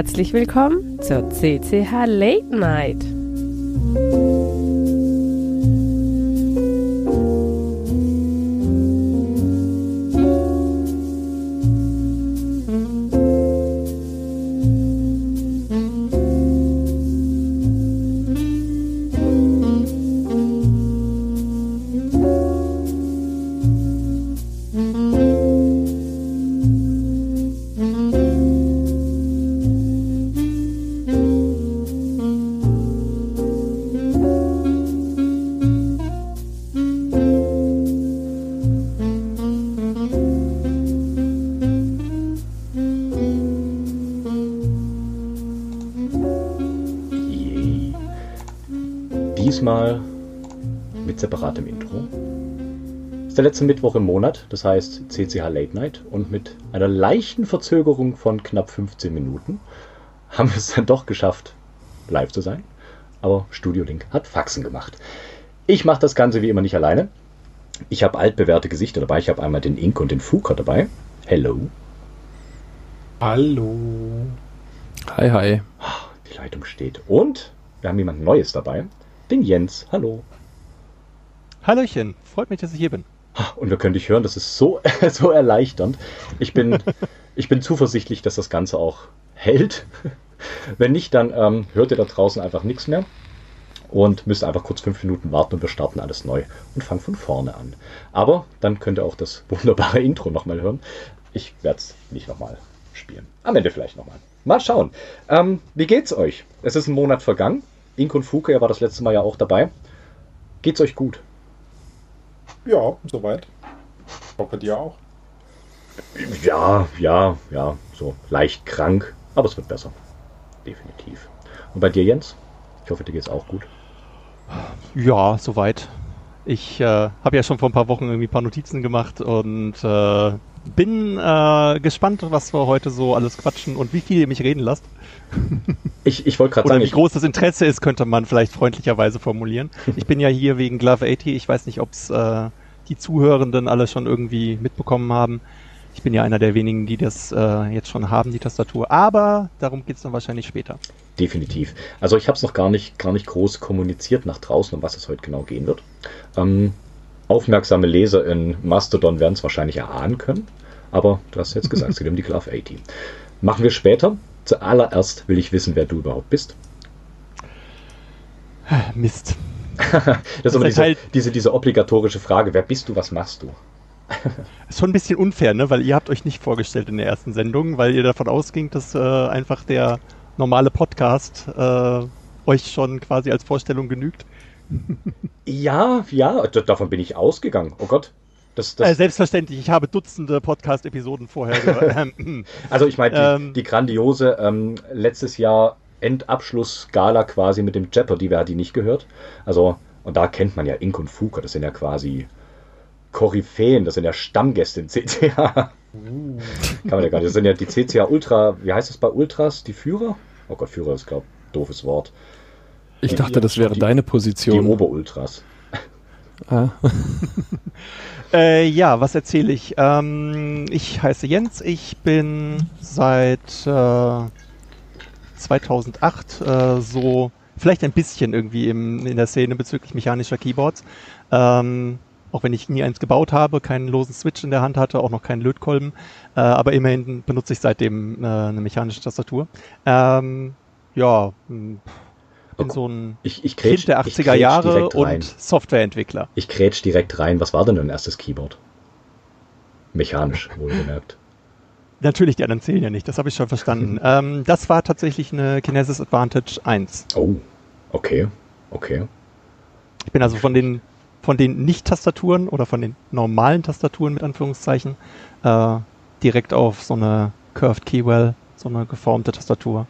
Herzlich willkommen zur CCH Late Night. Mit separatem Intro. ist der letzte Mittwoch im Monat, das heißt CCH Late Night. Und mit einer leichten Verzögerung von knapp 15 Minuten haben wir es dann doch geschafft, live zu sein. Aber Studio Link hat Faxen gemacht. Ich mache das Ganze wie immer nicht alleine. Ich habe altbewährte Gesichter dabei. Ich habe einmal den Ink und den Fuker dabei. Hello. Hallo. Hi, hi. Die Leitung steht. Und wir haben jemand Neues dabei. Den Jens. Hallo. Hallöchen, freut mich, dass ich hier bin. Und wir können dich hören, das ist so, so erleichternd. Ich bin, ich bin zuversichtlich, dass das Ganze auch hält. Wenn nicht, dann ähm, hört ihr da draußen einfach nichts mehr und müsst einfach kurz fünf Minuten warten und wir starten alles neu und fangen von vorne an. Aber dann könnt ihr auch das wunderbare Intro nochmal hören. Ich werde es nicht nochmal spielen. Am Ende vielleicht nochmal. Mal schauen. Ähm, wie geht's euch? Es ist ein Monat vergangen. Ink und Fuke, er war das letzte Mal ja auch dabei. Geht's euch gut? Ja, soweit. Ich hoffe dir auch. Ja, ja, ja, so leicht krank, aber es wird besser. Definitiv. Und bei dir, Jens? Ich hoffe, dir geht's auch gut. Ja, soweit. Ich äh, habe ja schon vor ein paar Wochen irgendwie ein paar Notizen gemacht und äh, bin äh, gespannt, was wir heute so alles quatschen und wie viel ihr mich reden lasst. Ich, ich wollte gerade sagen, wie ich, groß das Interesse ist, könnte man vielleicht freundlicherweise formulieren. Ich bin ja hier wegen Glove 80. Ich weiß nicht, ob es äh, die Zuhörenden alle schon irgendwie mitbekommen haben. Ich bin ja einer der wenigen, die das äh, jetzt schon haben, die Tastatur. Aber darum geht's dann wahrscheinlich später. definitiv. Also ich habe es noch gar nicht, gar nicht groß kommuniziert nach draußen, um was es heute genau gehen wird. Ähm, aufmerksame Leser in Mastodon werden es wahrscheinlich erahnen können, aber du hast jetzt gesagt, es geht um die Glove 80. Machen wir später. Zuallererst will ich wissen, wer du überhaupt bist. Mist. Das ist aber ist diese, halt- diese, diese obligatorische Frage, wer bist du, was machst du? Ist schon ein bisschen unfair, ne? Weil ihr habt euch nicht vorgestellt in der ersten Sendung, weil ihr davon ausging, dass äh, einfach der normale Podcast äh, euch schon quasi als Vorstellung genügt. Ja, ja, davon bin ich ausgegangen. Oh Gott. Das, das, Äh, selbstverständlich, ich habe Dutzende Podcast-Episoden vorher gehört. Also ich meine, die, Ähm, die grandiose ähm, letztes Jahr Endabschluss-Gala quasi mit dem Jeopardy, wer hat die nicht gehört? Also, und da kennt man ja Ink und Fuker, das sind ja quasi Koryphäen, das sind ja Stammgäste in CCH. Kann man ja gar nicht. Das sind ja die CCH Ultra, wie heißt das bei Ultras? Die Führer? Oh Gott, Führer ist, glaube ich, doofes Wort. Ich dachte, das wäre die- deine Die Position. Oberultras. Ah. äh, ja, was erzähle ich? Ähm, ich heiße Jens, ich bin seit äh, 2008 äh, so vielleicht ein bisschen irgendwie im, in der Szene bezüglich mechanischer Keyboards. Ähm, auch wenn ich nie eins gebaut habe, keinen losen Switch in der Hand hatte, auch noch keinen Lötkolben. Äh, aber immerhin benutze ich seitdem äh, eine mechanische Tastatur. Ähm, ja, hm, bin so ein Ich, ich Kind grätsch, der ich 80er grätsch Jahre direkt rein. und Softwareentwickler. Ich grätsch direkt rein. Was war denn dein erstes Keyboard? Mechanisch, wohlgemerkt. Natürlich, die anderen zählen ja nicht, das habe ich schon verstanden. ähm, das war tatsächlich eine Kinesis Advantage 1. Oh, okay, okay. Ich bin also von den, von den Nicht-Tastaturen oder von den normalen Tastaturen mit Anführungszeichen äh, direkt auf so eine Curved Keywell, so eine geformte Tastatur.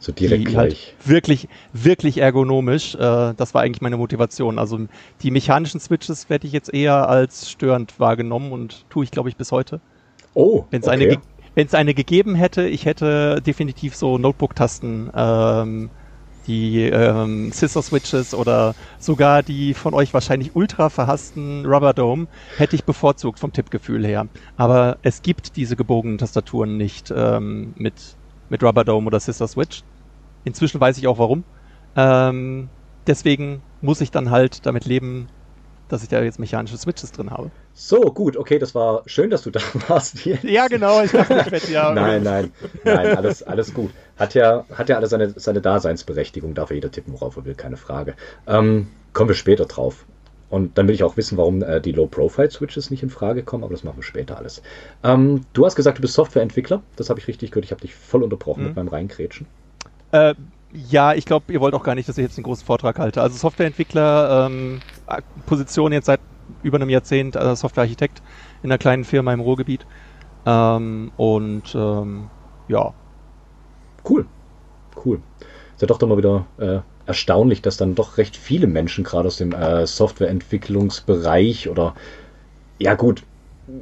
So direkt die gleich. Halt wirklich, wirklich ergonomisch. Äh, das war eigentlich meine Motivation. Also die mechanischen Switches werde ich jetzt eher als störend wahrgenommen und tue ich, glaube ich, bis heute. Oh, Wenn es okay. eine, ge- wenn's eine gegeben hätte, ich hätte definitiv so Notebook-Tasten, ähm, die ähm, Scissor-Switches oder sogar die von euch wahrscheinlich ultra verhassten Rubber Dome hätte ich bevorzugt vom Tippgefühl her. Aber es gibt diese gebogenen Tastaturen nicht ähm, mit mit Rubber Dome oder Sister Switch. Inzwischen weiß ich auch warum. Ähm, deswegen muss ich dann halt damit leben, dass ich da jetzt mechanische Switches drin habe. So, gut, okay, das war schön, dass du da warst. Hier. Ja, genau, ich dachte, ich werde ja. Nein, nein, nein, alles, alles gut. Hat ja, hat ja alles seine, seine Daseinsberechtigung, darf ja jeder tippen, worauf er will, keine Frage. Ähm, kommen wir später drauf. Und dann will ich auch wissen, warum äh, die Low-Profile-Switches nicht in Frage kommen, aber das machen wir später alles. Ähm, du hast gesagt, du bist Softwareentwickler. Das habe ich richtig gehört. Ich habe dich voll unterbrochen Mhm. mit meinem Reinkrätschen. Äh, ja, ich glaube, ihr wollt auch gar nicht, dass ich jetzt einen großen Vortrag halte. Also Softwareentwickler, ähm, Position jetzt seit über einem Jahrzehnt, also Softwarearchitekt in einer kleinen Firma im Ruhrgebiet. Ähm, und ähm, ja, Cool. Cool. Ist ja doch doch mal wieder äh, erstaunlich, dass dann doch recht viele Menschen gerade aus dem äh, Softwareentwicklungsbereich oder ja gut,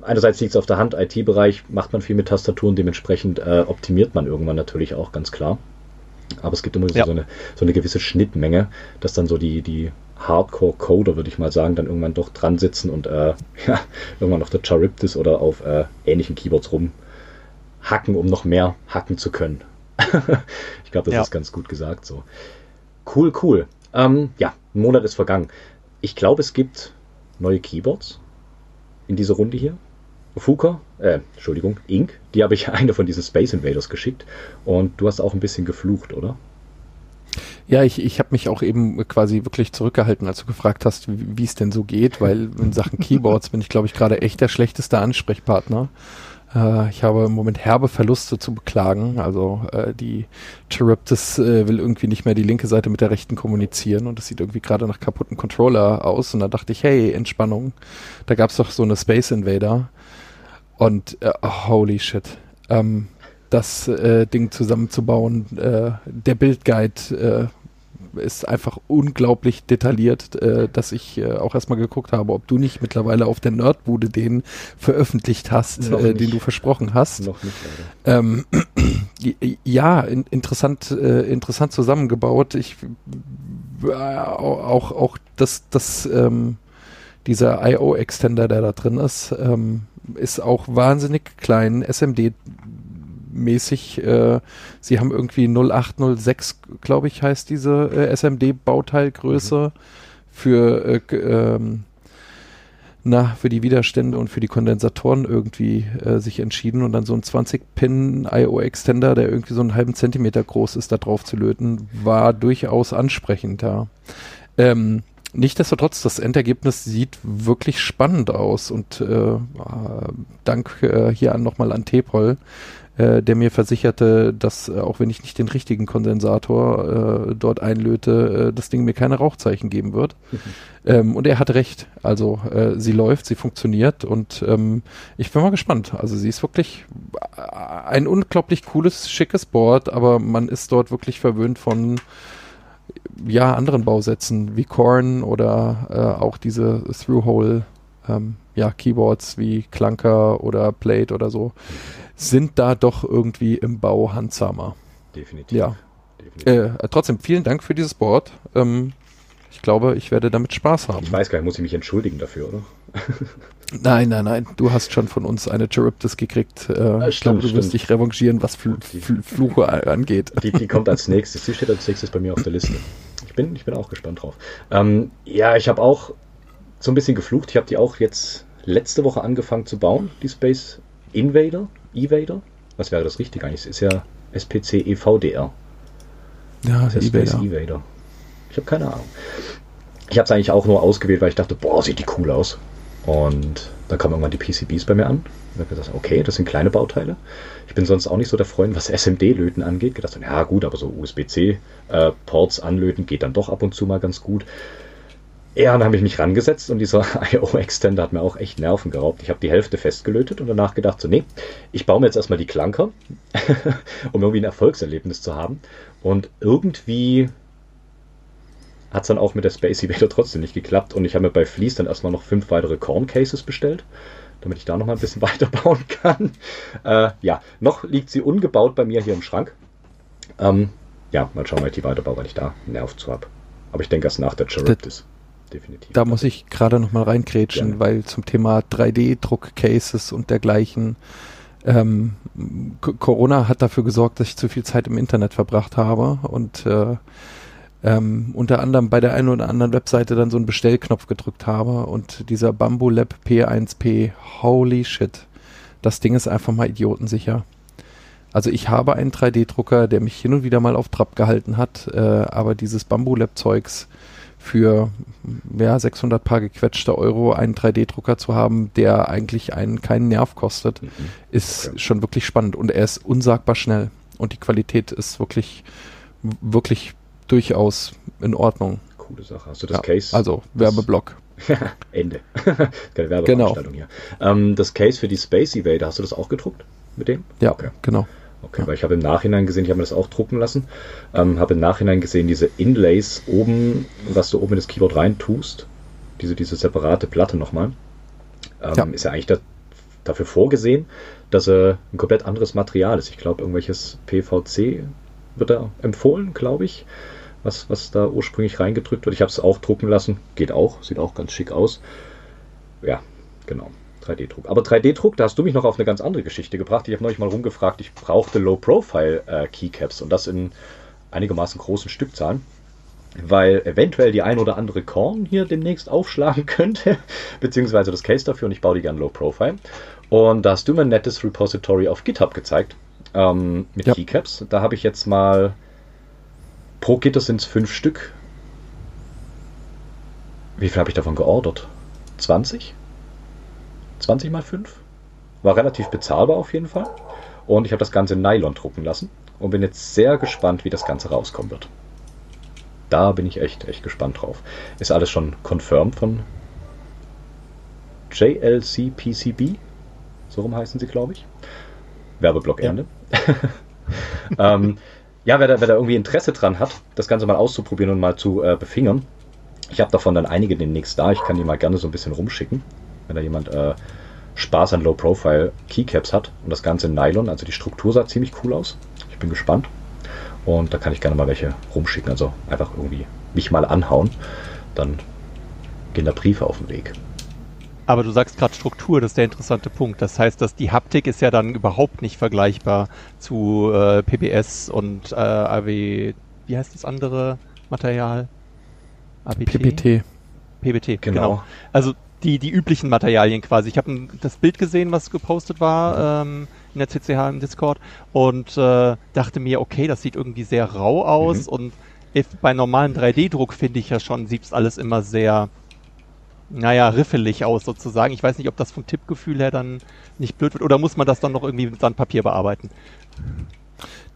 einerseits liegt es auf der Hand, IT-Bereich macht man viel mit Tastaturen, dementsprechend äh, optimiert man irgendwann natürlich auch, ganz klar. Aber es gibt immer so, Ja. so, eine, so eine gewisse Schnittmenge, dass dann so die, die Hardcore-Coder, würde ich mal sagen, dann irgendwann doch dran sitzen und äh, ja, irgendwann auf der Charybdis oder auf äh, ähnlichen Keyboards rumhacken, um noch mehr hacken zu können. ich glaube, das Ja. ist ganz gut gesagt so. Cool, cool. Ähm, ja, ein Monat ist vergangen. Ich glaube, es gibt neue Keyboards in dieser Runde hier. Fuka, äh, Entschuldigung, Ink, die habe ich eine von diesen Space Invaders geschickt. Und du hast auch ein bisschen geflucht, oder? Ja, ich, ich habe mich auch eben quasi wirklich zurückgehalten, als du gefragt hast, wie wie es denn so geht, weil in Sachen Keyboards bin ich, glaube ich, gerade echt der schlechteste Ansprechpartner. Äh, ich habe im Moment herbe Verluste zu beklagen. Also äh, die Charybdis äh, will irgendwie nicht mehr die linke Seite mit der rechten kommunizieren und es sieht irgendwie gerade nach kaputten Controller aus. Und da dachte ich, hey, Entspannung. Da gab es doch so eine Space Invader. Und äh, holy shit. Ähm, das äh, Ding zusammenzubauen. Äh, der Bildguide äh, ist einfach unglaublich detailliert, äh, dass ich äh, auch erstmal geguckt habe, ob du nicht mittlerweile auf der Nerdbude den veröffentlicht hast, äh, den du versprochen hast. Noch nicht leider. Ähm, ja, in, interessant, äh, interessant zusammengebaut. Ich auch auch das das ähm, dieser IO-Extender, der da drin ist, ähm, ist auch wahnsinnig klein, SMD-mäßig. Äh, sie haben irgendwie 0806, glaube ich, heißt diese äh, SMD-Bauteilgröße für äh, ähm, na, für die Widerstände und für die Kondensatoren irgendwie äh, sich entschieden und dann so ein 20-Pin IO-Extender, der irgendwie so einen halben Zentimeter groß ist, da drauf zu löten, war durchaus ansprechend, ja. Ähm, Nichtsdestotrotz, das Endergebnis sieht wirklich spannend aus und äh, Dank äh, hier an nochmal an Tepol, äh, der mir versicherte, dass äh, auch wenn ich nicht den richtigen Kondensator äh, dort einlöte, äh, das Ding mir keine Rauchzeichen geben wird. Ähm, und er hat recht. Also äh, sie läuft, sie funktioniert und ähm, ich bin mal gespannt. Also sie ist wirklich ein unglaublich cooles, schickes Board, aber man ist dort wirklich verwöhnt von ja, anderen Bausätzen wie Korn oder äh, auch diese Through-Hole ähm, ja, Keyboards wie Clunker oder Plate oder so, sind da doch irgendwie im Bau handsamer. Definitiv. Ja. Definitiv. Äh, trotzdem, vielen Dank für dieses Board. Ähm, ich glaube, ich werde damit Spaß haben. Ich weiß gar nicht, muss ich mich entschuldigen dafür, oder? Nein, nein, nein. Du hast schon von uns eine Charybdis gekriegt. Äh, Ah, ich stimmt, glaube, du wirst stimmt. dich revanchieren, was Fl Fl Fluche angeht. Die, die kommt als nächstes. Die steht als nächstes bei mir auf der Liste. Ich bin, ich bin auch gespannt drauf. Ähm, ja, ich habe auch so ein bisschen geflucht. Ich habe die auch jetzt letzte Woche angefangen zu bauen, die Space Invader, Evader. Was wäre das richtig eigentlich? Es ist ja SPC EVDR. Ja, Das ist Space. Evader. Ich habe keine Ahnung. Ich habe es eigentlich auch nur ausgewählt, weil ich dachte, boah, sieht die cool aus. Und dann kamen irgendwann die PCBs bei mir an. Und habe gesagt, okay, das sind kleine Bauteile. Ich bin sonst auch nicht so der Freund, was SMD-Löten angeht. Gedacht, so, ja gut, aber so USB-C-Ports anlöten geht dann doch ab und zu mal ganz gut. Ja, dann habe ich mich rangesetzt und dieser IO-Extender hat mir auch echt Nerven geraubt. Ich habe die Hälfte festgelötet und danach gedacht, so, nee, ich baue mir jetzt erstmal die Klanker, um irgendwie ein Erfolgserlebnis zu haben. Und irgendwie hat es dann auch mit der Space Evader trotzdem nicht geklappt. Und ich habe mir bei Fleece dann erstmal noch fünf weitere Corn Cases bestellt, damit ich da noch mal ein bisschen weiterbauen kann. Äh, ja, noch liegt sie ungebaut bei mir hier im Schrank. Ähm, ja, mal schauen, wie ich die weiterbaue, weil ich da Nerv zu habe. Aber ich denke erst nach der Charybdis. Definitiv. Da muss ich gerade noch mal reinkrätschen, Gerne. weil zum Thema 3D-Druck-Cases und dergleichen ähm, Corona hat dafür gesorgt, dass ich zu viel Zeit im Internet verbracht habe und äh, ähm, unter anderem bei der einen oder anderen Webseite dann so einen Bestellknopf gedrückt habe und dieser Bamboo Lab P1P, holy shit, das Ding ist einfach mal idiotensicher. Also ich habe einen 3D-Drucker, der mich hin und wieder mal auf Trab gehalten hat, äh, aber dieses Bamboo Lab Zeugs für ja, 600 paar gequetschte Euro einen 3D-Drucker zu haben, der eigentlich einen keinen Nerv kostet, mhm. ist okay. schon wirklich spannend und er ist unsagbar schnell und die Qualität ist wirklich wirklich durchaus in Ordnung. Coole Sache. Hast du das ja, Case? Also Werbeblock. Ende. Keine Werbeveranstaltung genau. hier. Ähm, das Case für die Space Evader, hast du das auch gedruckt mit dem? Ja, okay. genau. Okay, ja. weil ich habe im Nachhinein gesehen, ich habe mir das auch drucken lassen, ähm, habe im Nachhinein gesehen, diese Inlays oben, was du oben in das Keyboard rein tust, diese, diese separate Platte nochmal, ähm, ja. ist ja eigentlich da, dafür vorgesehen, dass er ein komplett anderes Material ist. Ich glaube, irgendwelches PVC wird da empfohlen, glaube ich was, was da ursprünglich reingedrückt wird. Ich habe es auch drucken lassen. Geht auch, sieht auch ganz schick aus. Ja, genau. 3D-Druck. Aber 3D-Druck, da hast du mich noch auf eine ganz andere Geschichte gebracht. Ich habe neulich mal rumgefragt, ich brauchte Low-Profile-Keycaps äh, und das in einigermaßen großen Stückzahlen, weil eventuell die ein oder andere Korn hier demnächst aufschlagen könnte, beziehungsweise das Case dafür und ich baue die gerne Low-Profile. Und da hast du mir ein nettes Repository auf GitHub gezeigt ähm, mit ja. Keycaps. Da habe ich jetzt mal Pro Gitter sind es fünf Stück. Wie viel habe ich davon geordert? 20? 20 mal 5? War relativ bezahlbar auf jeden Fall. Und ich habe das Ganze in Nylon drucken lassen und bin jetzt sehr gespannt, wie das Ganze rauskommen wird. Da bin ich echt, echt gespannt drauf. Ist alles schon confirmed von JLC PCB. So rum heißen sie, glaube ich. Werbeblock Ende. Ja. ähm, ja, wer da, wer da irgendwie Interesse dran hat, das Ganze mal auszuprobieren und mal zu äh, befingern, ich habe davon dann einige demnächst da. Ich kann die mal gerne so ein bisschen rumschicken, wenn da jemand äh, Spaß an Low-Profile Keycaps hat und das Ganze in Nylon. Also die Struktur sah ziemlich cool aus. Ich bin gespannt. Und da kann ich gerne mal welche rumschicken. Also einfach irgendwie mich mal anhauen. Dann gehen da Briefe auf den Weg. Aber du sagst gerade Struktur, das ist der interessante Punkt. Das heißt, dass die Haptik ist ja dann überhaupt nicht vergleichbar zu äh, PBS und äh, AW, wie heißt das andere Material? ABT? PBT. PBT, genau. genau. Also die, die üblichen Materialien quasi. Ich habe das Bild gesehen, was gepostet war ähm, in der CCH im Discord und äh, dachte mir, okay, das sieht irgendwie sehr rau aus mhm. und bei normalem 3D-Druck finde ich ja schon, sieht es alles immer sehr naja, riffelig aus sozusagen. Ich weiß nicht, ob das vom Tippgefühl her dann nicht blöd wird oder muss man das dann noch irgendwie mit Sandpapier bearbeiten?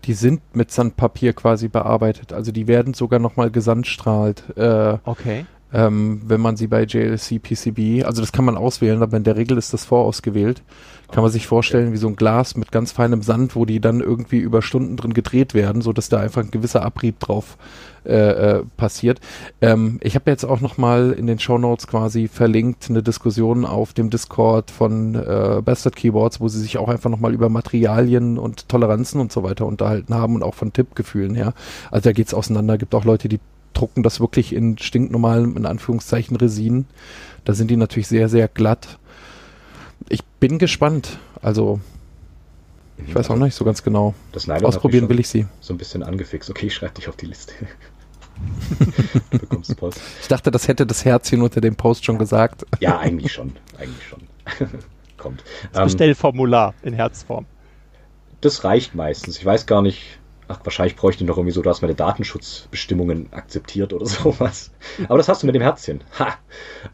Die sind mit Sandpapier quasi bearbeitet. Also die werden sogar nochmal gesandstrahlt. Äh, okay. Ähm, wenn man sie bei JLC PCB, also das kann man auswählen, aber in der Regel ist das vorausgewählt. Kann man sich vorstellen wie so ein Glas mit ganz feinem Sand, wo die dann irgendwie über Stunden drin gedreht werden, so dass da einfach ein gewisser Abrieb drauf äh, äh, passiert. Ähm, ich habe jetzt auch noch mal in den Show Notes quasi verlinkt eine Diskussion auf dem Discord von äh, Bastard Keyboards, wo sie sich auch einfach noch mal über Materialien und Toleranzen und so weiter unterhalten haben und auch von Tippgefühlen her. Also da geht's auseinander. Gibt auch Leute, die drucken das wirklich in stinknormalen, in Anführungszeichen, Resin. Da sind die natürlich sehr, sehr glatt ich bin gespannt. Also, ich weiß auch noch nicht so ganz genau. Ausprobieren will ich sie. So ein bisschen angefixt. Okay, ich schreibe dich auf die Liste. du bekommst Post. Ich dachte, das hätte das Herzchen unter dem Post schon gesagt. Ja, eigentlich schon. Eigentlich schon. Kommt. Das ähm, Bestellformular in Herzform. Das reicht meistens. Ich weiß gar nicht. Ach, wahrscheinlich bräuchte ich noch irgendwie so, du hast meine Datenschutzbestimmungen akzeptiert oder sowas. Aber das hast du mit dem Herzchen. Ha.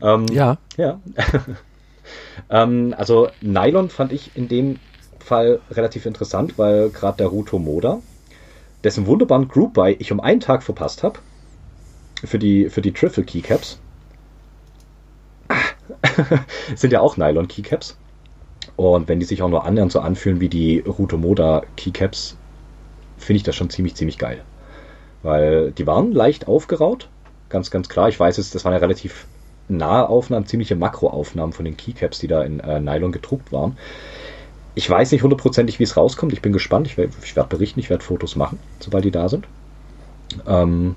Ähm, ja. Ja. Ähm, also Nylon fand ich in dem Fall relativ interessant, weil gerade der Ruto Moda, dessen wunderbaren Group Buy ich um einen Tag verpasst habe, für die, für die Trifle Keycaps, ah, sind ja auch Nylon Keycaps. Und wenn die sich auch nur annähernd so anfühlen wie die Ruto Moda Keycaps, finde ich das schon ziemlich, ziemlich geil. Weil die waren leicht aufgeraut, ganz, ganz klar. Ich weiß es, das waren ja relativ nahe Aufnahmen, ziemliche Makroaufnahmen von den Keycaps, die da in äh, Nylon gedruckt waren. Ich weiß nicht hundertprozentig, wie es rauskommt. Ich bin gespannt. Ich, ich werde berichten, ich werde Fotos machen, sobald die da sind. Ähm,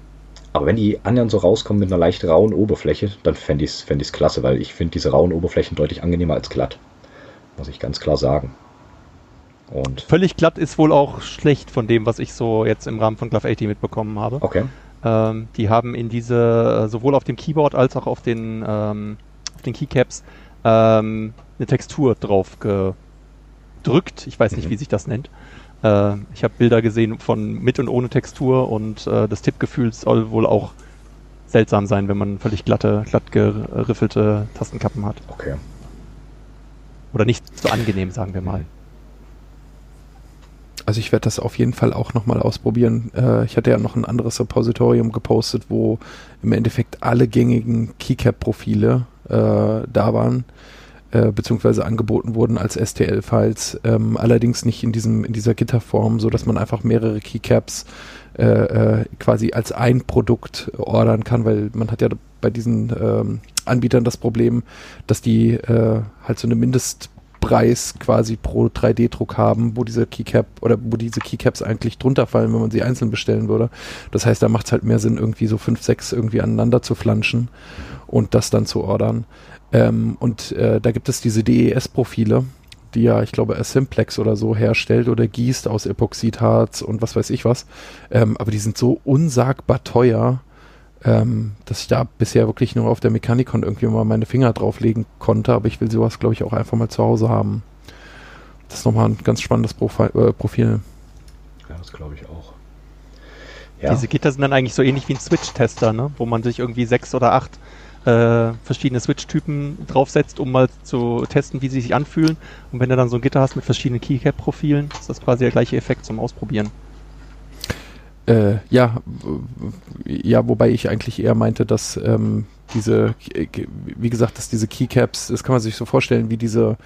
aber wenn die annähernd so rauskommen mit einer leicht rauen Oberfläche, dann fände ich es fänd klasse, weil ich finde diese rauen Oberflächen deutlich angenehmer als glatt. Muss ich ganz klar sagen. Und Völlig glatt ist wohl auch schlecht von dem, was ich so jetzt im Rahmen von Glove 80 mitbekommen habe. okay. Ähm, die haben in diese, äh, sowohl auf dem Keyboard als auch auf den, ähm, auf den Keycaps, ähm, eine Textur drauf gedrückt. Ich weiß nicht, Mhm. wie sich das nennt. Äh, ich habe Bilder gesehen von mit und ohne Textur und äh, das Tippgefühl soll wohl auch seltsam sein, wenn man völlig glatte, glatt geriffelte Tastenkappen hat. Okay. Oder nicht so angenehm, sagen wir mal. Also ich werde das auf jeden Fall auch nochmal ausprobieren. Äh, ich hatte ja noch ein anderes Repositorium gepostet, wo im Endeffekt alle gängigen Keycap-Profile äh, da waren, äh, beziehungsweise angeboten wurden als STL-Files, ähm, allerdings nicht in diesem in dieser Gitterform, so dass man einfach mehrere Keycaps äh, äh, quasi als ein Produkt ordern kann, weil man hat ja bei diesen ähm, Anbietern das Problem, dass die äh, halt so eine Mindestpreis quasi pro 3D-Druck haben, wo diese Keycap oder wo diese Keycaps eigentlich drunter fallen, wenn man sie einzeln bestellen würde. Das heißt, da macht es halt mehr Sinn, irgendwie so fünf, sechs irgendwie aneinander zu flanschen und das dann zu ordern. Ähm, und äh, da gibt es diese DES-Profile, die ja, ich glaube, Simplex oder so herstellt oder gießt aus Epoxidharz und was weiß ich was. Ähm, aber die sind so unsagbar teuer, ähm, dass ich da bisher wirklich nur auf der Mechanikon irgendwie mal meine Finger drauflegen konnte. Aber ich will sowas, glaube ich, auch einfach mal zu Hause haben. Das ist nochmal ein ganz spannendes Profi äh, Profil. Ja, das glaube ich auch. Ja, Diese Gitter sind dann eigentlich so ähnlich wie ein Switch-Tester, ne? wo man sich irgendwie sechs oder acht äh, verschiedene Switch-Typen draufsetzt, um mal zu testen, wie sie sich anfühlen. Und wenn du dann so ein Gitter hast mit verschiedenen Keycap-Profilen, ist das quasi der gleiche Effekt zum Ausprobieren. Äh, ja, ja, wobei ich eigentlich eher meinte, dass ähm, diese, wie gesagt, dass diese Keycaps, das kann man sich so vorstellen, wie diese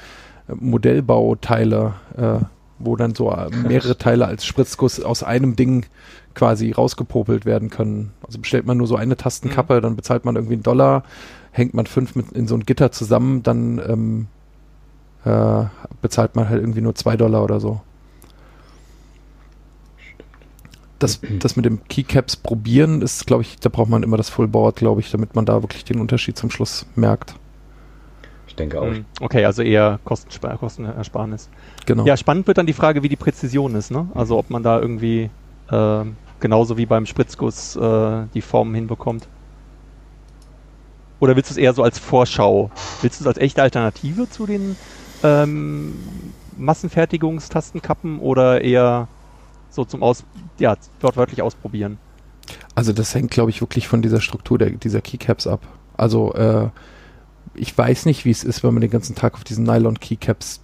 äh, Modellbauteile, äh, wo dann so äh, mehrere Teile als Spritzguss aus einem Ding quasi rausgepopelt werden können. Also bestellt man nur so eine Tastenkappe, dann bezahlt man irgendwie einen Dollar, hängt man fünf mit in so ein Gitter zusammen, dann ähm, äh, bezahlt man halt irgendwie nur zwei Dollar oder so. Das, das mit dem Keycaps probieren ist, glaube ich, da braucht man immer das Fullboard, glaube ich, damit man da wirklich den Unterschied zum Schluss merkt. ich denke auch. Hm. Okay, also eher Kostenspar Kostenersparnis. Genau. Ja, spannend wird dann die Frage, wie die Präzision ist. Ne? Also ob man da irgendwie ähm, genauso wie beim Spritzguss äh, die Formen hinbekommt. Oder willst du es eher so als Vorschau? Willst du es als echte Alternative zu den ähm, Massenfertigungstastenkappen oder eher so zum Aus, ja, wortwörtlich ausprobieren? Also das hängt, glaube ich, wirklich von dieser Struktur der, dieser Keycaps ab. Also äh, ich weiß nicht, wie es ist, wenn man den ganzen Tag auf diesen Nylon-Keycaps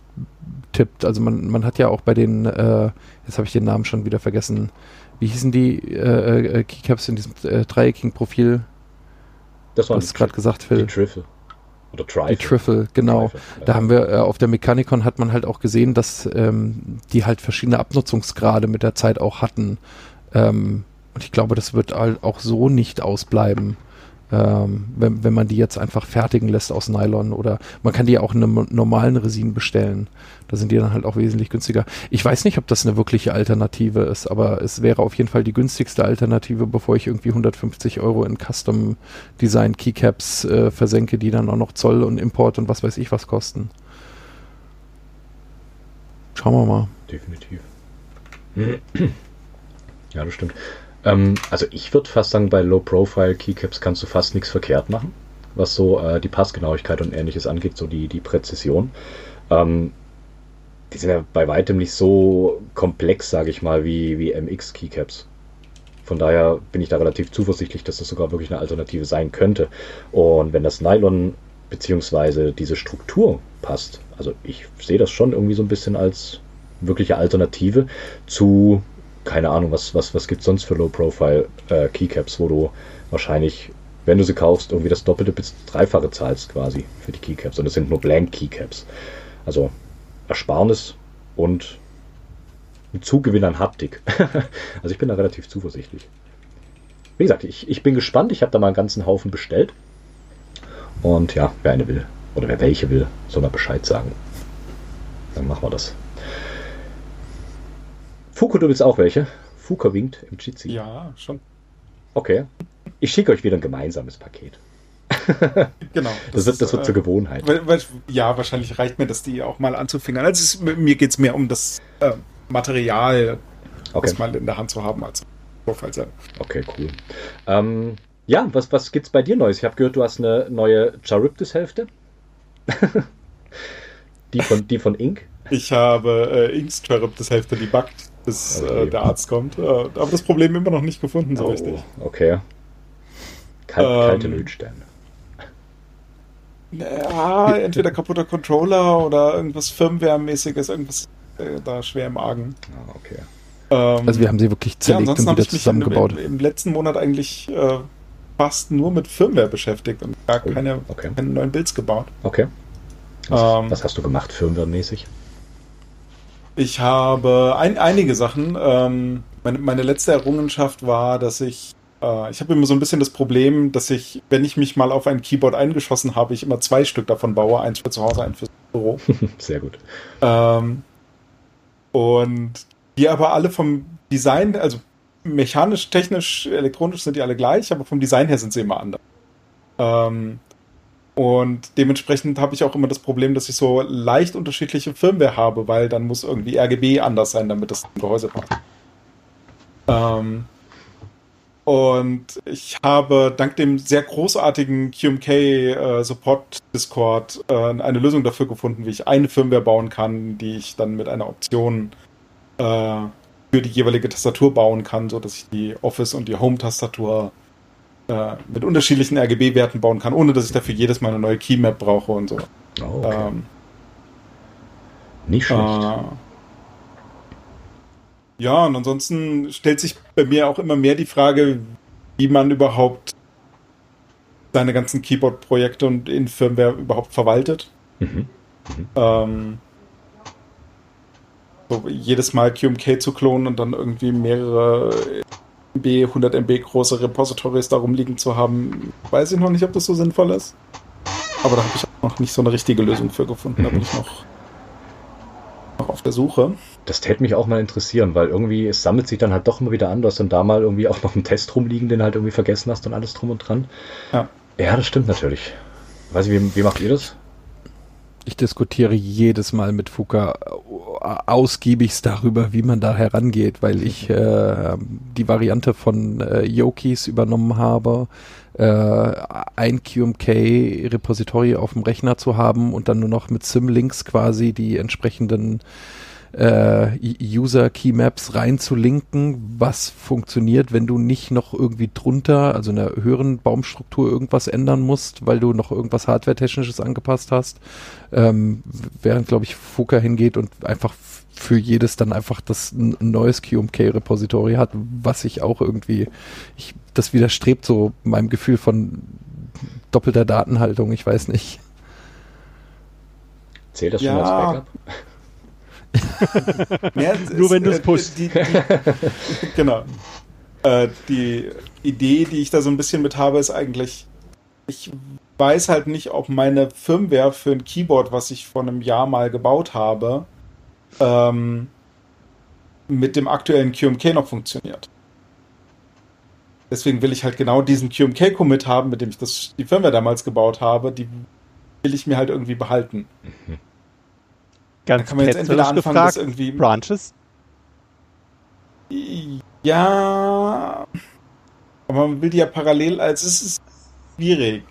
tippt. Also man, man hat ja auch bei den, äh, jetzt habe ich den Namen schon wieder vergessen, wie hießen die äh, äh, Keycaps in diesem äh, dreieckigen Profil? Das war gerade gesagt, Phil. die Trifle. Oder Trifle. Die Trifle, genau. Trifle, ja. Da haben wir äh, auf der Mechanicon hat man halt auch gesehen, dass ähm, die halt verschiedene Abnutzungsgrade mit der Zeit auch hatten. Ähm, und ich glaube, das wird halt auch so nicht ausbleiben, ähm, wenn, wenn man die jetzt einfach fertigen lässt aus Nylon oder man kann die auch in einem normalen Resin bestellen. Da sind die dann halt auch wesentlich günstiger. Ich weiß nicht, ob das eine wirkliche Alternative ist, aber es wäre auf jeden Fall die günstigste Alternative, bevor ich irgendwie 150 Euro in Custom Design Keycaps äh, versenke, die dann auch noch Zoll und Import und was weiß ich was kosten. Schauen wir mal. Definitiv. Ja, das stimmt. Ähm, also ich würde fast sagen, bei Low-Profile Keycaps kannst du fast nichts verkehrt machen, was so äh, die Passgenauigkeit und ähnliches angeht, so die, die Präzision. Ähm, die sind ja bei weitem nicht so komplex, sage ich mal, wie, wie MX Keycaps. Von daher bin ich da relativ zuversichtlich, dass das sogar wirklich eine Alternative sein könnte. Und wenn das Nylon beziehungsweise diese Struktur passt, also ich sehe das schon irgendwie so ein bisschen als wirkliche Alternative zu, keine Ahnung, was, was, was gibt es sonst für Low-Profile äh, wo du wahrscheinlich, wenn du sie kaufst, irgendwie das Doppelte bis Dreifache zahlst quasi für die Keycaps. Und es sind nur Blank Keycaps. Also Ersparnis und ein Zugewinn an Haptik. also ich bin da relativ zuversichtlich. Wie gesagt, ich, ich bin gespannt. Ich habe da mal einen ganzen Haufen bestellt. Und ja, wer eine will oder wer welche will, soll mal Bescheid sagen. Dann machen wir das. Fuko, du willst auch welche? Fuka winkt im Jitsi. Ja, schon. Okay. Ich schicke euch wieder ein gemeinsames Paket. Genau. Das, wird, das wird äh, zur Gewohnheit. Weil, weil, ja, wahrscheinlich reicht mir das, die auch mal anzufingern. Also es, ist- mir geht es mehr um das äh, Material, Okay, das mal in der Hand zu haben, als Vorfall sein. okay, cool. Ähm, ja, was, was gibt's bei dir Neues? Ich habe gehört, du hast eine neue Charybdis-Hälfte. die, von, die von Ink. Ich habe äh, Inks Charybdis Hälfte debuggt, bis Okay. äh, der Arzt kommt. Äh, aber das Problem immer noch nicht gefunden, so richtig. okay. Kal Ähm, kalte Lötsterne. Ja, entweder kaputter Controller oder irgendwas Firmware-mäßiges, irgendwas äh, da schwer im Argen. Ah, okay. Ähm, Also wir haben sie wirklich ja, zerlegt ansonsten und habe wieder ich mich zusammengebaut. im, im, im letzten Monat eigentlich äh, fast nur mit Firmware beschäftigt und gar Oh, keine, okay. keine neuen Builds gebaut. Okay. Was, Ähm, was hast du gemacht, firmware-mäßig? Ich habe ein, einige Sachen. Ähm, meine, meine letzte Errungenschaft war, dass ich, äh, ich habe immer so ein bisschen das Problem, dass ich, wenn ich mich mal auf ein Keyboard eingeschossen habe, ich immer zwei Stück davon baue, eins für zu Hause, eins fürs Büro. Sehr gut. ähm, und die aber alle vom Design, also mechanisch, technisch, elektronisch sind die alle gleich, aber vom Design her sind sie immer anders. Ähm, und dementsprechend habe ich auch immer das Problem, dass ich so leicht unterschiedliche Firmware habe, weil dann muss irgendwie RGB anders sein, damit das im Gehäuse passt. Ähm, und ich habe dank dem sehr großartigen QMK äh, Support Discord äh, eine Lösung dafür gefunden, wie ich eine Firmware bauen kann, die ich dann mit einer Option äh, für die jeweilige Tastatur bauen kann, so dass ich die Office und die Home Tastatur äh, mit unterschiedlichen RGB-Werten bauen kann, ohne dass ich dafür jedes Mal eine neue Keymap brauche und so. Oh, okay. Ähm, Nicht schlecht. äh, ja, und ansonsten stellt sich bei mir auch immer mehr die Frage, wie man überhaupt seine ganzen Keyboard-Projekte und in Firmware überhaupt verwaltet. Mhm. Ähm, so jedes Mal QMK zu klonen und dann irgendwie mehrere MB, 100 MB große Repositories darum liegen zu haben, weiß ich noch nicht, ob das so sinnvoll ist. Aber da habe ich auch noch nicht so eine richtige Lösung für gefunden. Da bin ich noch, noch auf der Suche. Das täte mich auch mal interessieren, weil irgendwie es sammelt sich dann halt doch immer wieder an. Du hast dann da mal irgendwie auch noch einen Test rumliegen, den halt irgendwie vergessen hast und alles drum und dran. Ja. Ja, das stimmt natürlich. Weiß ich, wie, wie macht ihr das? Ich diskutiere jedes Mal mit Fuka ausgiebigst darüber, wie man da herangeht, weil ich äh, die Variante von äh, Yokis übernommen habe, äh, ein QMK-Repository auf dem Rechner zu haben und dann nur noch mit Symlinks quasi die entsprechenden äh, User-Keymaps reinzulinken, was funktioniert, wenn du nicht noch irgendwie drunter, also in der höheren Baumstruktur irgendwas ändern musst, weil du noch irgendwas Hardware-Technisches angepasst hast. Ähm, während, glaube ich, Fuka hingeht und einfach für jedes dann einfach das ein neues QMK-Repository hat, was ich auch irgendwie, ich, das widerstrebt so meinem Gefühl von doppelter Datenhaltung, ich weiß nicht. Zählt das schon Ja. als Backup? Ja, es Nur wenn du's äh, pushst. Die, die, genau. Äh, die Idee, die ich da so ein bisschen mit habe, ist eigentlich, ich weiß halt nicht, ob meine Firmware für ein Keyboard, was ich vor einem Jahr mal gebaut habe, ähm, mit dem aktuellen QMK noch funktioniert. Deswegen will ich halt genau diesen QMK-Commit haben, mit dem ich das, die Firmware damals gebaut habe, die will ich mir halt irgendwie behalten. Ganz kann man jetzt entweder anfangen, gefragt, irgendwie- Branches? Ja. Aber man will die ja parallel, also es ist schwierig.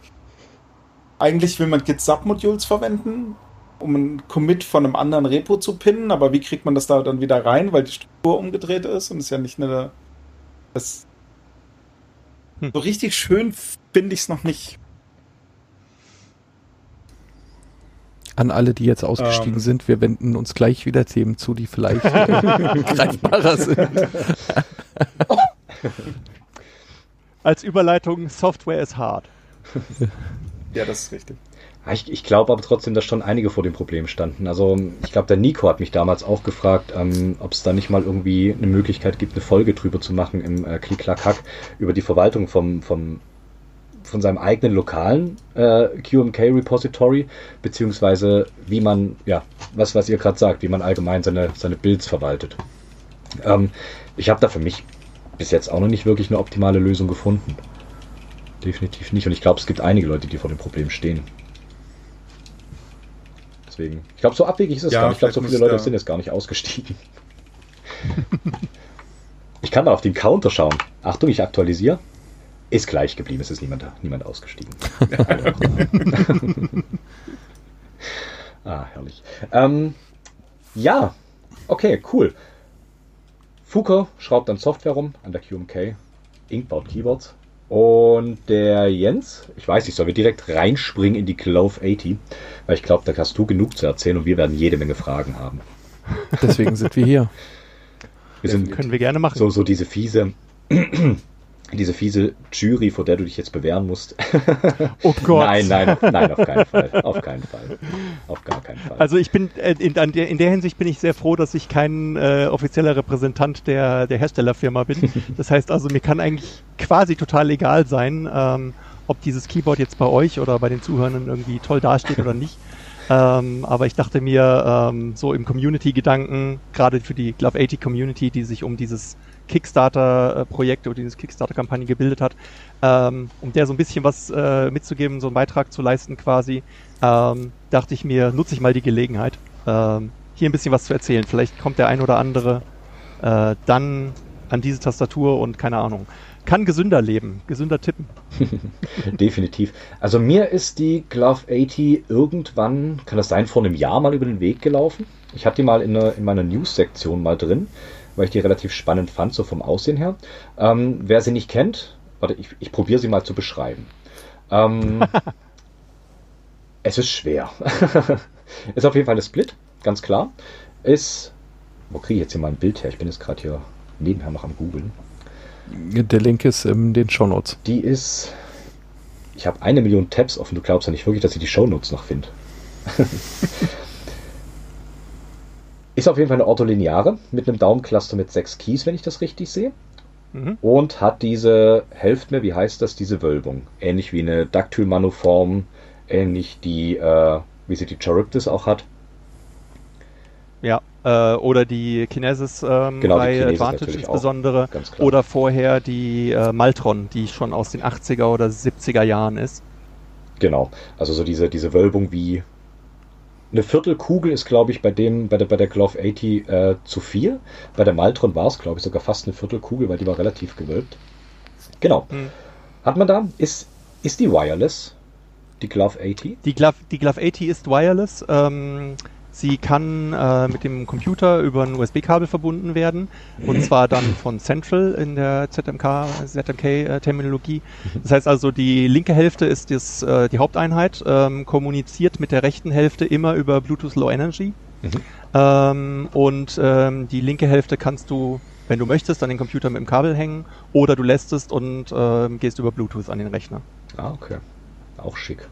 Eigentlich will man Git Submodules verwenden, um ein Commit von einem anderen Repo zu pinnen, aber wie kriegt man das da dann wieder rein, weil die Struktur umgedreht ist und es ja nicht eine. Das, Hm. So richtig schön finde ich es noch nicht. An alle, die jetzt ausgestiegen Ähm. sind, wir wenden uns gleich wieder Themen zu, die vielleicht äh, greifbarer sind. Als Überleitung, Software ist hart. Ja, das ist richtig. Ja, Ich, ich glaube aber trotzdem, dass schon einige vor dem Problem standen. Also ich glaube, der Nico hat mich damals auch gefragt, ähm, ob es da nicht mal irgendwie eine Möglichkeit gibt, eine Folge drüber zu machen im äh, Klick Klack Hack über die Verwaltung vom, vom von seinem eigenen lokalen äh, QMK Repository, beziehungsweise wie man, ja, was, was ihr gerade sagt, wie man allgemein seine, seine Builds verwaltet. Ähm, ich habe da für mich bis jetzt auch noch nicht wirklich eine optimale Lösung gefunden. definitiv nicht. Und ich glaube, es gibt einige Leute, die vor dem Problem stehen. Deswegen. Ich glaube, so abwegig ist es Ja, gar nicht. Ich glaube, so viele Leute sind jetzt gar nicht ausgestiegen. ich kann mal auf den Counter schauen. Achtung, ich aktualisiere. Ist gleich geblieben, es ist niemand, niemand ausgestiegen. ah, herrlich. Ähm, ja, okay, cool. Fuka schraubt an Software rum, an der QMK. Ink baut Keyboards. Und der Jens, ich weiß nicht, sollen wir direkt reinspringen in die Clove 80? Weil ich glaube, da hast du genug zu erzählen und wir werden jede Menge Fragen haben. Deswegen sind wir hier. Wir sind Können wir gerne machen. so, so diese fiese, diese fiese Jury, vor der du dich jetzt bewähren musst. oh Gott. Nein, nein, auf- nein, auf keinen Fall. Auf keinen Fall. Auf gar keinen Fall. Also ich bin äh, in, der, in der Hinsicht bin ich sehr froh, dass ich kein äh, offizieller Repräsentant der, der Herstellerfirma bin. Das heißt also, mir kann eigentlich quasi total egal sein, ähm, ob dieses Keyboard jetzt bei euch oder bei den Zuhörern irgendwie toll dasteht oder nicht. Ähm, aber ich dachte mir, ähm, so im Community-Gedanken, gerade für die Glove 80 Community, die sich um dieses Kickstarter-Projekt oder diese Kickstarter-Kampagne gebildet hat, ähm, um der so ein bisschen was äh, mitzugeben, so einen Beitrag zu leisten quasi, ähm, dachte ich mir, nutze ich mal die Gelegenheit, ähm, hier ein bisschen was zu erzählen. Vielleicht kommt der ein oder andere äh, dann an diese Tastatur und keine Ahnung. Kann gesünder leben, gesünder tippen. Definitiv. Also mir ist die Glove 80 irgendwann, kann das sein, vor einem Jahr mal über den Weg gelaufen. Ich hatte die mal in, einer- in meiner News-Sektion mal drin, weil ich die relativ spannend fand, so vom Aussehen her. Ähm, wer sie nicht kennt, warte, ich, ich probiere sie mal zu beschreiben. Ähm, es ist schwer. ist auf jeden Fall eine Split, ganz klar. Ist, wo kriege ich jetzt hier mal ein Bild her? Ich bin jetzt gerade hier nebenher noch am googeln. Der Link ist in den Shownotes. Die ist. Ich habe eine Million Tabs offen. Du glaubst ja nicht wirklich, dass ich die Shownotes noch finde. ist auf jeden Fall eine ortholineare mit einem Daumencluster mit sechs Keys, wenn ich das richtig sehe. Mhm. Und hat diese, helft mir, wie heißt das, diese Wölbung. Ähnlich wie eine Dactyl-Manuform, ähnlich die, äh, wie sie die Charybdis auch hat. Ja, äh, oder die Kinesis ähm, Genau, Reihe Kinesis Advantage insbesondere. Oder vorher die äh, Maltron, die schon aus den 80er oder 70er Jahren ist. Genau. Also so diese, diese Wölbung wie eine Viertelkugel ist, glaube ich, bei dem, bei der, bei der Glove 80 äh, zu viel. Bei der Maltron war es, glaube ich, sogar fast eine Viertelkugel, weil die war relativ gewölbt. Genau. Hm. Hat man da, ist, ist die wireless, die Glove 80? Die Glove, die Glove 80 ist wireless. Ähm, sie kann äh, mit dem Computer über ein USB-Kabel verbunden werden. Und zwar dann von Central in der ZMK, ZMK-Terminologie. Das heißt also, die linke Hälfte ist das, äh, die Haupteinheit, ähm, kommuniziert mit der rechten Hälfte immer über Bluetooth Low Energy. Mhm. Ähm, und ähm, die linke Hälfte kannst du, wenn du möchtest, an den Computer mit dem Kabel hängen oder du lässt es und ähm, gehst über Bluetooth an den Rechner. Ah, okay. Auch schick.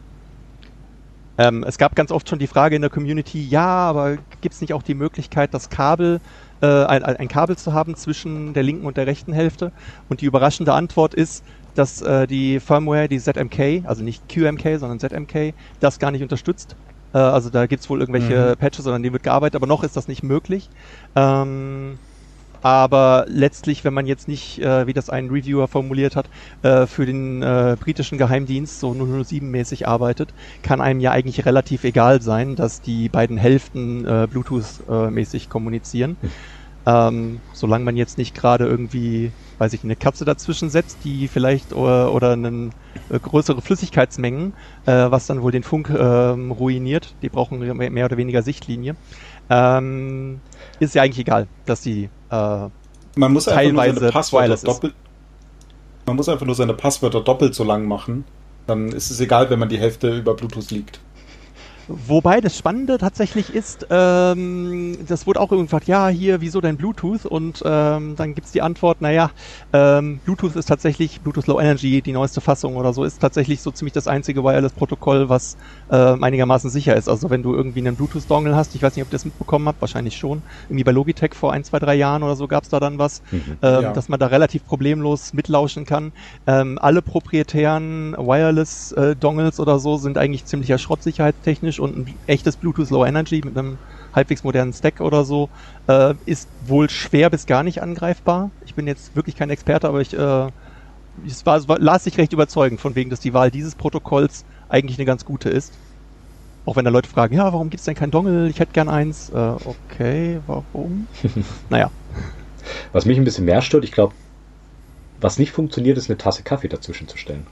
Ähm, es gab ganz oft schon die Frage in der Community, ja, aber gibt es nicht auch die Möglichkeit, das Kabel, äh, ein, ein Kabel zu haben zwischen der linken und der rechten Hälfte? Und die überraschende Antwort ist, dass äh, die Firmware, die ZMK, also nicht QMK, sondern ZMK, das gar nicht unterstützt. Äh, also da gibt es wohl irgendwelche Patches, sondern die wird gearbeitet, aber noch ist das nicht möglich. Ähm, aber letztlich, wenn man jetzt nicht, äh, wie das ein Reviewer formuliert hat, äh, für den äh, britischen Geheimdienst so 007-mäßig arbeitet, kann einem ja eigentlich relativ egal sein, dass die beiden Hälften äh, Bluetooth-mäßig kommunizieren. Ähm, solange man jetzt nicht gerade irgendwie, weiß ich, eine Katze dazwischen setzt, die vielleicht oder, oder einen, äh, größere Flüssigkeitsmengen, äh, was dann wohl den Funk ähm, ruiniert. Die brauchen mehr oder weniger Sichtlinie. Ähm, ist ja eigentlich egal, dass die äh, Man muss einfach nur Teilweise seine Passwörter doppelt. Man muss einfach nur seine Passwörter doppelt so lang machen. Dann ist es egal, wenn man die Hälfte über Bluetooth liegt. Wobei das Spannende tatsächlich ist, ähm, das wurde auch irgendwann gefragt, ja, hier, wieso denn Bluetooth? Und ähm, dann gibt's die Antwort, naja, ähm, Bluetooth ist tatsächlich, Bluetooth Low Energy, die neueste Fassung oder so, ist tatsächlich so ziemlich das einzige Wireless-Protokoll, was ähm, einigermaßen sicher ist. Also wenn du irgendwie einen Bluetooth-Dongle hast, ich weiß nicht, ob ihr das mitbekommen habt, wahrscheinlich schon, irgendwie bei Logitech vor ein, zwei, drei Jahren oder so gab's da dann was, Mhm. ähm, Ja. dass man da relativ problemlos mitlauschen kann. Ähm, alle proprietären Wireless-Dongles oder so sind eigentlich ziemlicher Schrott sicherheitstechnisch und ein echtes Bluetooth Low Energy mit einem halbwegs modernen Stack oder so äh, ist wohl schwer bis gar nicht angreifbar. Ich bin jetzt wirklich kein Experte, aber ich äh, es, war, war, las sich recht überzeugend, von wegen, dass die Wahl dieses Protokolls eigentlich eine ganz gute ist. Auch wenn da Leute fragen, ja, warum gibt es denn kein Dongle? Ich hätte gern eins. Äh, okay, warum? naja. Was mich ein bisschen mehr stört, ich glaube, was nicht funktioniert, ist eine Tasse Kaffee dazwischen zu stellen.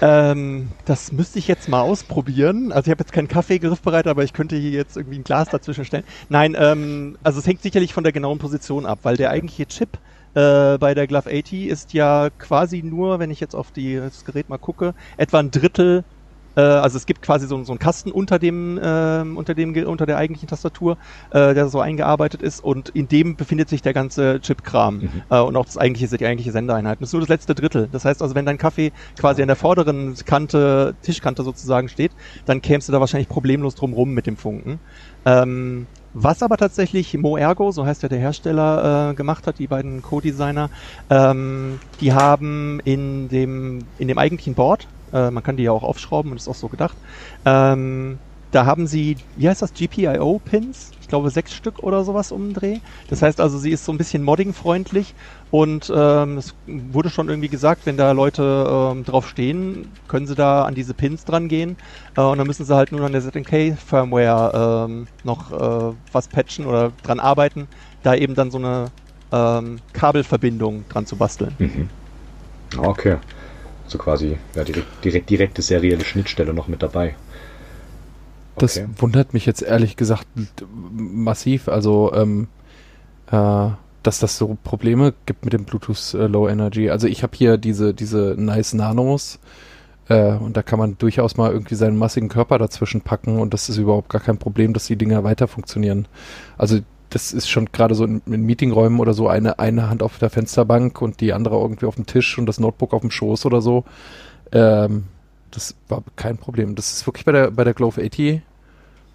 Ähm, das müsste ich jetzt mal ausprobieren. Also ich habe jetzt keinen Kaffeegriff bereit, aber ich könnte hier jetzt irgendwie ein Glas dazwischen stellen. Nein, ähm, also es hängt sicherlich von der genauen Position ab, weil der eigentliche Chip äh, bei der Glove 80 ist ja quasi nur, wenn ich jetzt auf die, das Gerät mal gucke, etwa ein Drittel äh, also es gibt quasi so, so einen Kasten unter dem, äh, unter dem, unter der eigentlichen Tastatur, äh, der so eingearbeitet ist und in dem befindet sich der ganze Chip-Kram mhm. äh, und auch das eigentliche, die eigentliche Sendeeinheit. Das ist nur das letzte Drittel. Das heißt also, wenn dein Kaffee quasi an der vorderen Kante, Tischkante sozusagen steht, dann kämst du da wahrscheinlich problemlos drum rum mit dem Funken. Ähm, was aber tatsächlich Moergo, so heißt ja der Hersteller, äh, gemacht hat, die beiden Co-Designer, ähm, die haben in dem, in dem eigentlichen Board, äh, man kann die ja auch aufschrauben und ist auch so gedacht. Ähm, da haben sie, wie heißt das, GPIO-Pins? Ich glaube sechs Stück oder sowas um den Dreh. Das heißt also, sie ist so ein bisschen modding-freundlich und ähm, es wurde schon irgendwie gesagt, wenn da Leute ähm, drauf stehen, können sie da an diese Pins dran gehen äh, und dann müssen sie halt nur an der ZNK-Firmware ähm, noch äh, was patchen oder dran arbeiten, da eben dann so eine ähm, Kabelverbindung dran zu basteln. Mhm. Okay. So quasi ja, direkt, direkt, direkte serielle Schnittstelle noch mit dabei. Okay. Das wundert mich jetzt ehrlich gesagt massiv. Also, ähm, äh, dass das so Probleme gibt mit dem Bluetooth äh, Low Energy. Also ich habe hier diese, diese nice Nanos äh, und da kann man durchaus mal irgendwie seinen massigen Körper dazwischen packen und das ist überhaupt gar kein Problem, dass die Dinger weiter funktionieren. Also das ist schon gerade so in, in, Meetingräumen oder so eine, eine Hand auf der Fensterbank und die andere irgendwie auf dem Tisch und das Notebook auf dem Schoß oder so. Ähm, das war kein Problem. Das ist wirklich bei der, bei der Glove 80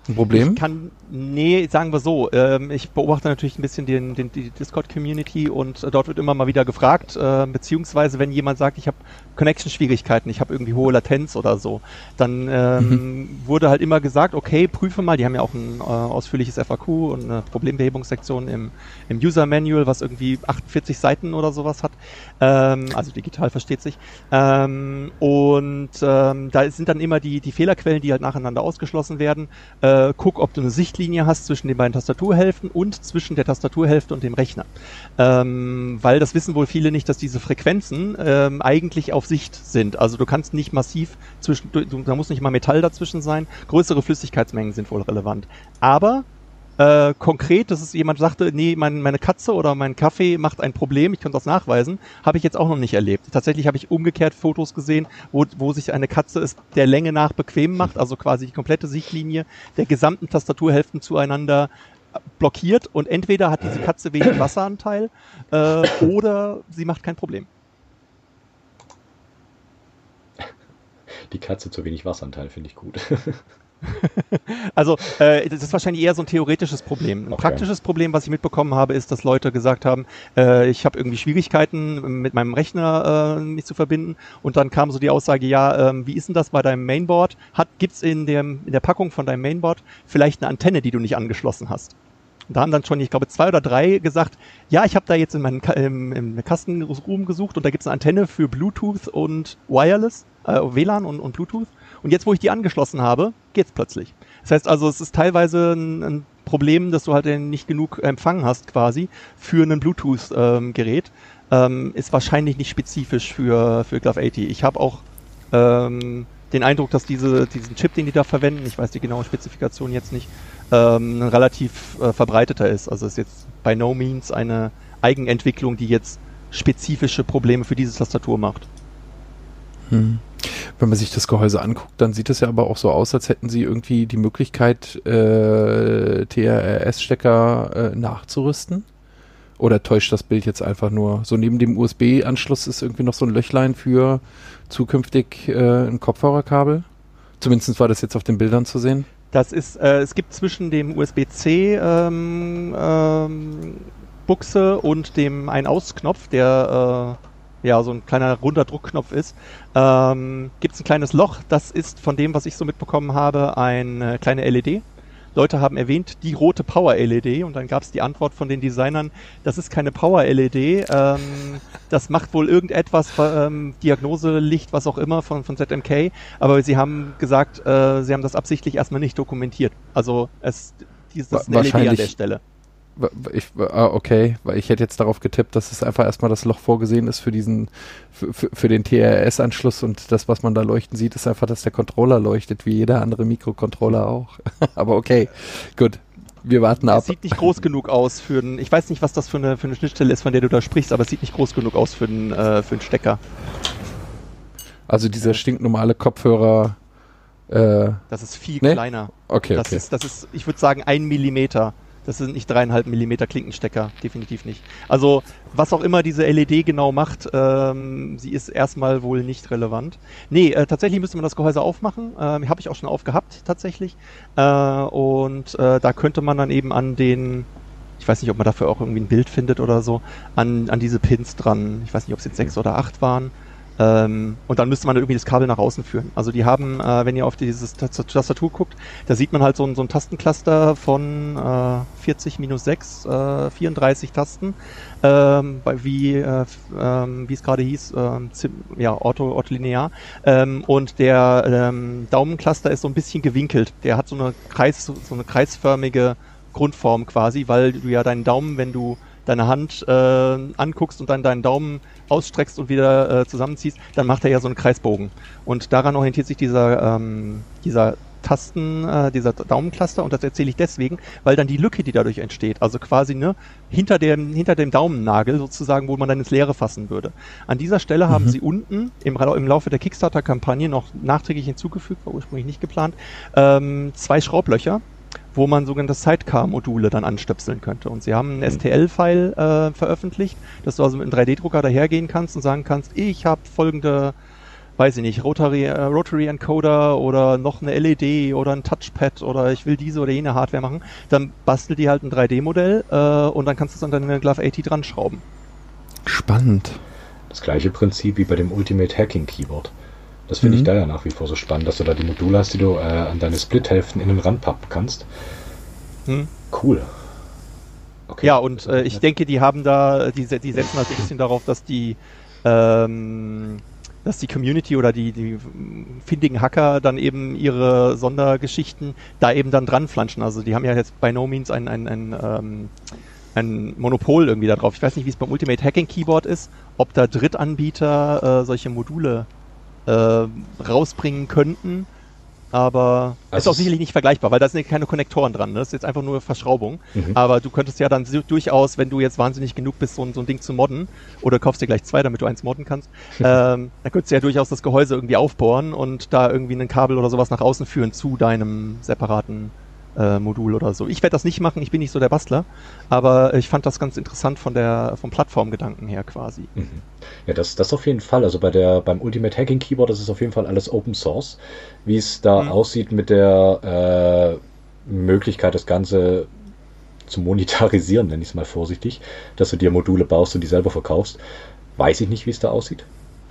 ein Problem? Ich kann, nee, sagen wir so. Ähm, ich beobachte natürlich ein bisschen den, den, die Discord-Community und äh, dort wird immer mal wieder gefragt, äh, beziehungsweise wenn jemand sagt, ich habe Connection-Schwierigkeiten, ich habe irgendwie hohe Latenz oder so, dann ähm, mhm. wurde halt immer gesagt, okay, prüfe mal, die haben ja auch ein äh, ausführliches FAQ und eine Problembehebungssektion im, im User-Manual, was irgendwie 48 Seiten oder sowas hat, ähm, also digital versteht sich. Ähm, und ähm, da sind dann immer die, die Fehlerquellen, die halt nacheinander ausgeschlossen werden. Äh, guck, ob du eine Sichtlinie hast zwischen den beiden Tastaturhälften und zwischen der Tastaturhälfte und dem Rechner. Ähm, weil das wissen wohl viele nicht, dass diese Frequenzen ähm, eigentlich auf Sicht sind. Also du kannst nicht massiv zwischen, du, da muss nicht mal Metall dazwischen sein. Größere Flüssigkeitsmengen sind wohl relevant. Aber äh, konkret, dass es jemand sagte, nee, mein, meine Katze oder mein Kaffee macht ein Problem, ich kann das nachweisen, habe ich jetzt auch noch nicht erlebt. Tatsächlich habe ich umgekehrt Fotos gesehen, wo, wo sich eine Katze es der Länge nach bequem macht, also quasi die komplette Sichtlinie der gesamten Tastaturhälften zueinander blockiert und entweder hat diese Katze wenig Wasseranteil äh, oder sie macht kein Problem. Die Katze zu wenig Wasseranteil finde ich gut. also äh, das ist wahrscheinlich eher so ein theoretisches Problem. Ein okay. praktisches Problem, was ich mitbekommen habe, ist, dass Leute gesagt haben, äh, ich habe irgendwie Schwierigkeiten mit meinem Rechner äh, mich zu verbinden und dann kam so die Aussage, ja, ähm, wie ist denn das bei deinem Mainboard? Hat gibt's in dem in der Packung von deinem Mainboard vielleicht eine Antenne, die du nicht angeschlossen hast? Und da haben dann schon, ich glaube, zwei oder drei gesagt, ja, ich habe da jetzt in meinem im, im Kastenroom gesucht und da gibt's eine Antenne für Bluetooth und Wireless, äh, WLAN und, und Bluetooth. Und jetzt, wo ich die angeschlossen habe, geht's plötzlich. Das heißt also, es ist teilweise ein, ein Problem, dass du halt nicht genug Empfang hast quasi für ein Bluetooth-Gerät. Ähm, ist wahrscheinlich nicht spezifisch für, für Glove 80. Ich habe auch ähm, den Eindruck, dass diese, diesen Chip, den die da verwenden, ich weiß die genaue Spezifikation jetzt nicht, ähm, relativ äh, verbreiteter ist. Also ist jetzt by no means eine Eigenentwicklung, die jetzt spezifische Probleme für diese Tastatur macht. Hm. Wenn man sich das Gehäuse anguckt, dann sieht es ja aber auch so aus, als hätten sie irgendwie die Möglichkeit, äh, TRS-Stecker äh, nachzurüsten. Oder täuscht das Bild jetzt einfach nur? So neben dem USB-Anschluss ist irgendwie noch so ein Löchlein für zukünftig äh, ein Kopfhörerkabel. Zumindest war das jetzt auf den Bildern zu sehen. Das ist, äh, es gibt zwischen dem USB-C ähm, ähm, Buchse und dem Ein-Aus-Knopf, der äh, ja so ein kleiner runder Druckknopf ist, ähm, gibt es ein kleines Loch. Das ist von dem, was ich so mitbekommen habe, eine kleine LED. Leute haben erwähnt, die rote Power-LED und dann gab es die Antwort von den Designern, das ist keine Power-LED, ähm, das macht wohl irgendetwas, ähm, Diagnose, Licht, was auch immer von, von ZMK, aber sie haben gesagt, äh, sie haben das absichtlich erstmal nicht dokumentiert. Also es ist das eine LED an der Stelle. Ich, ah, okay, weil ich hätte jetzt darauf getippt, dass es einfach erstmal das Loch vorgesehen ist für diesen, für, für den TRS-Anschluss und das, was man da leuchten sieht, ist einfach, dass der Controller leuchtet, wie jeder andere Mikrocontroller auch. Aber okay, gut. Wir warten ab. Es sieht nicht groß genug aus für einen, ich weiß nicht, was das für eine, für eine Schnittstelle ist, von der du da sprichst, aber es sieht nicht groß genug aus für einen, äh, für einen Stecker. Also dieser stinknormale Kopfhörer, äh, das ist viel nee? kleiner. Okay, das okay. Ist, das ist, ich würde sagen, ein Millimeter. Das sind nicht dreieinhalb Millimeter Klinkenstecker, definitiv nicht. Also was auch immer diese LED genau macht, ähm, sie ist erstmal wohl nicht relevant. Nee, äh, tatsächlich müsste man das Gehäuse aufmachen. Ähm, Habe ich auch schon aufgehabt tatsächlich. Äh, und äh, da könnte man dann eben an den, ich weiß nicht, ob man dafür auch irgendwie ein Bild findet oder so, an, an diese Pins dran. Ich weiß nicht, ob es jetzt sechs oder acht waren. Ähm, und dann müsste man irgendwie das Kabel nach außen führen. Also die haben, äh, wenn ihr auf dieses Tastatur guckt, da sieht man halt so ein, so ein Tastencluster von äh, 40 minus 6, äh, 34 Tasten, ähm, wie äh, ähm, wie es gerade hieß, äh, ja, ortho, ortholinear. Ähm, und der ähm, Daumencluster ist so ein bisschen gewinkelt. Der hat so eine Kreis, so eine kreisförmige Grundform quasi, weil du ja deinen Daumen, wenn du deine Hand äh, anguckst und dann deinen Daumen ausstreckst und wieder äh, zusammenziehst, dann macht er ja so einen Kreisbogen. Und daran orientiert sich dieser, ähm, dieser Tasten, äh, dieser Daumencluster und das erzähle ich deswegen, weil dann die Lücke, die dadurch entsteht, also quasi ne, hinter dem, hinter dem Daumennagel sozusagen, wo man dann ins Leere fassen würde. An dieser Stelle mhm. haben sie unten im, im Laufe der Kickstarter-Kampagne noch nachträglich hinzugefügt, war ursprünglich nicht geplant, ähm, zwei Schraublöcher, wo man sogenannte Sidecar-Module dann anstöpseln könnte. Und sie haben einen STL-File äh, veröffentlicht, dass du also mit einem 3D-Drucker dahergehen kannst und sagen kannst, ich habe folgende, weiß ich nicht, Rotary, äh, Rotary Encoder oder noch eine LED oder ein Touchpad oder ich will diese oder jene Hardware machen. Dann bastelt die halt ein 3D-Modell äh, und dann kannst du es an deine Glove 80 dran schrauben. Spannend. Das gleiche Prinzip wie bei dem Ultimate Hacking Keyboard. Das finde mhm. ich da ja nach wie vor so spannend, dass du da die Module hast, die du äh, an deine Split-Hälften innen ranpappen kannst. Mhm. Cool. Okay. Ja, und äh, ich denke, die haben da, die, die setzen halt ein bisschen darauf, dass die, ähm, dass die Community oder die, die findigen Hacker dann eben ihre Sondergeschichten da eben dann dran flanschen. Also die haben ja jetzt bei No Means ein, ein, ein, ähm, ein Monopol irgendwie darauf. Ich weiß nicht, wie es beim Ultimate Hacking Keyboard ist, ob da Drittanbieter äh, solche Module äh, rausbringen könnten. Aber also ist auch sicherlich nicht vergleichbar, weil da sind keine Konnektoren dran. Ne? Das ist jetzt einfach nur Verschraubung. Mhm. Aber du könntest ja dann durchaus, wenn du jetzt wahnsinnig genug bist, so ein, so ein Ding zu modden, oder kaufst dir gleich zwei, damit du eins modden kannst, ähm, dann könntest du ja durchaus das Gehäuse irgendwie aufbohren und da irgendwie ein Kabel oder sowas nach außen führen zu deinem separaten äh, Modul oder so. Ich werde das nicht machen, ich bin nicht so der Bastler, aber ich fand das ganz interessant von der vom Plattformgedanken her quasi. Mhm. Ja, das, das auf jeden Fall. Also bei der beim Ultimate Hacking Keyboard das ist auf jeden Fall alles Open Source. Wie es da mhm. aussieht mit der äh, Möglichkeit, das Ganze zu monetarisieren, nenne ich es mal vorsichtig, dass du dir Module baust und die selber verkaufst, weiß ich nicht, wie es da aussieht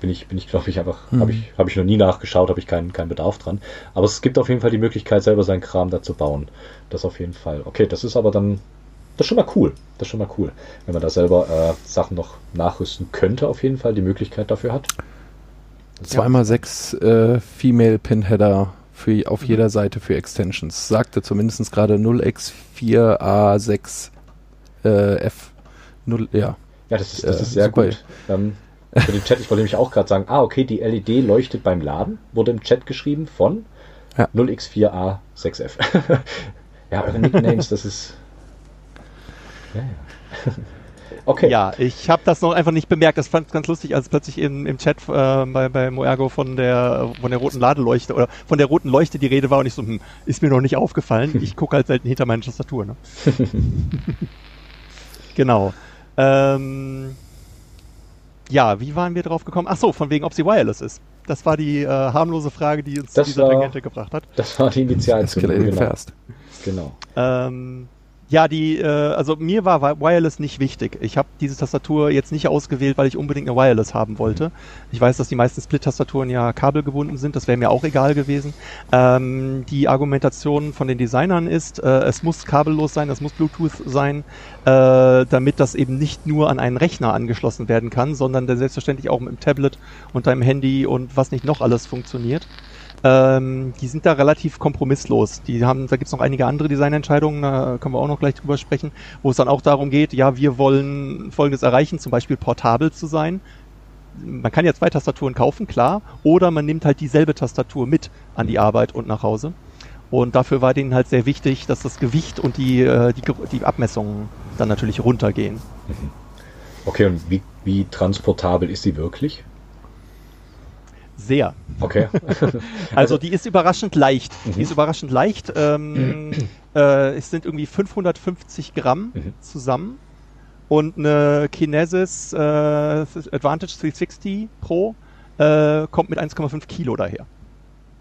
bin ich, bin ich glaube ich, einfach, mhm. habe ich, hab ich noch nie nachgeschaut, habe ich keinen, keinen Bedarf dran. Aber es gibt auf jeden Fall die Möglichkeit, selber seinen Kram da zu bauen. Das auf jeden Fall. Okay, das ist aber dann, das ist schon mal cool. Das ist schon mal cool. Wenn man da selber äh, Sachen noch nachrüsten könnte, auf jeden Fall die Möglichkeit dafür hat. Zweimal sechs äh, Female Pinheader für, auf mhm. jeder Seite für Extensions. Sagte zumindest gerade 0x4A6F. Äh, 0, ja. Ja, das ist, das ist sehr super. gut. Ähm, für den Chat, ich wollte nämlich auch gerade sagen, ah, okay, die LED leuchtet beim Laden, wurde im Chat geschrieben von ja. 0x4A6F. ja, eure Nicknames, das ist. Ja, ja. Okay. Ja, ich habe das noch einfach nicht bemerkt. Das fand ich ganz lustig, als plötzlich im, im Chat äh, bei, bei Moergo von der von der roten Ladeleuchte oder von der roten Leuchte die Rede war und ich so, hm, ist mir noch nicht aufgefallen. Ich gucke halt selten hinter meine Tastatur. Ne? genau. Ähm, ja, wie waren wir drauf gekommen? Ach so, von wegen, ob sie wireless ist. Das war die äh, harmlose Frage, die uns das zu dieser war, Tangente gebracht hat. Das war die Initialzündung. Genau. genau. Ähm, Ja, die, äh, also mir war Wireless nicht wichtig. Ich habe diese Tastatur jetzt nicht ausgewählt, weil ich unbedingt eine Wireless haben wollte. Ich weiß, dass die meisten Split-Tastaturen ja kabelgebunden sind, das wäre mir auch egal gewesen. Ähm, die Argumentation von den Designern ist, äh, es muss kabellos sein, es muss Bluetooth sein, äh, damit das eben nicht nur an einen Rechner angeschlossen werden kann, sondern dann selbstverständlich auch mit dem Tablet und deinem Handy und was nicht noch alles funktioniert. Ähm, die sind da relativ kompromisslos. Die haben, da gibt es noch einige andere Designentscheidungen, da können wir auch noch gleich drüber sprechen, wo es dann auch darum geht, ja, wir wollen Folgendes erreichen, zum Beispiel portabel zu sein. Man kann ja zwei Tastaturen kaufen, klar, oder man nimmt halt dieselbe Tastatur mit an die Arbeit und nach Hause. Und dafür war denen halt sehr wichtig, dass das Gewicht und die, äh, die, die Abmessungen dann natürlich runtergehen. Okay, und wie, wie transportabel ist sie wirklich? Sehr. Okay. also, die ist überraschend leicht. Mhm. Die ist überraschend leicht. Ähm, äh, es sind irgendwie 550 Gramm mhm. zusammen. Und eine Kinesis äh, Advantage 360 Pro äh, kommt mit 1,5 Kilo daher.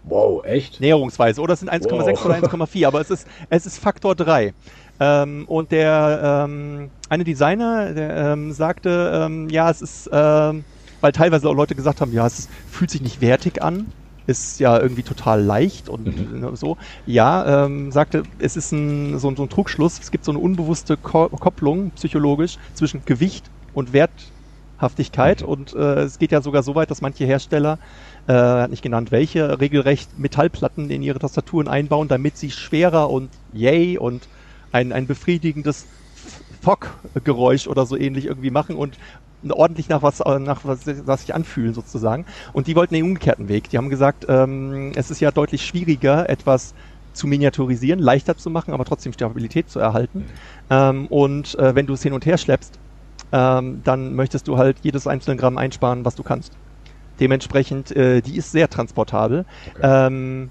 Wow, echt? Näherungsweise. Oder es sind 1,6 wow. oder 1,4, aber es ist, es ist Faktor 3. Ähm, und der ähm, eine Designer, der ähm, sagte, ähm, ja, es ist ähm, weil teilweise auch Leute gesagt haben, ja, es fühlt sich nicht wertig an, ist ja irgendwie total leicht und mhm. so. Ja, ähm, sagte, es ist ein, so, so, ein Trugschluss. Es gibt so eine unbewusste Ko Kopplung psychologisch zwischen Gewicht und Werthaftigkeit mhm. und äh, es geht ja sogar so weit, dass manche Hersteller, äh, hat nicht genannt welche, regelrecht Metallplatten in ihre Tastaturen einbauen, damit sie schwerer und yay und ein, ein befriedigendes Fock-Geräusch oder so ähnlich irgendwie machen und ordentlich nach was, äh, nach was, was sich anfühlen sozusagen. Und die wollten den umgekehrten Weg. Die haben gesagt, ähm, es ist ja deutlich schwieriger, etwas zu miniaturisieren, leichter zu machen, aber trotzdem Stabilität zu erhalten. Ähm, und äh, wenn du es hin und her schleppst, ähm, dann möchtest du halt jedes einzelne Gramm einsparen, was du kannst. Dementsprechend, äh, die ist sehr transportabel. Okay. Ähm,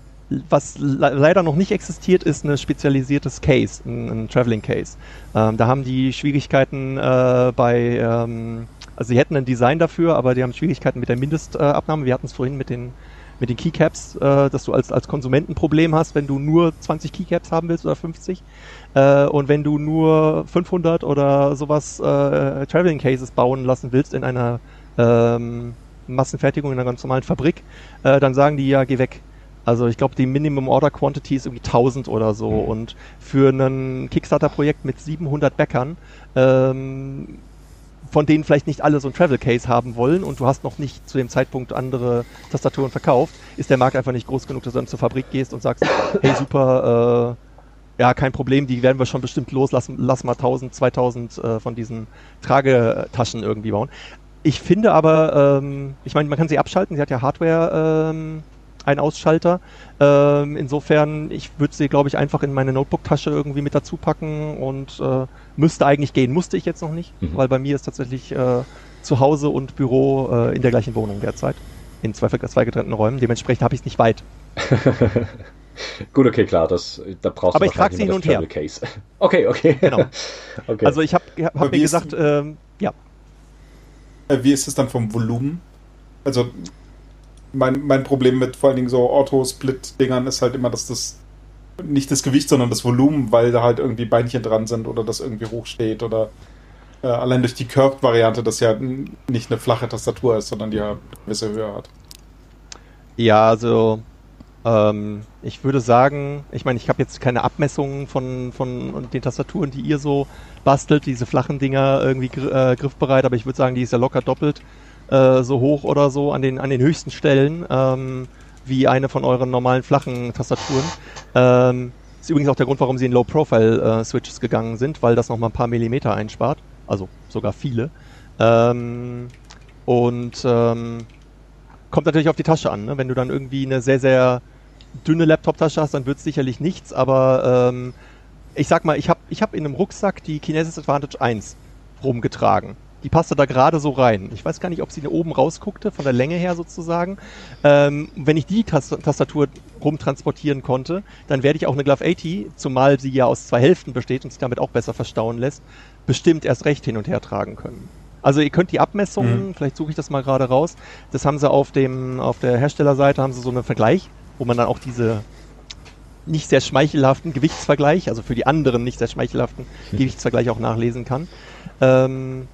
was le leider noch nicht existiert, ist ein spezialisiertes Case, ein, ein Traveling Case. Ähm, da haben die Schwierigkeiten äh, bei ähm, also sie hätten ein Design dafür, aber die haben Schwierigkeiten mit der Mindestabnahme. Wir hatten es vorhin mit den mit den Keycaps, äh, dass du als, als Konsument ein Problem hast, wenn du nur 20 Keycaps haben willst oder 50. Äh, und wenn du nur 500 oder sowas äh, Traveling Cases bauen lassen willst in einer ähm, Massenfertigung in einer ganz normalen Fabrik, äh, dann sagen die ja, geh weg. Also ich glaube, die Minimum Order Quantity ist irgendwie 1000 oder so. Mhm. Und für ein Kickstarter-Projekt mit 700 Bäckern ähm, von denen vielleicht nicht alle so ein Travel Case haben wollen und du hast noch nicht zu dem Zeitpunkt andere Tastaturen verkauft, ist der Markt einfach nicht groß genug, dass du dann zur Fabrik gehst und sagst, hey super, äh, ja kein Problem, die werden wir schon bestimmt los, lass, lass mal 1000, 2000 äh, von diesen Tragetaschen irgendwie bauen. Ich finde aber, ähm, ich meine, man kann sie abschalten, sie hat ja Hardware ähm, ein Ausschalter. Ähm, insofern, ich würde sie, glaube ich, einfach in meine Notebook-Tasche irgendwie mit dazu packen und äh, müsste eigentlich gehen. Musste ich jetzt noch nicht, mhm. weil bei mir ist tatsächlich äh, zu Hause und Büro äh, in der gleichen Wohnung derzeit. In zwei, zwei getrennten Räumen. Dementsprechend habe ich es nicht weit. Gut, okay, klar, das, da brauchst Aber du ich trage sie hin und her. Case. Okay, okay. Genau. okay. Also ich habe hab, hab mir gesagt, ähm, ja. Äh, wie ist es dann vom Volumen? Also mein, mein Problem mit vor allen Dingen so Auto-Split-Dingern ist halt immer, dass das nicht das Gewicht, sondern das Volumen, weil da halt irgendwie Beinchen dran sind oder das irgendwie hoch steht oder äh, allein durch die Curved-Variante, das ja nicht eine flache Tastatur ist, sondern die ja eine gewisse Höhe hat. Ja, also ähm, ich würde sagen, ich meine, ich habe jetzt keine Abmessungen von, von den Tastaturen, die ihr so bastelt, diese flachen Dinger irgendwie gr äh, griffbereit, aber ich würde sagen, die ist ja locker doppelt äh, so hoch oder so an den, an den höchsten Stellen ähm, wie eine von euren normalen flachen Tastaturen. Ähm, ist übrigens auch der Grund, warum sie in Low-Profile-Switches äh, gegangen sind, weil das nochmal ein paar Millimeter einspart. Also sogar viele. Ähm, und ähm, kommt natürlich auf die Tasche an. Ne? Wenn du dann irgendwie eine sehr, sehr dünne Laptop-Tasche hast, dann wird es sicherlich nichts. Aber ähm, ich sag mal, ich habe ich hab in einem Rucksack die Kinesis Advantage 1 rumgetragen die passte da gerade so rein. Ich weiß gar nicht, ob sie oben rausguckte, von der Länge her sozusagen. Ähm, wenn ich die Tast Tastatur rumtransportieren konnte, dann werde ich auch eine Glove 80, zumal sie ja aus zwei Hälften besteht und sich damit auch besser verstauen lässt, bestimmt erst recht hin und her tragen können. Also ihr könnt die Abmessungen, mhm. vielleicht suche ich das mal gerade raus, das haben sie auf dem, auf der Herstellerseite haben sie so einen Vergleich, wo man dann auch diese nicht sehr schmeichelhaften Gewichtsvergleich, also für die anderen nicht sehr schmeichelhaften Gewichtsvergleich auch nachlesen kann. Ähm,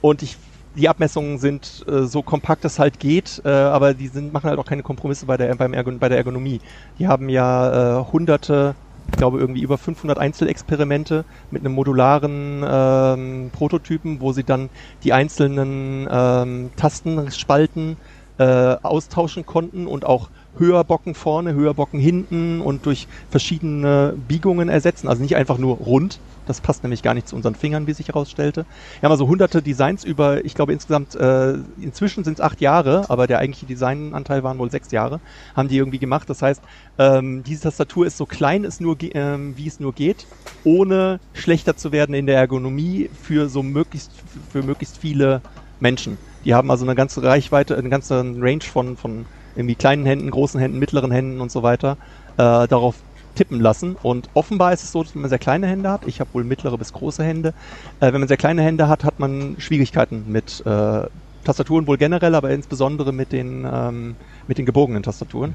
und ich, die Abmessungen sind äh, so kompakt es halt geht, äh, aber die sind, machen halt auch keine Kompromisse bei der, beim Ergon bei der Ergonomie. Die haben ja äh, hunderte, ich glaube irgendwie über 500 Einzelexperimente mit einem modularen ähm, Prototypen, wo sie dann die einzelnen ähm, Tastenspalten äh, austauschen konnten und auch höher Bocken vorne, höher Bocken hinten und durch verschiedene Biegungen ersetzen. Also nicht einfach nur rund. Das passt nämlich gar nicht zu unseren Fingern, wie sich herausstellte. Wir haben also hunderte Designs über, ich glaube insgesamt, äh, inzwischen sind es acht Jahre, aber der eigentliche Designanteil waren wohl sechs Jahre, haben die irgendwie gemacht. Das heißt, ähm, diese Tastatur ist so klein, ist nur, ähm, wie es nur geht, ohne schlechter zu werden in der Ergonomie für so möglichst, für möglichst viele Menschen. Die haben also eine ganze Reichweite, eine ganze Range von, von irgendwie kleinen Händen, großen Händen, mittleren Händen und so weiter äh, darauf tippen lassen. Und offenbar ist es so, dass wenn man sehr kleine Hände hat, ich habe wohl mittlere bis große Hände, äh, wenn man sehr kleine Hände hat, hat man Schwierigkeiten mit äh, Tastaturen wohl generell, aber insbesondere mit den, ähm, mit den gebogenen Tastaturen.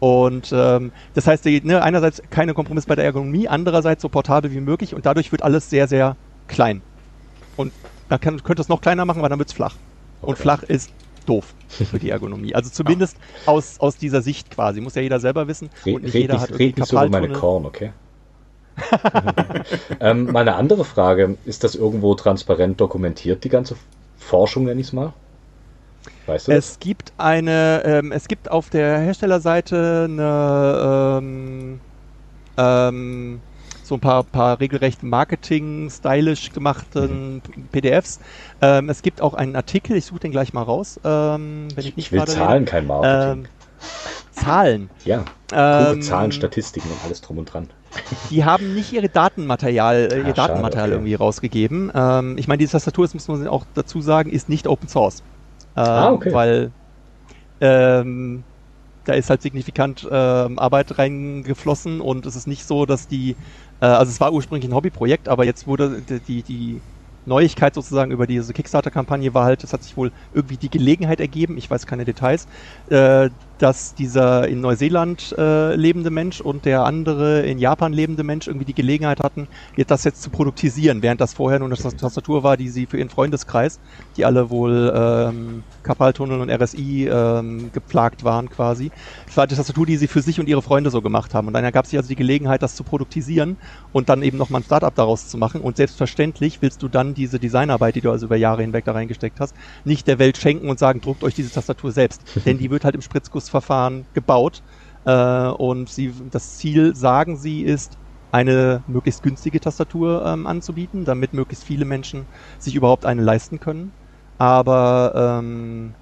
Und ähm, das heißt, ne, einerseits keine Kompromiss bei der Ergonomie, andererseits so portabel wie möglich und dadurch wird alles sehr, sehr klein. Und man kann, könnte es noch kleiner machen, weil dann wird es flach. Und okay. flach ist doof für die Ergonomie. Also zumindest aus, aus dieser Sicht quasi. Muss ja jeder selber wissen. und nicht red jeder nicht, hat red nicht so über meine Korn, okay? ähm, meine andere Frage, ist das irgendwo transparent dokumentiert, die ganze Forschung, nenne ich es mal? Weißt du es das? gibt eine, ähm, es gibt auf der Herstellerseite eine ähm, ähm, so ein paar, paar regelrecht Marketing-stylisch gemachten PDFs. Ähm, es gibt auch einen Artikel, ich suche den gleich mal raus. Ähm, wenn ich, nicht ich will Zahlen, rede. kein Marketing. Ähm, Zahlen. Ja, ähm, Zahlen, Statistiken und alles drum und dran. Die haben nicht ihre Datenmaterial, äh, ihr ah, Datenmaterial okay. irgendwie rausgegeben. Ähm, ich meine, die Tastatur, das muss man auch dazu sagen, ist nicht Open Source. Ähm, ah, okay. Weil ähm, da ist halt signifikant ähm, Arbeit reingeflossen und es ist nicht so, dass die also es war ursprünglich ein Hobbyprojekt, aber jetzt wurde die, die Neuigkeit sozusagen über diese Kickstarter-Kampagne war halt, es hat sich wohl irgendwie die Gelegenheit ergeben, ich weiß keine Details, äh, dass dieser in Neuseeland äh, lebende Mensch und der andere in Japan lebende Mensch irgendwie die Gelegenheit hatten, das jetzt zu produktisieren, während das vorher nur eine Tastatur war, die sie für ihren Freundeskreis, die alle wohl ähm, Kapaltunnel und RSI ähm, geplagt waren quasi. Das war die Tastatur, die sie für sich und ihre Freunde so gemacht haben. Und dann ergab sich also die Gelegenheit, das zu produktisieren und dann eben nochmal ein Startup daraus zu machen. Und selbstverständlich willst du dann diese Designarbeit, die du also über Jahre hinweg da reingesteckt hast, nicht der Welt schenken und sagen, druckt euch diese Tastatur selbst. Denn die wird halt im Spritzguss Verfahren gebaut. Äh, und sie, das Ziel, sagen sie, ist, eine möglichst günstige Tastatur ähm, anzubieten, damit möglichst viele Menschen sich überhaupt eine leisten können. Aber ähm,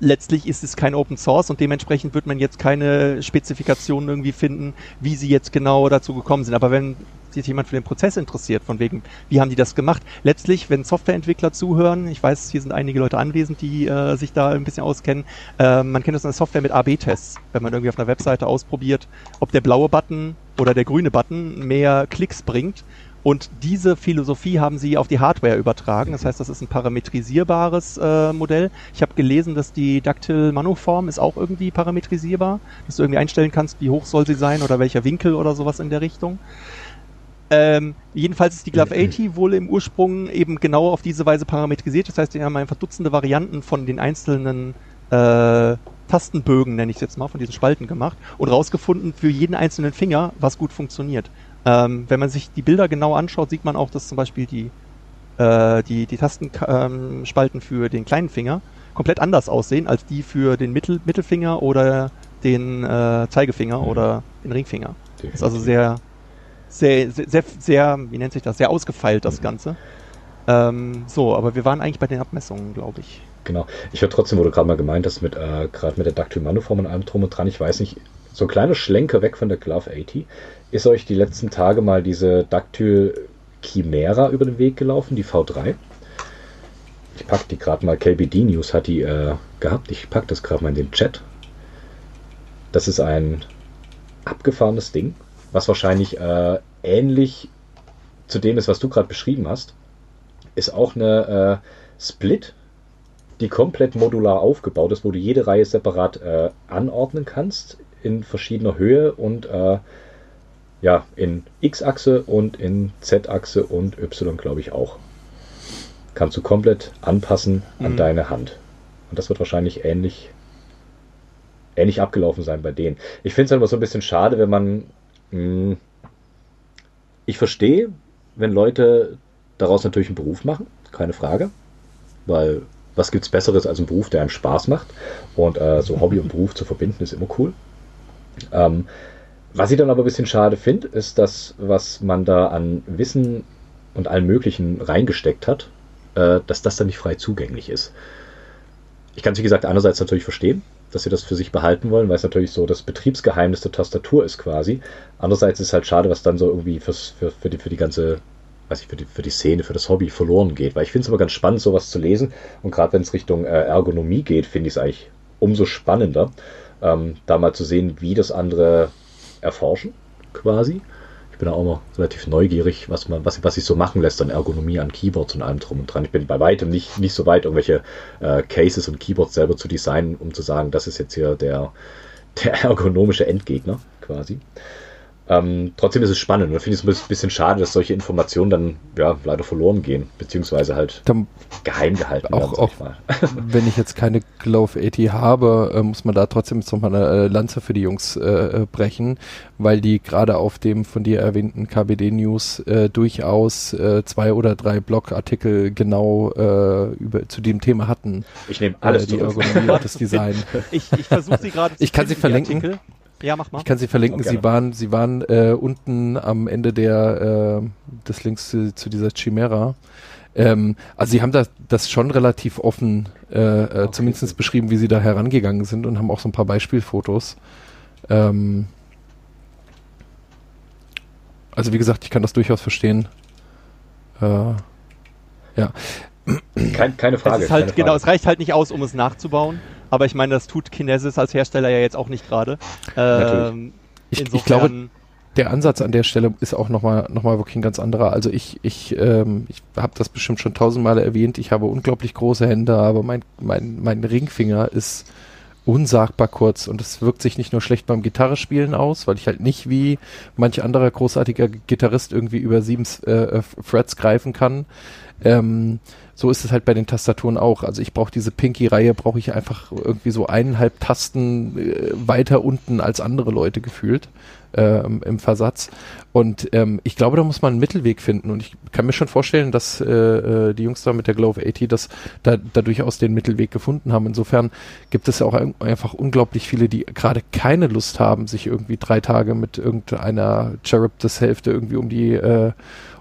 letztlich ist es kein Open Source und dementsprechend wird man jetzt keine Spezifikationen irgendwie finden, wie sie jetzt genau dazu gekommen sind. Aber wenn sich jemand für den Prozess interessiert, von wegen, wie haben die das gemacht? Letztlich, wenn Softwareentwickler zuhören, ich weiß, hier sind einige Leute anwesend, die äh, sich da ein bisschen auskennen, äh, man kennt das in der Software mit AB-Tests, wenn man irgendwie auf einer Webseite ausprobiert, ob der blaue Button oder der grüne Button mehr Klicks bringt. Und diese Philosophie haben sie auf die Hardware übertragen. Das heißt, das ist ein parametrisierbares äh, Modell. Ich habe gelesen, dass die Dactyl Manoform ist auch irgendwie parametrisierbar, dass du irgendwie einstellen kannst, wie hoch soll sie sein oder welcher Winkel oder sowas in der Richtung. Ähm, jedenfalls ist die Glove 80 wohl im Ursprung eben genau auf diese Weise parametrisiert. Das heißt, die haben einfach Dutzende Varianten von den einzelnen äh, Tastenbögen, nenne ich es jetzt mal, von diesen Spalten gemacht und rausgefunden für jeden einzelnen Finger, was gut funktioniert. Ähm, wenn man sich die Bilder genau anschaut, sieht man auch, dass zum Beispiel die, äh, die, die Tastenspalten ähm, für den kleinen Finger komplett anders aussehen als die für den Mittel, Mittelfinger oder den äh, Zeigefinger mhm. oder den Ringfinger. Definitiv. Das ist also sehr, sehr, sehr, sehr, wie nennt sich das, sehr ausgefeilt, das. Ganze. Ähm, so, aber wir waren eigentlich bei den Abmessungen, glaube ich. Genau. Ich höre trotzdem, du gerade mal gemeint hast, mit, äh, gerade mit der Dactyl-Manuform und allem drum und dran, ich weiß nicht, so ein kleiner Schlenker weg von der Glove 80. Ist euch die letzten Tage mal diese Dactyl Chimera über den Weg gelaufen, die V3? Ich packe die gerade mal, KBD News hat die äh, gehabt. Ich packe das gerade mal in den Chat. Das ist ein abgefahrenes Ding was wahrscheinlich äh, ähnlich zu dem ist, was du gerade beschrieben hast, ist auch eine äh, Split, die komplett modular aufgebaut ist, wo du jede Reihe separat äh, anordnen kannst. in verschiedener Höhe und äh, ja, in X-Achse und in Z-Achse und Y, glaube ich, auch. Kannst du komplett anpassen an Mhm. deine Hand. Und das wird wahrscheinlich ähnlich, ähnlich abgelaufen sein bei denen. Ich finde es halt immer so ein bisschen schade, wenn man. Mh, ich verstehe, wenn Leute daraus natürlich einen Beruf machen, keine Frage. Weil was gibt's Besseres als ein Beruf, der einem Spaß macht? Und äh, so Hobby und Beruf zu verbinden, ist immer cool. Ähm, was ich dann aber ein bisschen schade finde, ist das, was man da an Wissen und allem Möglichen reingesteckt hat, äh, dass das dann nicht frei zugänglich ist. Ich kann es, wie gesagt, einerseits natürlich verstehen, dass sie das für sich behalten wollen, weil es natürlich so das Betriebsgeheimnis der Tastatur ist quasi. Andererseits ist es halt schade, was dann so irgendwie fürs, für, für, die, für die ganze, weiß ich, für die, für die Szene, für das Hobby verloren geht. Weil ich finde es immer ganz spannend, sowas zu lesen. Und gerade wenn es Richtung äh, Ergonomie geht, finde ich es eigentlich umso spannender, ähm, da mal zu sehen, wie das andere erforschen, quasi. Bin auch mal relativ neugierig, was man, was, was sich so machen lässt an Ergonomie, an Keyboards und allem drum und dran. Ich bin bei weitem nicht, nicht so weit, irgendwelche äh, Cases und Keyboards selber zu designen, um zu sagen, das ist jetzt hier der, der ergonomische Endgegner, quasi. Ähm, trotzdem ist es spannend und finde ich es ein bisschen schade, dass solche Informationen dann ja leider verloren gehen, beziehungsweise halt Dann, geheim gehalten Auch- werden. sag auch- ich mal. wenn ich jetzt keine Glove 80 habe, äh, muss man da trotzdem jetzt nochmal eine äh, Lanze für die Jungs äh, äh, brechen, weil die gerade auf dem von dir erwähnten KBD News äh, durchaus äh, zwei oder drei Blogartikel genau äh, über, zu dem Thema hatten. Ich nehme alles äh, die zurück. Ergonomie und das Design. Ich, ich versuche sie gerade zu Ich kann sie verlinken. Ja, mach mal. Ich kann sie verlinken. Auch Sie waren, sie waren äh, unten am Ende der äh, des Links zu, zu dieser Chimera. Ähm, also sie haben das, das schon relativ offen, äh, äh, zumindest beschrieben, wie sie da herangegangen sind und haben auch so ein paar Beispielfotos. Ähm, also wie gesagt, ich kann das durchaus verstehen. Äh, ja, Kein, keine Frage. es ist halt, keine genau, Frage. es reicht halt nicht aus, um es nachzubauen. Aber ich meine, das tut Kinesis als Hersteller ja jetzt auch nicht gerade. Ähm, ich, ich glaube, der Ansatz an der Stelle ist auch nochmal noch mal wirklich ein ganz anderer. Also ich, ich, ähm, ich habe das bestimmt schon tausendmal erwähnt. Ich habe unglaublich große Hände, aber mein, mein, mein Ringfinger ist unsagbar kurz und es wirkt sich nicht nur schlecht beim Gitarrespielen aus, weil ich halt nicht wie manch anderer großartiger Gitarrist irgendwie über sieben äh, Frets greifen kann. Ähm, so ist es halt bei den Tastaturen auch. Also ich brauche diese Pinky-Reihe, brauche ich einfach irgendwie so eineinhalb Tasten äh, weiter unten als andere Leute gefühlt ähm, im Versatz. Und ähm, ich glaube, da muss man einen Mittelweg finden. Und ich kann mir schon vorstellen, dass äh, äh, die Jungs da mit der Glove 80 das da, da durchaus den Mittelweg gefunden haben. Insofern gibt es ja auch ein- einfach unglaublich viele, die gerade keine Lust haben, sich irgendwie drei Tage mit irgendeiner Charybdis-Hälfte irgendwie um die äh,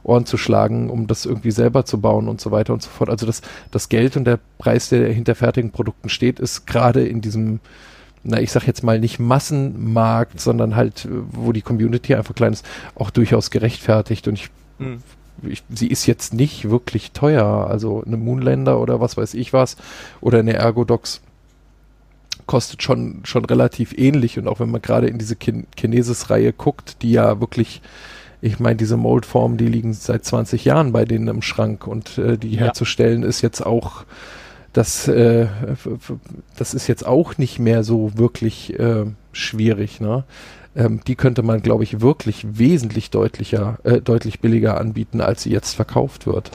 Ohren zu schlagen, um das irgendwie selber zu bauen und so weiter und so fort. Also das, das Geld und der Preis, der hinter fertigen Produkten steht, ist gerade in diesem na, ich sag jetzt mal nicht Massenmarkt, sondern halt, wo die Community einfach klein ist, auch durchaus gerechtfertigt. Und ich, Hm. ich sie ist jetzt nicht wirklich teuer. Also eine Moonlander oder was weiß ich was oder eine Ergodox kostet schon, schon relativ ähnlich. Und auch wenn man gerade in diese Kin Kinesis-Reihe guckt, die ja wirklich, ich meine, diese Moldformen, die liegen seit 20 Jahren bei denen im Schrank und äh, die Ja. herzustellen ist jetzt auch das, äh, das ist jetzt auch nicht mehr so wirklich äh, schwierig. Ne? Ähm, die könnte man, glaube ich, wirklich wesentlich deutlicher, äh, deutlich billiger anbieten, als sie jetzt verkauft wird.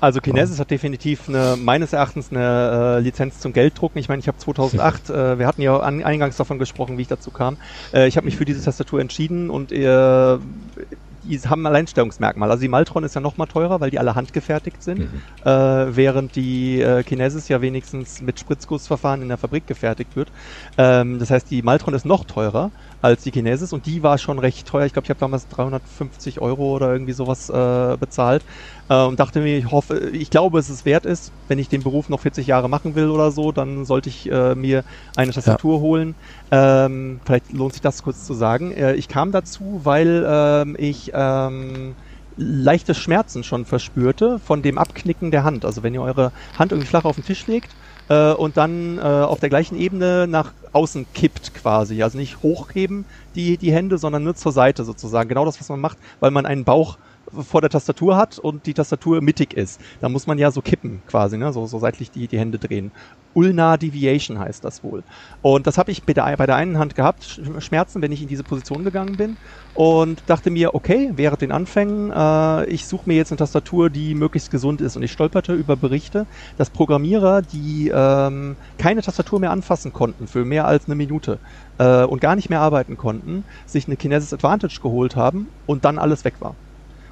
Also Kinesis hat definitiv eine, meines Erachtens eine äh, Lizenz zum Gelddrucken. Ich meine, ich habe 2008, äh, wir hatten ja an, eingangs davon gesprochen, wie ich dazu kam. Äh, ich habe mich für diese Tastatur entschieden und äh, die haben ein Alleinstellungsmerkmal. Also die Maltron ist ja noch mal teurer, weil die alle handgefertigt sind, Mhm. äh, während die äh, Kinesis ja wenigstens mit Spritzgussverfahren in der Fabrik gefertigt wird. Ähm, das heißt, die Maltron ist noch teurer als die Kinesis und die war schon recht teuer. Ich glaube, ich habe damals 350 Euro oder irgendwie sowas äh, bezahlt äh, und dachte mir, ich hoffe, ich glaube, es ist wert ist, wenn ich den Beruf noch 40 Jahre machen will oder so, dann sollte ich äh, mir eine Tastatur holen. Ähm, vielleicht lohnt sich das kurz zu sagen. Äh, ich kam dazu, weil ähm, ich ähm, leichte Schmerzen schon verspürte von dem Abknicken der Hand. Also wenn ihr eure Hand irgendwie flach auf den Tisch legt äh, und dann äh, auf der gleichen Ebene nach außen kippt quasi. Also nicht hochheben die, die Hände, sondern nur zur Seite sozusagen. Genau das, was man macht, weil man einen Bauch vor der Tastatur hat und die Tastatur mittig ist. Da muss man ja so kippen quasi, ne? so, so seitlich die, die Hände drehen. Ulnar Deviation heißt das wohl. Und das habe ich bei der, bei der einen Hand gehabt, Schmerzen, wenn ich in diese Position gegangen bin. Und dachte mir, okay, während den Anfängen, äh, ich suche mir jetzt eine Tastatur, die möglichst gesund ist. Und ich stolperte über Berichte, dass Programmierer, die ähm, keine Tastatur mehr anfassen konnten für mehr als eine Minute äh, und gar nicht mehr arbeiten konnten, sich eine Kinesis Advantage geholt haben und dann alles weg war.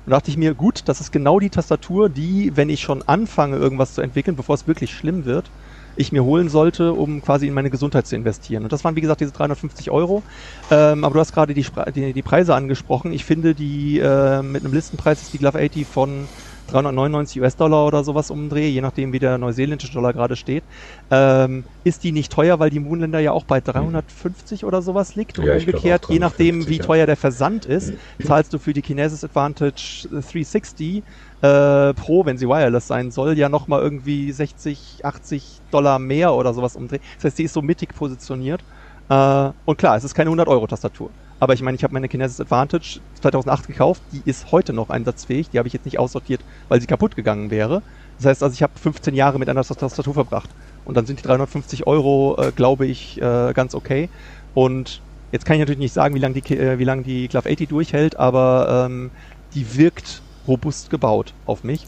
Und dachte ich mir, gut, das ist genau die Tastatur, die, wenn ich schon anfange, irgendwas zu entwickeln, bevor es wirklich schlimm wird, ich mir holen sollte, um quasi in meine Gesundheit zu investieren. Und das waren, wie gesagt, diese 350 Euro. Ähm, aber du hast gerade die, die, die, Preise angesprochen. Ich finde, die äh, mit einem Listenpreis ist die Glove 80 von 399 US-Dollar oder sowas umdrehe, je nachdem wie der neuseeländische Dollar gerade steht, ähm, ist die nicht teuer, weil die Moonländer ja auch bei 350 oder sowas liegt. Und ja, umgekehrt, je nachdem wie teuer der Versand ist, zahlst du für die Kinesis Advantage 360 äh, Pro, wenn sie wireless sein soll, ja nochmal irgendwie 60, 80 Dollar mehr oder sowas umdrehen. Das heißt, sie ist so mittig positioniert. Äh, und klar, es ist keine 100-Euro-Tastatur. Aber ich meine, ich habe meine Kinesis Advantage 2008 gekauft, die ist heute noch einsatzfähig, die habe ich jetzt nicht aussortiert, weil sie kaputt gegangen wäre. Das heißt also, ich habe 15 Jahre mit einer Tastatur verbracht. Und dann sind die 350 Euro, äh, glaube ich, äh, ganz okay. Und jetzt kann ich natürlich nicht sagen, wie lange die, äh, wie lang die Glove 80 durchhält, aber ähm, die wirkt robust gebaut auf mich.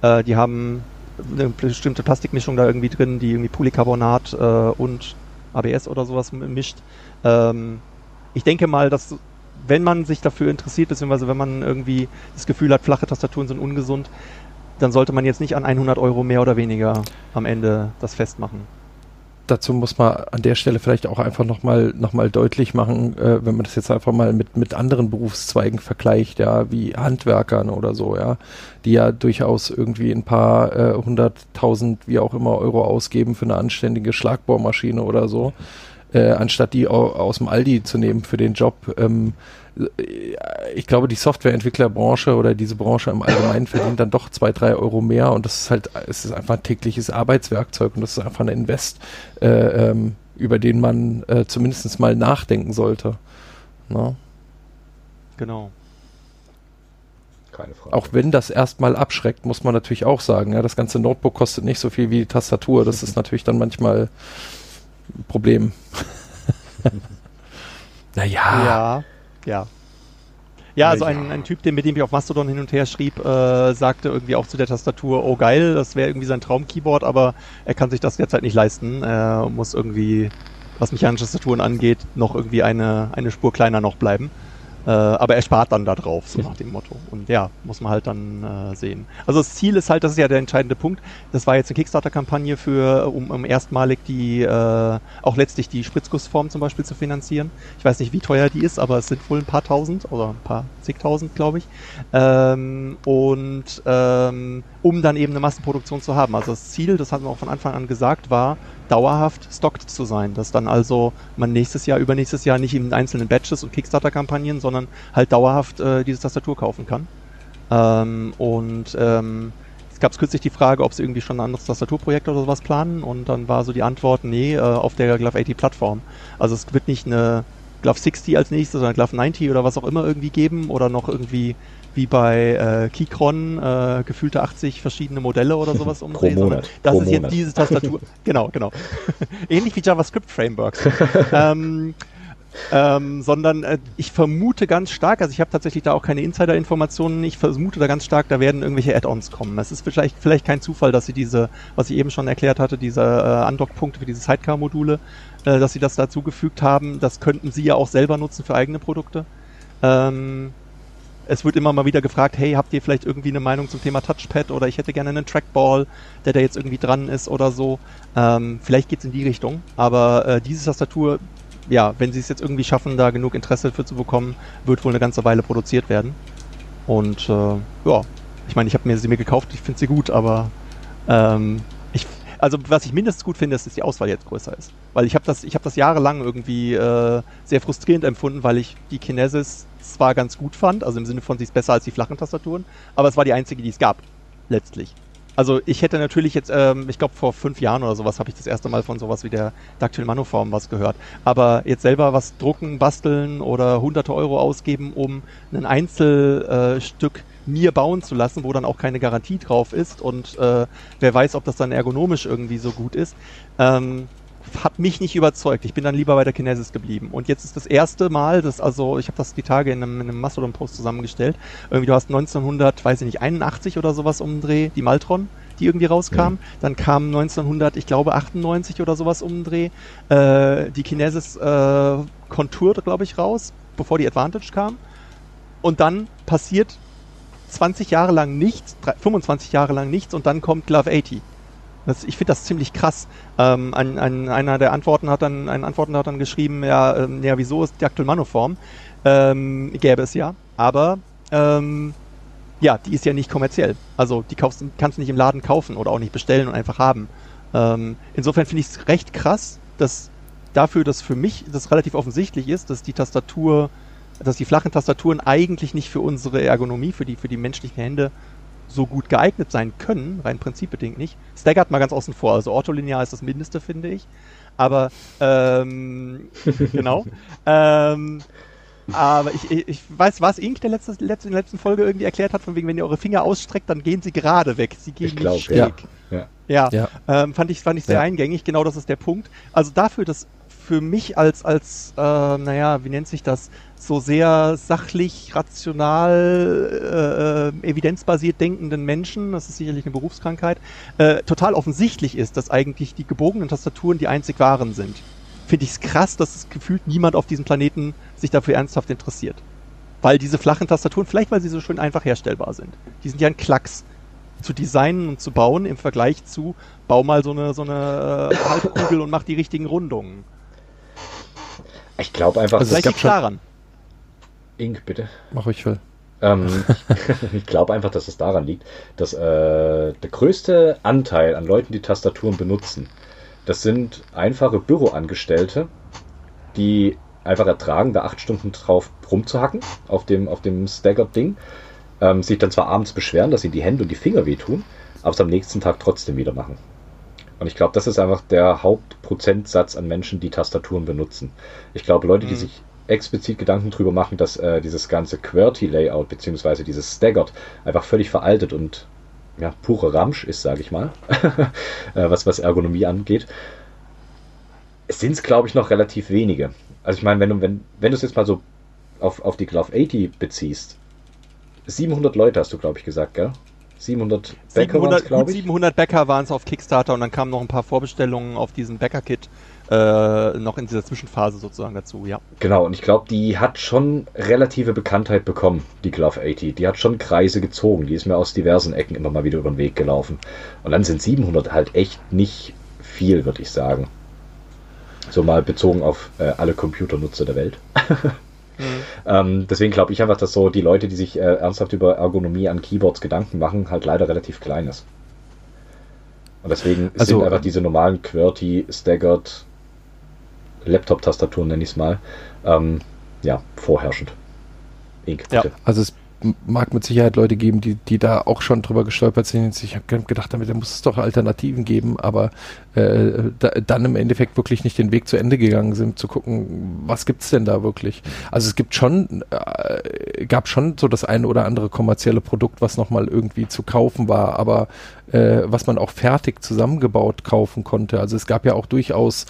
Äh, die haben eine bestimmte Plastikmischung da irgendwie drin, die irgendwie Polycarbonat äh, und ABS oder sowas mischt. Ähm, ich denke mal, dass wenn man sich dafür interessiert, beziehungsweise wenn man irgendwie das Gefühl hat, flache Tastaturen sind ungesund, dann sollte man jetzt nicht an 100 Euro mehr oder weniger am Ende das festmachen. Dazu muss man an der Stelle vielleicht auch einfach nochmal noch mal deutlich machen, äh, wenn man das jetzt einfach mal mit, mit anderen Berufszweigen vergleicht, ja, wie Handwerkern oder so, ja, die ja durchaus irgendwie ein paar äh, hunderttausend, wie auch immer, Euro ausgeben für eine anständige Schlagbohrmaschine oder so äh, anstatt die aus dem Aldi zu nehmen für den Job. Ähm, ich glaube, die Softwareentwicklerbranche oder diese Branche im Allgemeinen verdient dann doch zwei, drei Euro mehr und das ist halt, es ist einfach ein tägliches Arbeitswerkzeug und das ist einfach ein Invest, äh, ähm, über den man äh, zumindest mal nachdenken sollte. Na? Ne? Genau. Keine Frage. Auch wenn das erstmal abschreckt, muss man natürlich auch sagen, ja, das ganze Notebook kostet nicht so viel wie die Tastatur. Das ist natürlich dann manchmal Problem. naja. Ja, ja. Ja, also ein, ein Typ, den, mit dem ich auf Mastodon hin und her schrieb, äh, sagte irgendwie auch zu der Tastatur, oh geil, das wäre irgendwie sein Traum-Keyboard, aber er kann sich das derzeit nicht leisten. Er muss irgendwie, was mechanische Tastaturen angeht, noch irgendwie eine, eine Spur kleiner noch bleiben. Äh, aber er spart dann da drauf, so nach dem Motto. Und ja, muss man halt dann äh, sehen. Also das Ziel ist halt, das ist ja der entscheidende Punkt. Das war jetzt eine Kickstarter-Kampagne für, um, um erstmalig die, äh, auch letztlich die Spritzgussform zum Beispiel zu finanzieren. Ich weiß nicht, wie teuer die ist, aber es sind wohl ein paar tausend oder ein paar zigtausend, glaube ich. Ähm, und ähm, um dann eben eine Massenproduktion zu haben. Also das Ziel, das hatten wir auch von Anfang an gesagt, war, dauerhaft stockt zu sein. Dass dann also man nächstes Jahr, übernächstes Jahr nicht in einzelnen Batches und Kickstarter-Kampagnen, sondern halt dauerhaft äh, diese Tastatur kaufen kann. Ähm, und ähm, es gab kürzlich die Frage, ob sie irgendwie schon ein anderes Tastaturprojekt oder sowas planen und dann war so die Antwort, nee, äh, auf der Glove 80 Plattform. Also es wird nicht eine Glove 60 als nächstes, sondern Glove 90 oder was auch immer irgendwie geben oder noch irgendwie wie bei äh, Keychron äh, gefühlte 80 verschiedene Modelle oder sowas umdrehen. Monat. Das Pro ist Monat. jetzt diese Tastatur. genau, genau. Ähnlich wie JavaScript-Frameworks. ähm, ähm, sondern äh, ich vermute ganz stark, also ich habe tatsächlich da auch keine Insider-Informationen, ich vermute da ganz stark, da werden irgendwelche Add-ons kommen. Es ist vielleicht, vielleicht kein Zufall, dass sie diese, was ich eben schon erklärt hatte, diese äh, Undock-Punkte für diese Sidecar-Module, äh, dass sie das dazugefügt haben. Das könnten sie ja auch selber nutzen für eigene Produkte. Ähm, es wird immer mal wieder gefragt, hey, habt ihr vielleicht irgendwie eine Meinung zum Thema Touchpad oder ich hätte gerne einen Trackball, der da jetzt irgendwie dran ist oder so. Ähm, vielleicht geht's in die Richtung, aber äh, diese Tastatur, ja, wenn sie es jetzt irgendwie schaffen, da genug Interesse für zu bekommen, wird wohl eine ganze Weile produziert werden. Und äh, ja, ich meine, ich habe mir sie mir gekauft, ich finde sie gut, aber ähm, also was ich mindestens gut finde, ist, dass die Auswahl jetzt größer ist. Weil ich habe das, habe das jahrelang irgendwie äh, sehr frustrierend empfunden, weil ich die Kinesis zwar ganz gut fand, also im Sinne von, sie ist besser als die flachen Tastaturen, aber es war die einzige, die es gab, letztlich. Also ich hätte natürlich jetzt, ähm, ich glaube vor fünf Jahren oder sowas habe ich das erste Mal von sowas wie der Dactyl Manoform was gehört. Aber jetzt selber was drucken, basteln oder hunderte Euro ausgeben, um ein Einzelstück äh, mir bauen zu lassen, wo dann auch keine Garantie drauf ist und äh, wer weiß, ob das dann ergonomisch irgendwie so gut ist. Ähm, hat mich nicht überzeugt. Ich bin dann lieber bei der Kinesis geblieben. Und jetzt ist das erste Mal, dass also ich habe das die Tage in einem, in einem Mastodon-Post zusammengestellt. Irgendwie du hast 1900, weiß ich nicht, 81 oder sowas um den Dreh, die Maltron, die irgendwie rauskam. Mhm. Dann kam 1900, ich glaube 98 oder sowas um den Dreh, äh, die Kinesis äh, Contour, glaube ich, raus, bevor die Advantage kam. Und dann passiert 20 Jahre lang nichts, 25 Jahre lang nichts und dann kommt Glove 80. Das, ich finde das ziemlich krass. Ähm, ein, ein, einer der Antworten hat dann, ein Antworten hat dann geschrieben, ja, ähm, ja wieso ist Dactyl Manoform? Ähm, gäbe es ja, aber ähm, ja, die ist ja nicht kommerziell. Also die kaufst, kannst du nicht im Laden kaufen oder auch nicht bestellen und einfach haben. Ähm, insofern finde ich es recht krass, dass dafür, dass für mich das relativ offensichtlich ist, dass die Tastatur, dass die flachen Tastaturen eigentlich nicht für unsere Ergonomie, für die, für die menschlichen Hände so gut geeignet sein können, rein prinzipbedingt nicht. Staggert mal ganz außen vor. Also ortholinear ist das Mindeste, finde ich. Aber ähm, genau. Ähm, aber ich, ich weiß, was Ink der letzte, letzte, in der letzten Folge irgendwie erklärt hat, von wegen, wenn ihr eure Finger ausstreckt, dann gehen sie gerade weg. Sie gehen ich glaub, nicht schräg. Ja, ja. ja. Ähm, fand ich, fand ich sehr ja. eingängig. Genau das ist der Punkt. Also dafür, dass für mich als, als äh, naja, wie nennt sich das, so sehr sachlich, rational, äh, evidenzbasiert denkenden Menschen, das ist sicherlich eine Berufskrankheit, äh, total offensichtlich ist, dass eigentlich die gebogenen Tastaturen die einzig wahren sind. Finde ich es krass, dass es gefühlt niemand auf diesem Planeten sich dafür ernsthaft interessiert. Weil diese flachen Tastaturen, vielleicht weil sie so schön einfach herstellbar sind, die sind ja ein Klacks zu designen und zu bauen im Vergleich zu, bau mal so eine, so eine äh, Halbkugel und mach die richtigen Rundungen. Ich glaube einfach, also es gab daran. Ink, bitte. Mach ich voll. Ähm, ich glaube einfach, dass es daran liegt, dass äh, der größte Anteil an Leuten, die Tastaturen benutzen, das sind einfache Büroangestellte, die einfach ertragen, da acht Stunden drauf rumzuhacken auf dem, auf dem Staggered-Ding, ähm, sich dann zwar abends beschweren, dass ihnen die Hände und die Finger wehtun, aber es am nächsten Tag trotzdem wieder machen. Und ich glaube, das ist einfach der Hauptprozentsatz an Menschen, die Tastaturen benutzen. Ich glaube, Leute, mhm. die sich explizit Gedanken drüber machen, dass äh, dieses ganze QWERTY-Layout beziehungsweise dieses Staggered einfach völlig veraltet und ja, pure Ramsch ist, sage ich mal, äh, was, was Ergonomie angeht. Sind es, glaube ich, noch relativ wenige. Also ich meine, wenn du wenn, wenn du es jetzt mal so auf, auf die Glove 80 beziehst, 700 Leute hast du, glaube ich, gesagt, gell? 700 Bäcker 700, glaube ich. 700 Bäcker waren es auf Kickstarter und dann kamen noch ein paar Vorbestellungen auf diesen Bäcker-Kit äh, noch in dieser Zwischenphase sozusagen dazu, ja. Genau, und ich glaube, die hat schon relative Bekanntheit bekommen, die Glove 80. Die hat schon Kreise gezogen. Die ist mir aus diversen Ecken immer mal wieder über den Weg gelaufen. Und dann sind 700 halt echt nicht viel, würde ich sagen. So mal bezogen auf äh, alle Computernutzer der Welt. Mhm. Ähm, deswegen glaube ich einfach, dass so die Leute, die sich äh, ernsthaft über Ergonomie an Keyboards Gedanken machen, halt leider relativ klein ist. Und deswegen also, sind einfach diese normalen QWERTY, Staggered Laptop-Tastaturen, nenne ich es mal, ähm, ja, vorherrschend. Ink, ja. Also es mag mit Sicherheit Leute geben, die, die da auch schon drüber gestolpert sind. Ich habe gedacht, damit da muss es doch Alternativen geben, aber äh, da, dann im Endeffekt wirklich nicht den Weg zu Ende gegangen sind, zu gucken, was gibt's denn da wirklich? Also es gibt schon, äh, gab schon so das eine oder andere kommerzielle Produkt, was nochmal irgendwie zu kaufen war, aber äh, was man auch fertig zusammengebaut kaufen konnte. Also es gab ja auch durchaus,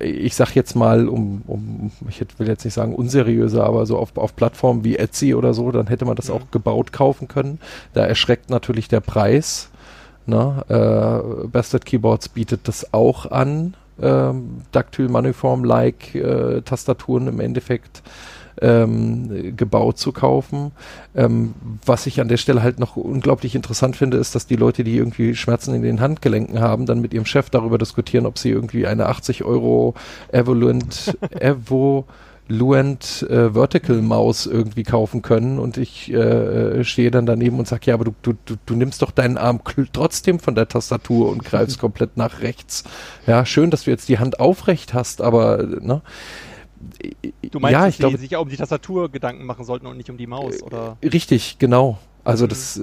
ich sag jetzt mal, um, um ich will jetzt nicht sagen unseriöse, aber so auf, auf Plattformen wie Etsy oder so, dann hätte man das mhm. auch gebaut kaufen können. Da erschreckt natürlich der Preis. Ne? Äh, Bastard Keyboards bietet das auch an. Ähm, Dactyl Maniform-like äh, Tastaturen im Endeffekt ähm, gebaut zu kaufen. Ähm, was ich an der Stelle halt noch unglaublich interessant finde, ist, dass die Leute, die irgendwie Schmerzen in den Handgelenken haben, dann mit ihrem Chef darüber diskutieren, ob sie irgendwie eine 80 Euro Evoluent Evo Luent äh, Vertical Maus irgendwie kaufen können und ich äh, stehe dann daneben und sage, ja, aber du, du, du nimmst doch deinen Arm trotzdem von der Tastatur und greifst komplett nach rechts. Ja, schön, dass du jetzt die Hand aufrecht hast, aber ne? Du meinst, ja, dass sie sich auch um die Tastatur Gedanken machen sollten und nicht um die Maus, oder? Richtig, genau. Also mhm. das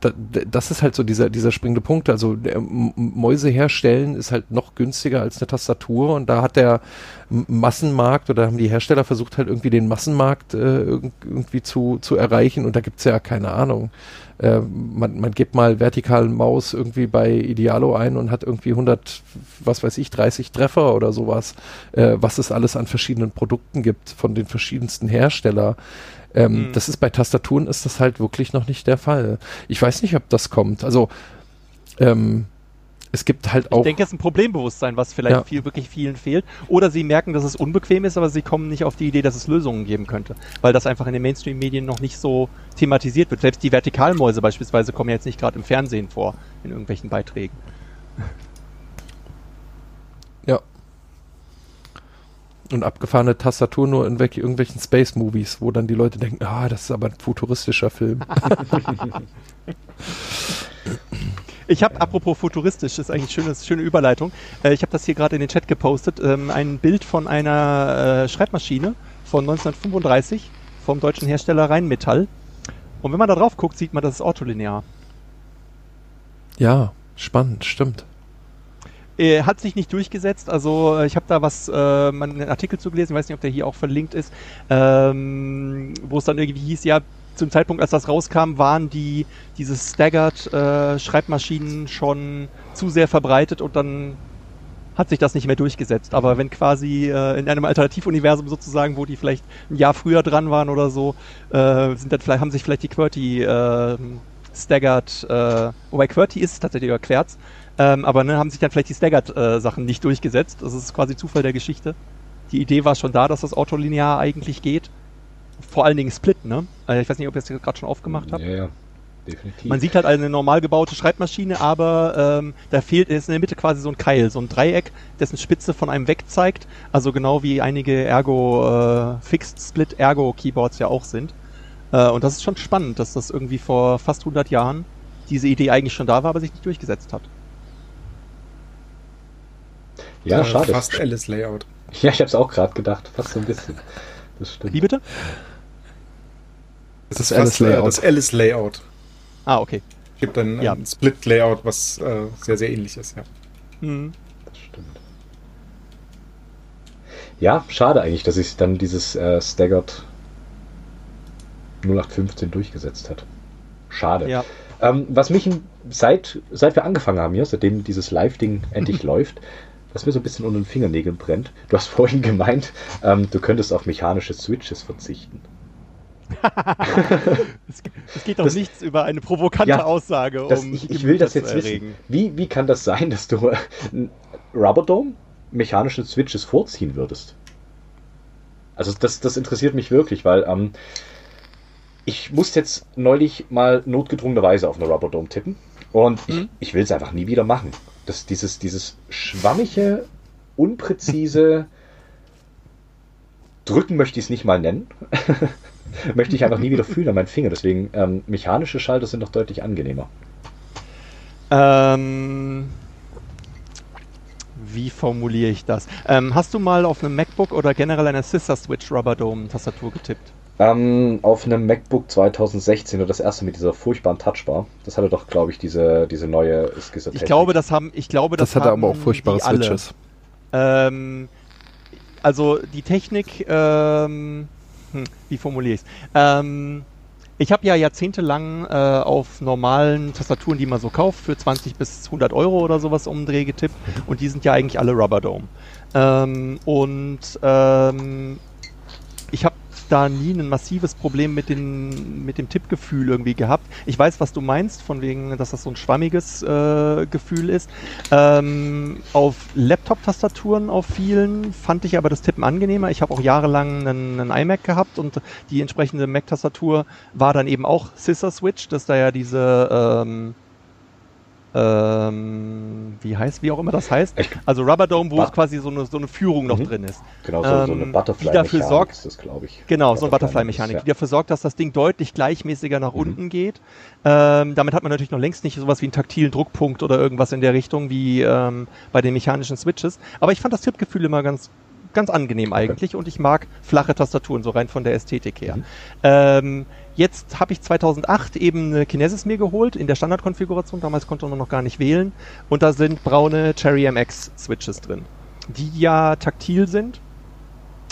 da, das ist halt so dieser, dieser springende Punkt. Also der Mäuse herstellen ist halt noch günstiger als eine Tastatur und da hat der Massenmarkt oder haben die Hersteller versucht halt irgendwie den Massenmarkt äh, irgendwie zu, zu erreichen und da gibt's ja keine Ahnung. Äh, man, man gibt mal vertikalen Maus irgendwie bei Idealo ein und hat irgendwie 100, was weiß ich, 30 Treffer oder sowas, äh, was es alles an verschiedenen Produkten gibt von den verschiedensten Hersteller. Ähm, mhm. Das ist bei Tastaturen ist das halt wirklich noch nicht der Fall. Ich weiß nicht, ob das kommt. Also ähm, es gibt halt auch. Ich denke, es ist ein Problembewusstsein, was vielleicht ja. viel, wirklich vielen fehlt. Oder sie merken, dass es unbequem ist, aber sie kommen nicht auf die Idee, dass es Lösungen geben könnte. Weil das einfach in den Mainstream-Medien noch nicht so thematisiert wird. Selbst die Vertikalmäuse beispielsweise kommen ja jetzt nicht gerade im Fernsehen vor, in irgendwelchen Beiträgen. Und abgefahrene Tastatur nur in irgendwelchen Space-Movies, wo dann die Leute denken, ah, das ist aber ein futuristischer Film. Ich habe, apropos futuristisch, das ist eigentlich eine schöne Überleitung. Äh, ich habe das hier gerade in den Chat gepostet. Ähm, ein Bild von einer äh, Schreibmaschine von 1935 vom deutschen Hersteller Rheinmetall. Und wenn man da drauf guckt, sieht man, das ist ortholinear. Ja, spannend, stimmt. Äh, hat sich nicht durchgesetzt. Also äh, ich habe da was, äh, einen Artikel zu gelesen, weiß nicht, ob der hier auch verlinkt ist, ähm, wo es dann irgendwie hieß, ja, zum Zeitpunkt, als das rauskam, waren die diese Staggered äh, Schreibmaschinen schon zu sehr verbreitet und dann hat sich das nicht mehr durchgesetzt. Aber wenn quasi äh, in einem Alternativuniversum sozusagen, wo die vielleicht ein Jahr früher dran waren oder so, äh, sind dann vielleicht haben sich vielleicht die QWERTY äh, Staggered, äh, wobei QWERTY ist tatsächlich über Querz, ähm, aber ne, haben sich dann vielleicht die Staggered-Sachen äh, nicht durchgesetzt. Das ist quasi Zufall der Geschichte. Die Idee war schon da, dass das autolinear eigentlich geht. Vor allen Dingen Split, ne? Äh, ich weiß nicht, ob ihr das gerade schon aufgemacht habt. Ja, ja. Definitiv. Man sieht halt eine normal gebaute Schreibmaschine, aber ähm, da fehlt ist in der Mitte quasi so ein Keil, so ein Dreieck, dessen Spitze von einem weg zeigt. Also genau wie einige Ergo äh, Fixed Split Ergo Keyboards ja auch sind. Äh, und das ist schon spannend, dass das irgendwie vor fast 100 Jahren diese Idee eigentlich schon da war, aber sich nicht durchgesetzt hat. Ja, schade. Fast Alice-Layout. Ja, ich habe es auch gerade gedacht. Fast so ein bisschen. Das stimmt. Wie bitte? Das, das ist Alice-Layout. Das Alice-Layout. Ah, okay. Es gibt ein, ja. ein Split-Layout, was äh, sehr, sehr ähnlich ist, ja. Mhm. Das stimmt. Ja, schade eigentlich, dass sich dann dieses äh, Staggered 0815 durchgesetzt hat. Schade. Ja. Ähm, was mich seit, seit wir angefangen haben hier, seitdem dieses Live-Ding endlich läuft, was mir so ein bisschen unter den Fingernägeln brennt. Du hast vorhin gemeint, ähm, du könntest auf mechanische Switches verzichten. es, es, geht doch das, nichts über eine provokante ja, Aussage. Das, um ich, ich will das jetzt wissen. Wie, wie kann das sein, dass du Rubberdome mechanische Switches vorziehen würdest? Also das, das interessiert mich wirklich, weil ähm, ich musste jetzt neulich mal notgedrungenerweise auf eine Rubberdome tippen und ich, mhm. ich will es einfach nie wieder machen das, dieses, dieses schwammige, unpräzise Drücken möchte ich es nicht mal nennen. möchte ich einfach nie wieder fühlen an meinen Finger. Deswegen ähm, mechanische Schalter sind doch deutlich angenehmer. Ähm, wie formuliere ich das? Ähm, hast du mal auf einem MacBook oder generell einer Sister Switch Rubber Dome Tastatur getippt? Ähm, auf einem MacBook 2016 das erste mit dieser furchtbaren Touchbar. Das hatte doch, glaube ich, diese, diese neue Skizzer. Ich glaube, das haben, ich glaube, das, das hatte aber auch furchtbare Switches. Ähm, also die Technik, ähm, hm, wie formuliere ich es? Ähm, ich habe ja jahrzehntelang äh, auf normalen Tastaturen, die man so kauft, für 20 bis 100 Euro oder sowas um Dreh getippt mhm. und die sind ja eigentlich alle Rubber Dome. Ähm, und ähm, ich habe da nie ein massives Problem mit, den, mit dem Tippgefühl irgendwie gehabt. Ich weiß, was du meinst, von wegen, dass das so ein schwammiges äh, Gefühl ist. Ähm, auf Laptop-Tastaturen auf vielen fand ich aber das Tippen angenehmer. Ich habe auch jahrelang einen, einen, iMac gehabt und die entsprechende Mac-Tastatur war dann eben auch Scissor Switch, dass da ja diese ähm, ähm, wie heißt, wie auch immer das heißt. Also Rubber Dome, wo es quasi so eine, so eine Führung noch mhm. drin ist. Genau, so, ähm, so eine ähm, Butterfly-Mechanik ist das, glaube ich. Genau, so eine Butterfly-Mechanik, ja. die dafür sorgt, dass das Ding deutlich gleichmäßiger nach mhm. unten geht. Ähm, damit hat man natürlich noch längst nicht sowas wie einen taktilen Druckpunkt oder irgendwas in der Richtung wie ähm, bei den mechanischen Switches. Aber ich fand das Tippgefühl immer ganz ganz angenehm eigentlich und ich mag flache Tastaturen, so rein von der Ästhetik her. Mhm. Ähm, jetzt habe ich 2008 eben eine Kinesis mir geholt in der Standardkonfiguration, damals konnte man noch gar nicht wählen und da sind braune Cherry MX Switches drin, die ja taktil sind.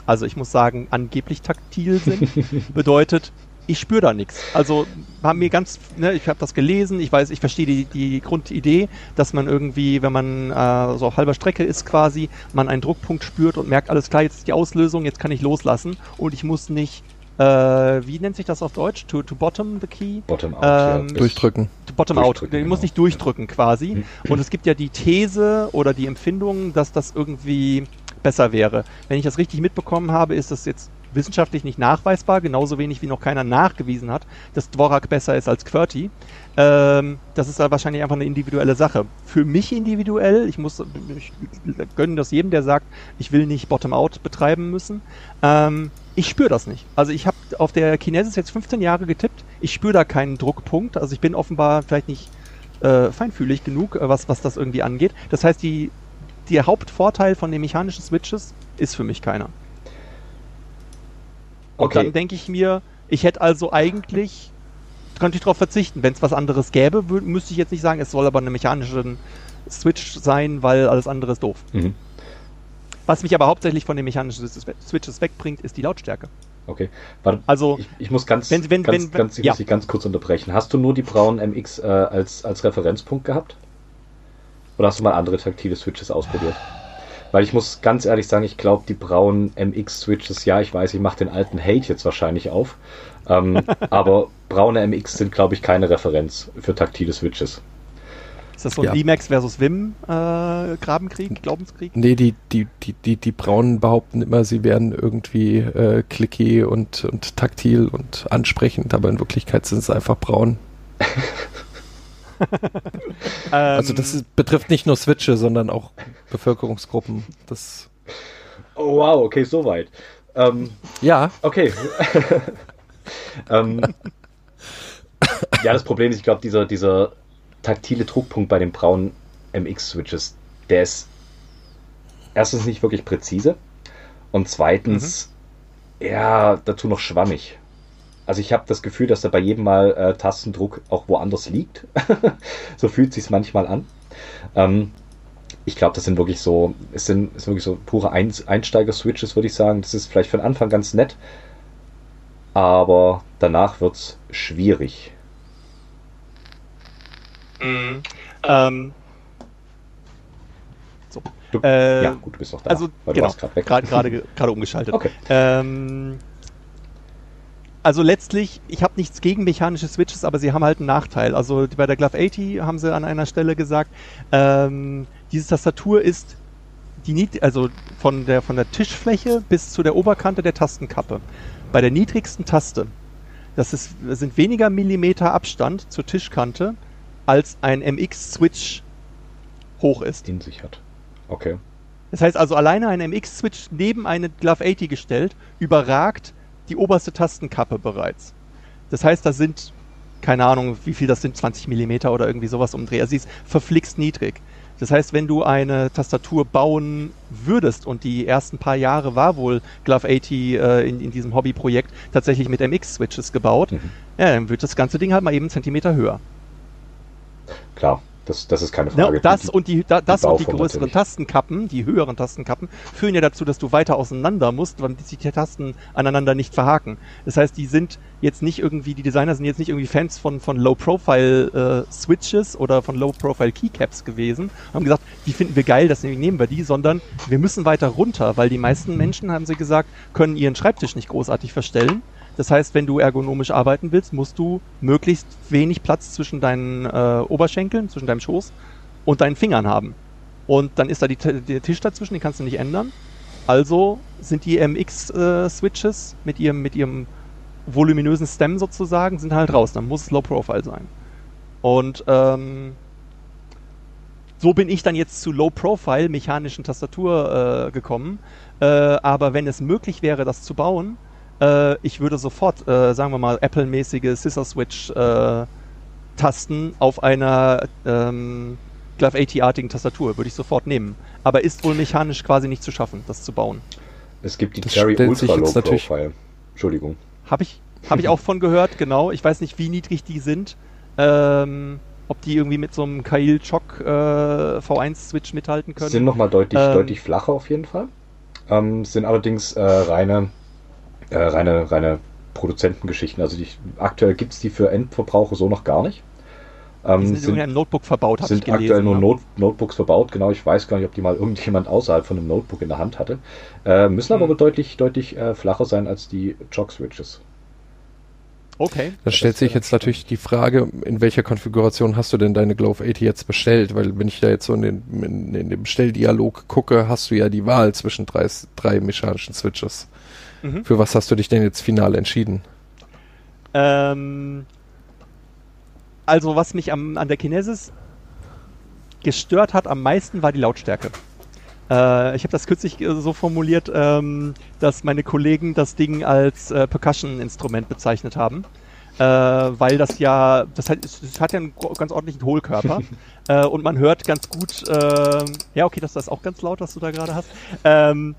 Also ich muss sagen, angeblich taktil sind. Bedeutet, ich spüre da nichts. Also haben mir ganz, ne, ich habe das gelesen, ich weiß, ich verstehe die, die Grundidee, dass man irgendwie, wenn man äh, so auf halber Strecke ist quasi, man einen Druckpunkt spürt und merkt, alles klar, jetzt ist die Auslösung, jetzt kann ich loslassen und ich muss nicht, äh, wie nennt sich das auf Deutsch? To, to bottom the key? Bottom out. Ähm, ja, durchdrücken. To bottom out. Ich genau. muss nicht durchdrücken quasi. und es gibt ja die These oder die Empfindung, dass das irgendwie besser wäre. Wenn ich das richtig mitbekommen habe, ist das jetzt wissenschaftlich nicht nachweisbar, genauso wenig wie noch keiner nachgewiesen hat, dass Dvorak besser ist als QWERTY. Ähm, das ist wahrscheinlich einfach eine individuelle Sache. Für mich individuell, ich muss ich gönne das jedem, der sagt, ich will nicht Bottom-out betreiben müssen. Ähm, ich spüre das nicht. Also ich habe auf der Kinesis jetzt 15 Jahre getippt. Ich spüre da keinen Druckpunkt. Also ich bin offenbar vielleicht nicht äh, feinfühlig genug, äh, was, was das irgendwie angeht. Das heißt, die, der Hauptvorteil von den mechanischen Switches ist für mich keiner. Und okay. dann denke ich mir, ich hätte also eigentlich, könnte ich darauf verzichten. Wenn es was anderes gäbe, müsste ich jetzt nicht sagen, es soll aber eine mechanische Switch sein, weil alles andere ist doof. Mhm. Was mich aber hauptsächlich von den mechanischen Switches wegbringt, ist die Lautstärke. Okay. Warte, also ich, ich, muss ganz, wenn, wenn, ganz, wenn, ganz, ich ja. muss dich ganz kurz unterbrechen. Hast du nur die braunen MX äh, als, als Referenzpunkt gehabt? Oder hast du mal andere taktile Switches ausprobiert? Weil ich muss ganz ehrlich sagen, ich glaube, die braunen MX-Switches, ja, ich weiß, ich mache den alten Hate jetzt wahrscheinlich auf. Ähm, aber braune MX sind, glaube ich, keine Referenz für taktile Switches. Ist das so ein ja. VMAX versus Wim äh, Grabenkrieg, Glaubenskrieg? Nee, die, die, die, die, die Braunen behaupten immer, sie wären irgendwie äh, clicky und, und taktil und ansprechend, aber in Wirklichkeit sind es einfach braun. also das ist, betrifft nicht nur Switche, sondern auch Bevölkerungsgruppen. Das oh wow, okay, soweit. Ähm, ja. Okay. ähm, ja, das Problem ist, ich glaube, dieser, dieser taktile Druckpunkt bei den braunen MX-Switches, der ist erstens nicht wirklich präzise und zweitens, mhm. ja, dazu noch schwammig. Also ich habe das Gefühl, dass er bei jedem Mal äh, Tastendruck auch woanders liegt. so fühlt sich manchmal an. Ähm, ich glaube, das sind wirklich so, es sind, es sind wirklich so pure Einsteiger-Switches, würde ich sagen. Das ist vielleicht für den Anfang ganz nett, aber danach wird es schwierig. Mhm. Ähm, so. Du, äh, ja, gut, du bist noch da. Also, genau, gerade umgeschaltet. Okay. Ähm, also letztlich, ich habe nichts gegen mechanische Switches, aber sie haben halt einen Nachteil. Also bei der Glove 80 haben sie an einer Stelle gesagt, ähm, diese Tastatur ist die also von der von der Tischfläche bis zu der Oberkante der Tastenkappe. Bei der niedrigsten Taste, das, ist, das sind weniger Millimeter Abstand zur Tischkante, als ein MX-Switch hoch ist. In sich hat. Okay. Das heißt also, alleine ein MX-Switch neben eine Glove 80 gestellt, überragt die oberste Tastenkappe bereits. Das heißt, da sind, keine Ahnung, wie viel das sind, 20 Millimeter oder irgendwie sowas umdrehen. Also sie ist verflixt niedrig. Das heißt, wenn du eine Tastatur bauen würdest und die ersten paar Jahre war wohl Glove 80 äh, in, in diesem Hobbyprojekt tatsächlich mit MX-Switches gebaut, mhm. ja, dann wird das ganze Ding halt mal eben einen Zentimeter höher. Klar. Das, das ist keine Frage. Ja, das die, und die, da, das die und die größeren natürlich. Tastenkappen, die höheren Tastenkappen, führen ja dazu, dass du weiter auseinander musst, weil sich die Tasten aneinander nicht verhaken. Das heißt, die sind jetzt nicht irgendwie, die Designer sind jetzt nicht irgendwie Fans von, von Low-Profile-Switches äh, oder von Low-Profile-Keycaps gewesen, haben gesagt, die finden wir geil, deswegen nehmen wir die, sondern wir müssen weiter runter, weil die meisten Menschen, haben sie gesagt, können ihren Schreibtisch nicht großartig verstellen das heißt, wenn du ergonomisch arbeiten willst, musst du möglichst wenig Platz zwischen deinen äh, Oberschenkeln, zwischen deinem Schoß und deinen Fingern haben. Und dann ist da die, der Tisch dazwischen, den kannst du nicht ändern. Also sind die MX-Switches äh, mit ihrem, mit ihrem voluminösen Stem sozusagen, sind halt raus. Dann muss es Low Profile sein. Und ähm, so bin ich dann jetzt zu Low Profile mechanischen Tastatur äh, gekommen. Äh, aber wenn es möglich wäre, das zu bauen, äh, ich würde sofort, äh, sagen wir mal, Apple-mäßige Scissor Switch äh, auf einer ähm, Glove 80-artigen Tastatur würde ich sofort nehmen. Aber ist wohl mechanisch quasi nicht zu schaffen, das zu bauen. Es gibt die Das Cherry Ultra Low Profile. Entschuldigung. Habe ich, hab ich auch von gehört, genau. Ich weiß nicht, wie niedrig die sind. Ähm, ob die irgendwie mit so einem Kail Choc äh, V1-Switch mithalten können. Sind nochmal deutlich, Ähm, deutlich flacher auf jeden Fall. Ähm, sind allerdings äh, reine, äh, reine, reine Produzentengeschichten. Also die, aktuell gibt es die für Endverbraucher so noch gar nicht. die Ähm, sind in sind irgendeinem Notebook verbaut, habe ich sind gelesen. aktuell nur? Not Notebooks verbaut. Genau, ich weiß gar nicht, ob die mal irgendjemand außerhalb von einem Notebook in der Hand hatte. Äh, müssen aber Hm. wohl deutlich, deutlich äh, flacher sein als die Jog-Switches. Okay. Da stellt sich wäre jetzt natürlich die Frage, in welcher Konfiguration hast du denn deine Glove 80 jetzt bestellt? Weil wenn ich da jetzt so in den, in, in den Bestelldialog gucke, hast du ja die Wahl zwischen drei, drei mechanischen Switches. Mhm. Für was hast du dich denn jetzt final entschieden? Ähm, also was mich am, an der Kinesis gestört hat am meisten war die Lautstärke. Äh, ich habe das kürzlich äh, so formuliert, ähm, dass meine Kollegen das Ding als äh, Percussion-Instrument bezeichnet haben. Äh, weil das ja, das hat, es hat ja einen ganz ordentlichen Hohlkörper äh, und man hört ganz gut, ähm, ja okay, das ist auch ganz laut, was du da gerade hast. Ähm,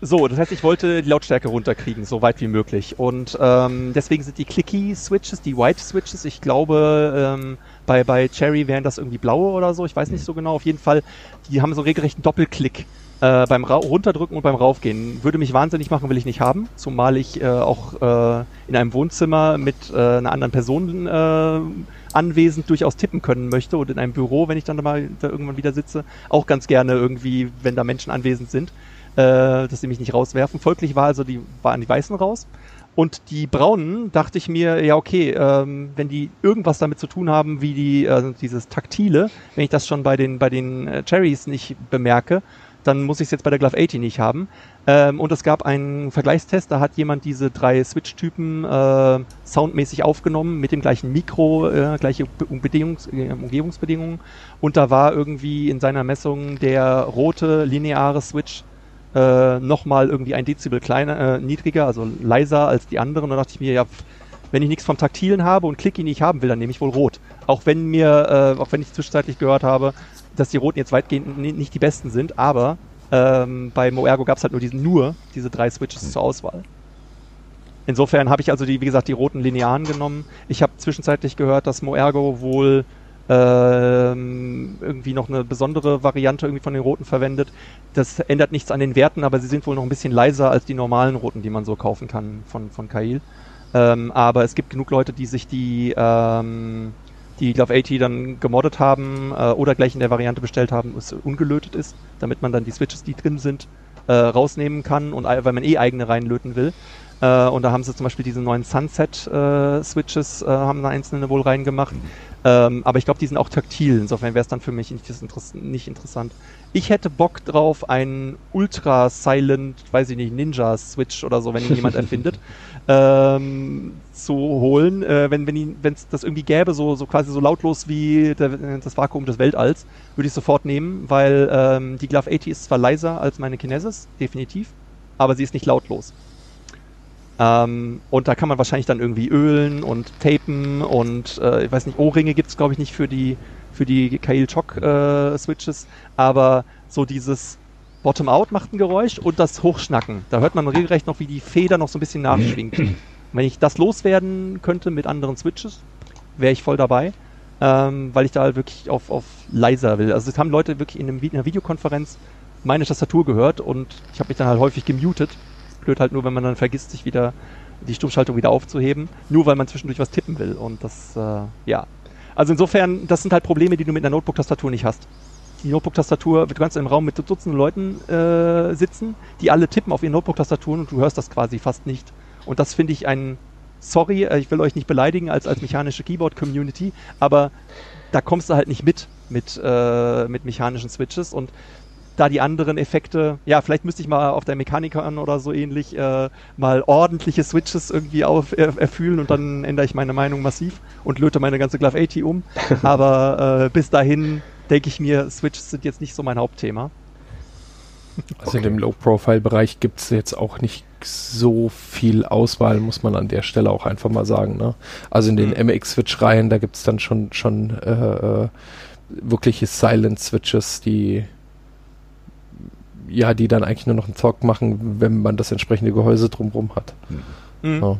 so, das heißt, ich wollte die Lautstärke runterkriegen, so weit wie möglich. Und ähm, deswegen sind die Clicky-Switches, die White-Switches, ich glaube, ähm, bei, bei Cherry wären das irgendwie blaue oder so, ich weiß nicht so genau. Auf jeden Fall, die haben so einen regelrechten Doppelklick äh, beim Ra Runterdrücken und beim Raufgehen. Würde mich wahnsinnig machen, will ich nicht haben. Zumal ich äh, auch äh, in einem Wohnzimmer mit äh, einer anderen Person äh, anwesend durchaus tippen können möchte und in einem Büro, wenn ich dann mal da irgendwann wieder sitze, auch ganz gerne irgendwie, wenn da Menschen anwesend sind äh, dass sie mich nicht rauswerfen. Folglich war also die, waren die Weißen raus. Und die Braunen dachte ich mir, ja okay, ähm, wenn die irgendwas damit zu tun haben, wie die, äh, dieses Taktile, wenn ich das schon bei den, bei den äh, Cherries nicht bemerke, dann muss ich es jetzt bei der Glove 80 nicht haben. Ähm, und es gab einen Vergleichstest, da hat jemand diese drei Switch-Typen äh, soundmäßig aufgenommen mit dem gleichen Mikro, äh, gleiche Be Bedingungs äh, Umgebungsbedingungen. Und da war irgendwie in seiner Messung der rote lineare Switch äh, nochmal irgendwie ein Dezibel kleiner, äh, niedriger, also leiser als die anderen. Und da dachte ich mir, ja, wenn ich nichts vom Taktilen habe und Clicky nicht haben will, dann nehme ich wohl rot. Auch wenn mir, äh, auch wenn ich zwischenzeitlich gehört habe, dass die roten jetzt weitgehend ni- nicht die besten sind, aber ähm, bei Moergo gab es halt nur diesen nur diese drei Switches zur Auswahl. Insofern habe ich also die, wie gesagt, die roten Linearen genommen. Ich habe zwischenzeitlich gehört, dass Moergo wohl ähm, irgendwie noch eine besondere Variante irgendwie von den roten verwendet. Das ändert nichts an den Werten, aber sie sind wohl noch ein bisschen leiser als die normalen roten, die man so kaufen kann von, von Kail. Ähm, aber es gibt genug Leute, die sich die, ähm, die Glove 80 dann gemoddet haben äh, oder gleich in der Variante bestellt haben, wo es ungelötet ist, damit man dann die Switches, die drin sind, äh, rausnehmen kann und ei- weil man eh eigene reinlöten will. Äh, und da haben sie zum Beispiel diese neuen Sunset-Switches, äh, haben da einzelne wohl reingemacht. Ähm, aber ich glaube, die sind auch taktil. Insofern wäre es dann für mich nicht, nicht interessant. Ich hätte Bock drauf, einen Ultra Silent, weiß ich nicht, Ninja Switch oder so, wenn ihn jemand erfindet, ähm, zu holen. Äh, wenn wenn wenn es das irgendwie gäbe, so, so quasi so lautlos wie der, das Vakuum des Weltalls, würde ich sofort nehmen, weil ähm, die Glove 80 ist zwar leiser als meine Kinesis, definitiv, aber sie ist nicht lautlos. Ähm, und da kann man wahrscheinlich dann irgendwie ölen und tapen und äh, ich weiß nicht, Ohrringe gibt es glaube ich nicht für die für die Kail Choc äh, Switches, aber so dieses Bottom-out macht ein Geräusch und das Hochschnacken. Da hört man regelrecht noch, wie die Feder noch so ein bisschen nachschwingt. Wenn ich das loswerden könnte mit anderen Switches, wäre ich voll dabei, ähm, weil ich da halt wirklich auf, auf leiser will. Also es haben Leute wirklich in, einem, in einer Videokonferenz meine Tastatur gehört und ich habe mich dann halt häufig gemutet. Blöd halt nur, wenn man dann vergisst, sich wieder die Stummschaltung wieder aufzuheben, nur weil man zwischendurch was tippen will. Und das, äh, ja. Also insofern, das sind halt Probleme, die du mit einer Notebook-Tastatur nicht hast. Die Notebook-Tastatur, du kannst im Raum mit Dutzenden Leuten äh, sitzen, die alle tippen auf ihren Notebook-Tastaturen und du hörst das quasi fast nicht. Und das finde ich ein, sorry, äh, ich will euch nicht beleidigen als, als mechanische Keyboard-Community, aber da kommst du halt nicht mit, mit, äh, mit mechanischen Switches und da die anderen Effekte, ja, vielleicht müsste ich mal auf der Mechanikern oder so ähnlich äh, mal ordentliche Switches irgendwie auf, er, erfühlen und dann ändere ich meine Meinung massiv und löte meine ganze Glove 80 um. Aber äh, bis dahin denke ich mir, Switches sind jetzt nicht so mein Hauptthema. Also in dem Low-Profile-Bereich gibt es jetzt auch nicht so viel Auswahl, muss man an der Stelle auch einfach mal sagen. Ne? Also in den Mhm. MX-Switch-Reihen, da gibt es dann schon, schon äh, äh, wirkliche Silent-Switches, die ja, die dann eigentlich nur noch einen Zock machen, wenn man das entsprechende Gehäuse drumherum hat. Mhm. Ja.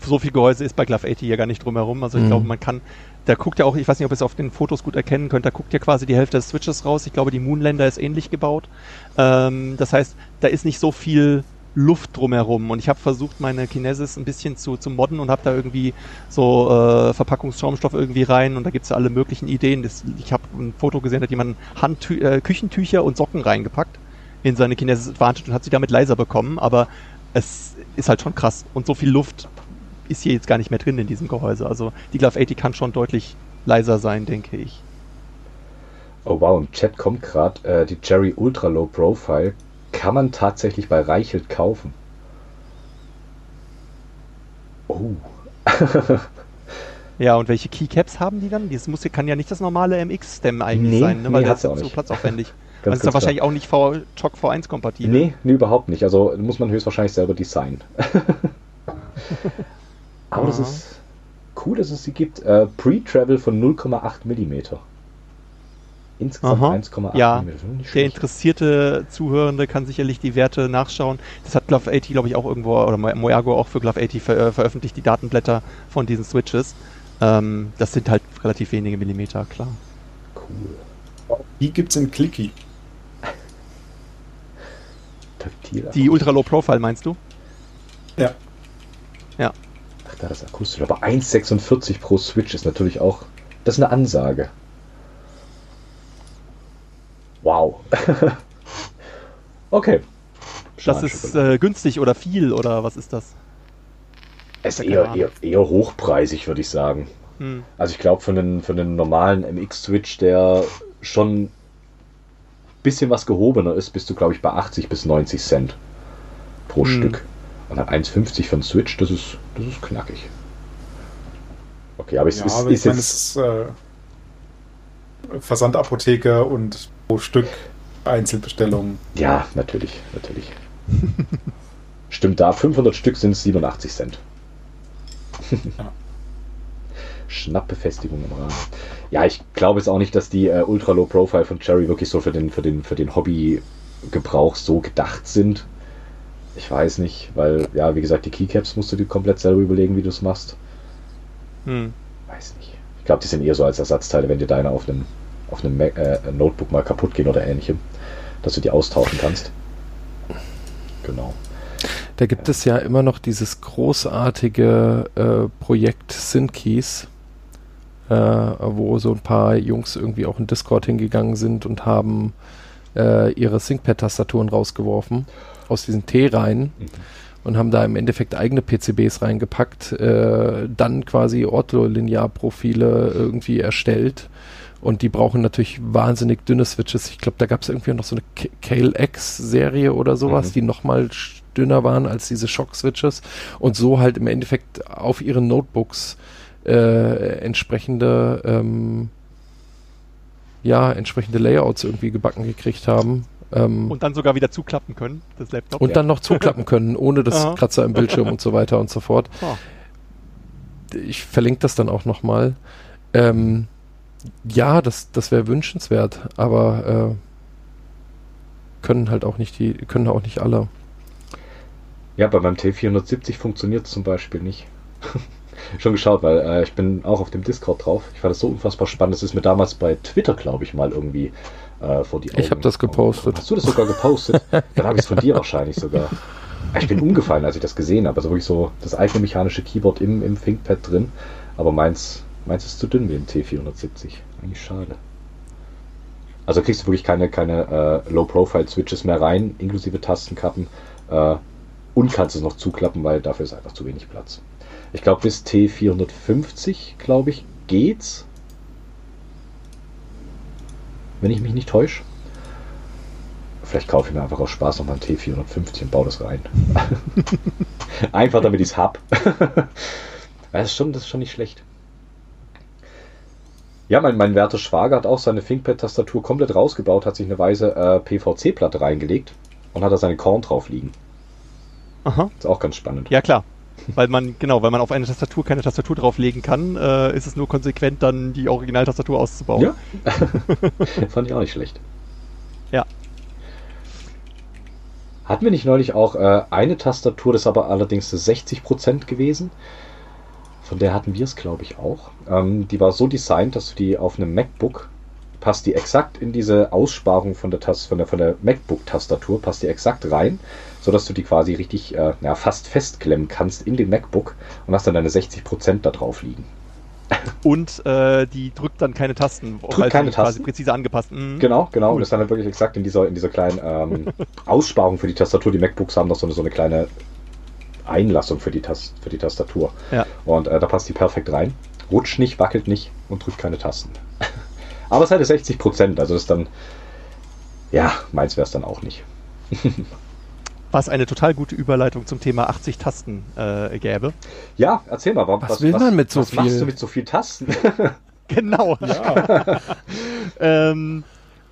So viel Gehäuse ist bei Glove 80 hier gar nicht drumherum. Also ich Mhm. glaube, man kann, da guckt ja auch, ich weiß nicht, ob ihr es auf den Fotos gut erkennen könnt, da guckt ja quasi die Hälfte des Switches raus. Ich glaube, die Moonlander ist ähnlich gebaut. Ähm, das heißt, da ist nicht so viel Luft drumherum. Und ich habe versucht, meine Kinesis ein bisschen zu, zu modden und habe da irgendwie so äh, Verpackungsschaumstoff irgendwie rein und da gibt's ja alle möglichen Ideen. Das, ich habe ein Foto gesehen, da hat jemand Handtü äh, Küchentücher und Socken reingepackt in seine Kinesis Advantage und hat sie damit leiser bekommen, aber es ist halt schon krass. Und so viel Luft ist hier jetzt gar nicht mehr drin in diesem Gehäuse. Also die Glove 80 kann schon deutlich leiser sein, denke ich. Oh wow, im Chat kommt gerade äh, die Jerry Ultra Low Profile. Kann man tatsächlich bei Reichelt kaufen. Oh. Ja, und welche Keycaps haben die dann? Das muss, kann ja nicht das normale MX-Stem eigentlich Nee, sein, ne? weil nee, hat's ist auch so platzaufwendig. Ganz also ist ja kurz wahrscheinlich auch nicht v Choc V1 kompatibel. Nee, nee, überhaupt nicht. Also muss man höchstwahrscheinlich selber designen. Aber das Aha. ist cool, dass es sie gibt. Äh, Pre-Travel von 0,8 mm. Insgesamt Aha. 1,8 Ja, mm. Der interessierte Zuhörende kann sicherlich die Werte nachschauen. Das hat Glove 80, glaube ich, auch irgendwo, oder Mo- Moergo auch für Glove 80 ver äh, veröffentlicht, die Datenblätter von diesen Switches. Ähm, das sind halt relativ wenige Millimeter, klar. Cool. Die gibt's in Clicky. Taktil. Die Ultra Low Profile meinst du? Ja. Ach, da das akustisch. Aber 1,46 pro Switch ist natürlich auch. Das ist eine Ansage. Wow. okay. Das ist äh, günstig oder viel oder was ist das? es ist eher, eher, eher hochpreisig, würde ich sagen. Hm. Also ich glaube, für einen, für einen normalen MX-Switch, der schon ein bisschen was gehobener ist, bist du, glaube ich, bei 80 bis 90 Cent pro Hm. Stück. Und dann 1,50 für einen Switch, das ist, das ist knackig. Okay, aber es Ja, ist, aber ist ich meine, jetzt... es ist äh, Versandapotheke und pro Stück Einzelbestellungen. Ja, natürlich, natürlich. Stimmt da, 500 Stück sind es 87 Cent. Ja. Schnappbefestigung im Rahmen. Ja, ich glaube jetzt auch nicht, dass die äh, Ultra Low Profile von Cherry wirklich so für den, für den, für den Hobbygebrauch so gedacht sind. Ich weiß nicht, weil, ja, wie gesagt, die Keycaps musst du dir komplett selber überlegen, wie du es machst. Hm. Weiß nicht. Ich glaube, die sind eher so als Ersatzteile, wenn dir deine auf einem, auf einem Mac, äh, Notebook mal kaputt gehen oder ähnlichem, dass du die austauschen kannst. Genau. Da gibt es ja immer noch dieses großartige äh, Projekt SynKeys, äh, wo so ein paar Jungs irgendwie auch in Discord hingegangen sind und haben äh, ihre ThinkPad-Tastaturen rausgeworfen aus diesen T-Reihen Mhm. und haben da im Endeffekt eigene PCBs reingepackt, äh, dann quasi Ortholinear-Profile irgendwie erstellt. Und die brauchen natürlich wahnsinnig dünne Switches. Ich glaube, da gab es irgendwie noch so eine K- Kale X-Serie oder sowas, Mhm. die nochmal dünner waren als diese Shock-Switches und so halt im Endeffekt auf ihren Notebooks äh, entsprechende ähm, ja, entsprechende Layouts irgendwie gebacken gekriegt haben. Ähm, Und dann sogar wieder zuklappen können, das Laptop. und dann noch zuklappen können, ohne das Aha. Kratzer im Bildschirm und so weiter und so fort. Ah. Ich verlinke das dann auch nochmal. Ähm, ja, das, das wäre wünschenswert, aber äh, können halt auch nicht die, können auch nicht alle. Ja, bei meinem T470 funktioniert es zum Beispiel nicht. Schon geschaut, weil äh, ich bin auch auf dem Discord drauf. Ich fand das so unfassbar spannend. Das ist mir damals bei Twitter, glaube ich, mal irgendwie äh, vor die Augen. Ich hab das gepostet. Hast du das sogar gepostet? Dann habe ich es von dir wahrscheinlich sogar. Ich bin umgefallen, als ich das gesehen habe. Also wirklich so das eigene mechanische Keyboard im, im ThinkPad drin. Aber meins, meins ist zu dünn wie ein T470. Eigentlich schade. Also kriegst du wirklich keine, keine äh, Low-Profile-Switches mehr rein, inklusive Tastenkappen. Äh, und kannst es noch zuklappen, weil dafür ist einfach zu wenig Platz. Ich glaube, bis T450, glaube ich, geht's. Wenn ich mich nicht täusche. Vielleicht kaufe ich mir einfach aus Spaß nochmal ein T450 und baue das rein. einfach damit ich es hab. das, ist schon, das ist schon nicht schlecht. Ja, mein, mein werter Schwager hat auch seine ThinkPad-Tastatur komplett rausgebaut, hat sich eine weiße äh, PVC-Platte reingelegt und hat da seine Korn drauf liegen. Aha. Ist auch ganz spannend. Ja, klar. Weil man, genau, weil man auf eine Tastatur keine Tastatur drauflegen kann, äh, ist es nur konsequent, dann die Originaltastatur auszubauen. Ja. Fand ich auch nicht schlecht. Hatten wir nicht neulich auch äh, eine Tastatur, das ist aber allerdings 60% gewesen? Von der hatten wir es, glaube ich, auch. Ähm, die war so designt, dass du die auf einem MacBook passt die exakt in diese Aussparung von der, Tast von der, von der MacBook-Tastatur, passt die exakt rein, sodass du die quasi richtig äh, ja, fast festklemmen kannst in den MacBook und hast dann deine 60% da drauf liegen. Und äh, die drückt dann keine Tasten, drückt keine sie quasi präzise angepasst. Mhm. Genau, genau. Cool. Und ist dann halt wirklich exakt in dieser, in dieser kleinen ähm, Aussparung für die Tastatur. Die MacBooks haben noch so eine, so eine kleine Einlassung für die, Tas für die Tastatur. Ja. Und äh, da passt die perfekt rein. Rutscht nicht, wackelt nicht und drückt keine Tasten. Aber es hat 60 Prozent, also das ist dann, ja, meins wäre es dann auch nicht. was eine total gute Überleitung zum Thema 80 Tasten äh, gäbe. Ja, erzähl mal, was, was will man mit so was viel? machst du mit so viel Tasten? genau. Ja. ähm,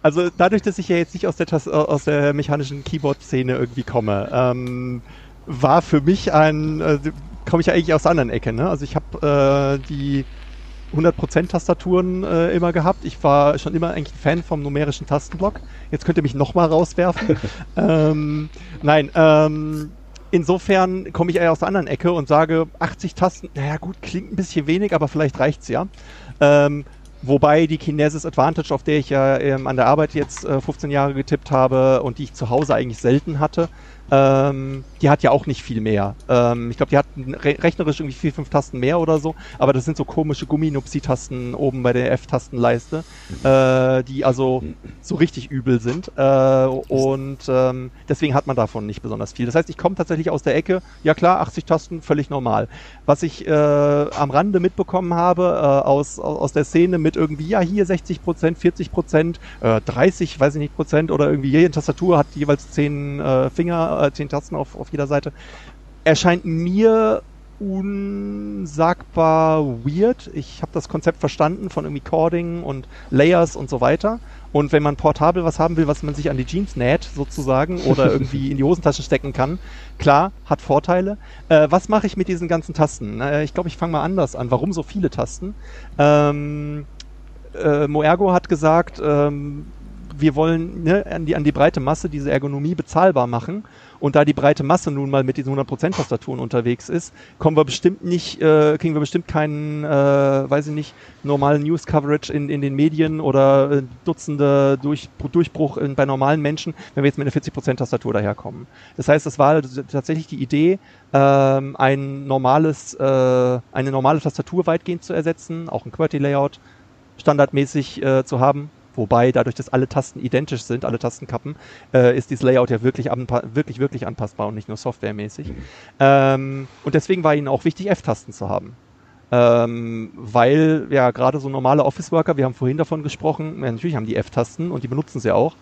also dadurch, dass ich ja jetzt nicht aus der, Tas aus der mechanischen Keyboard-Szene irgendwie komme, ähm, war für mich ein, äh, komme ich ja eigentlich aus der anderen Ecke. Ne? Also ich habe äh, die 100% Tastaturen äh, immer gehabt. Ich war schon immer eigentlich ein Fan vom numerischen Tastenblock. Jetzt könnt ihr mich nochmal rauswerfen. ähm, nein, ähm, insofern komme ich eher aus der anderen Ecke und sage, 80 Tasten, naja gut, klingt ein bisschen wenig, aber vielleicht reicht's ja. Ähm, Wobei die Kinesis Advantage, auf der ich ja ähm, an der Arbeit jetzt äh, 15 Jahre getippt habe und die ich zu Hause eigentlich selten hatte, ähm, die hat ja auch nicht viel mehr. Ähm, ich glaube, die hat re rechnerisch irgendwie vier, fünf Tasten mehr oder so, aber das sind so komische Gumminupsi-Tasten oben bei der F-Tastenleiste, äh, die also so richtig übel sind. Äh, und ähm, deswegen hat man davon nicht besonders viel. Das heißt, ich komme tatsächlich aus der Ecke, ja klar, 80 Tasten, völlig normal. Was ich äh, am Rande mitbekommen habe äh, aus, aus der Szene mit irgendwie, ja, hier 60 Prozent, 40 Prozent, äh, 30, weiß ich nicht, Prozent oder irgendwie jede Tastatur hat jeweils 10 äh, Finger äh, zehn Tasten auf, auf jeder Seite, erscheint mir unsagbar weird. Ich habe das Konzept verstanden von irgendwie Cording und Layers und so weiter. Und wenn man portabel was haben will, was man sich an die Jeans näht, sozusagen, oder irgendwie in die Hosentasche stecken kann, klar, hat Vorteile. Äh, was mache ich mit diesen ganzen Tasten? Äh, ich glaube, ich fange mal anders an. Warum so viele Tasten? Ähm, äh, Moergo hat gesagt, ähm, wir wollen ne, an, die, an die breite Masse diese Ergonomie bezahlbar machen. Und da die breite Masse nun mal mit diesen 100% Tastaturen unterwegs ist, kommen wir bestimmt nicht, äh, kriegen wir bestimmt keinen, äh, weiß ich nicht, normalen News-Coverage in, in den Medien oder äh, Dutzende Durch, Durchbruch in, bei normalen Menschen, wenn wir jetzt mit einer 40% Tastatur daherkommen. Das heißt, es war tatsächlich die Idee, ähm, ein normales, äh, eine normale Tastatur weitgehend zu ersetzen, auch ein QWERTY-Layout standardmäßig äh, zu haben Wobei, dadurch, dass alle Tasten identisch sind, alle Tastenkappen, äh, ist dieses Layout ja wirklich, wirklich, wirklich anpassbar und nicht nur softwaremäßig. Ähm, und deswegen war ihnen auch wichtig, F-Tasten zu haben. Ähm, weil ja gerade so normale Office-Worker, wir haben vorhin davon gesprochen, ja, natürlich haben die F-Tasten und die benutzen sie auch.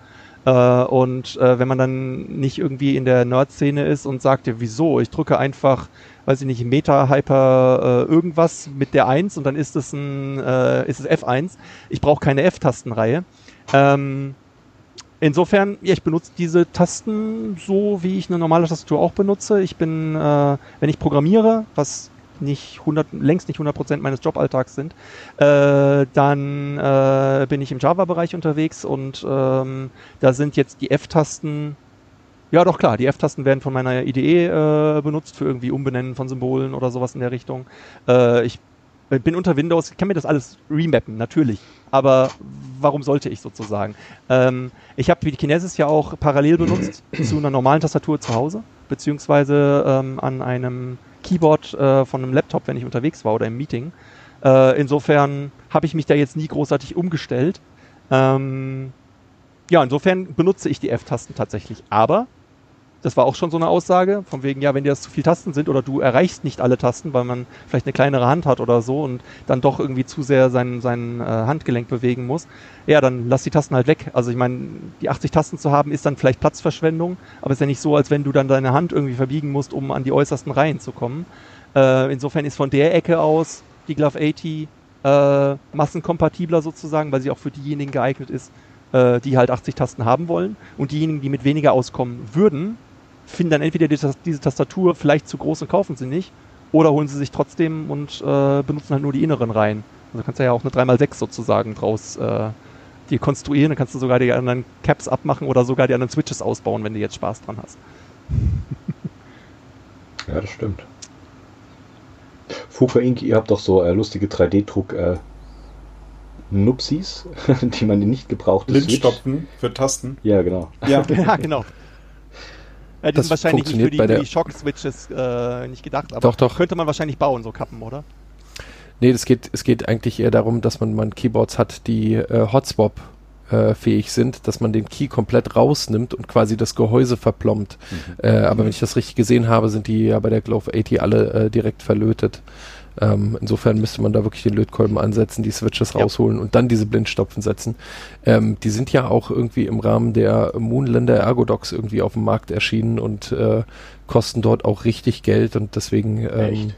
Äh, und äh, wenn man dann nicht irgendwie in der Nerd-Szene ist und sagt, ja, wieso, ich drücke einfach weiß ich nicht, Meta, Hyper, äh, irgendwas mit der 1 und dann ist es ein, äh, ist es F1. Ich brauche keine F-Tastenreihe. Ähm, insofern, ja, ich benutze diese Tasten so, wie ich eine normale Tastatur auch benutze. Ich bin, äh, wenn ich programmiere, was nicht 100, längst nicht 100% meines Joballtags sind, äh, dann äh, bin ich im Java-Bereich unterwegs und ähm, da sind jetzt die F-Tasten ja, doch klar. Die F-Tasten werden von meiner IDE äh, benutzt für irgendwie Umbenennen von Symbolen oder sowas in der Richtung. Äh, ich bin unter Windows, ich kann mir das alles remappen, natürlich. Aber warum sollte ich sozusagen? Ähm, ich habe die Kinesis ja auch parallel benutzt zu einer normalen Tastatur zu Hause, beziehungsweise ähm, an einem Keyboard äh, von einem Laptop, wenn ich unterwegs war oder im Meeting. Äh, insofern habe ich mich da jetzt nie großartig umgestellt. Ähm, ja, insofern benutze ich die F-Tasten tatsächlich. Aber das war auch schon so eine Aussage, von wegen, ja, wenn dir das zu viele Tasten sind oder du erreichst nicht alle Tasten, weil man vielleicht eine kleinere Hand hat oder so und dann doch irgendwie zu sehr sein, sein äh, Handgelenk bewegen muss, ja, dann lass die Tasten halt weg. Also ich meine, die 80 Tasten zu haben, ist dann vielleicht Platzverschwendung, aber ist ja nicht so, als wenn du dann deine Hand irgendwie verbiegen musst, um an die äußersten Reihen zu kommen. Äh, insofern ist von der Ecke aus die Glove 80 äh, massenkompatibler sozusagen, weil sie auch für diejenigen geeignet ist, äh, die halt 80 Tasten haben wollen. Und diejenigen, die mit weniger auskommen würden, finden dann entweder die, diese Tastatur vielleicht zu groß und kaufen sie nicht, oder holen sie sich trotzdem und äh, benutzen halt nur die inneren Reihen. Also kannst du ja auch eine 3x6 sozusagen draus äh, die konstruieren, dann kannst du sogar die anderen Caps abmachen oder sogar die anderen Switches ausbauen, wenn du jetzt Spaß dran hast. Ja, das stimmt. Fuka Inc., ihr habt doch so äh, lustige 3D-Druck äh, Nupsis, die man nicht gebraucht Blindstopfen für Tasten. Ja, genau. Ja, ja genau. Ja, die Das sind wahrscheinlich nicht für funktioniert die, bei der- die Shock-Switches äh, nicht gedacht, aber Doch, doch. könnte man wahrscheinlich bauen, so Kappen, oder? Nee, das geht, es geht eigentlich eher darum, dass man, man Keyboards hat, die äh, Hotswap äh, fähig sind, dass man den Key komplett rausnimmt und quasi das Gehäuse verplombt. Äh, aber wenn ich das richtig gesehen habe, sind die ja bei der Glove 80 alle äh, direkt verlötet. Ähm, insofern müsste man da wirklich den Lötkolben ansetzen, die Switches Ja. rausholen und dann diese Blindstopfen setzen. Ähm, die sind ja auch irgendwie im Rahmen der Moonlander Ergodox irgendwie auf dem Markt erschienen und äh, kosten dort auch richtig Geld und deswegen ähm,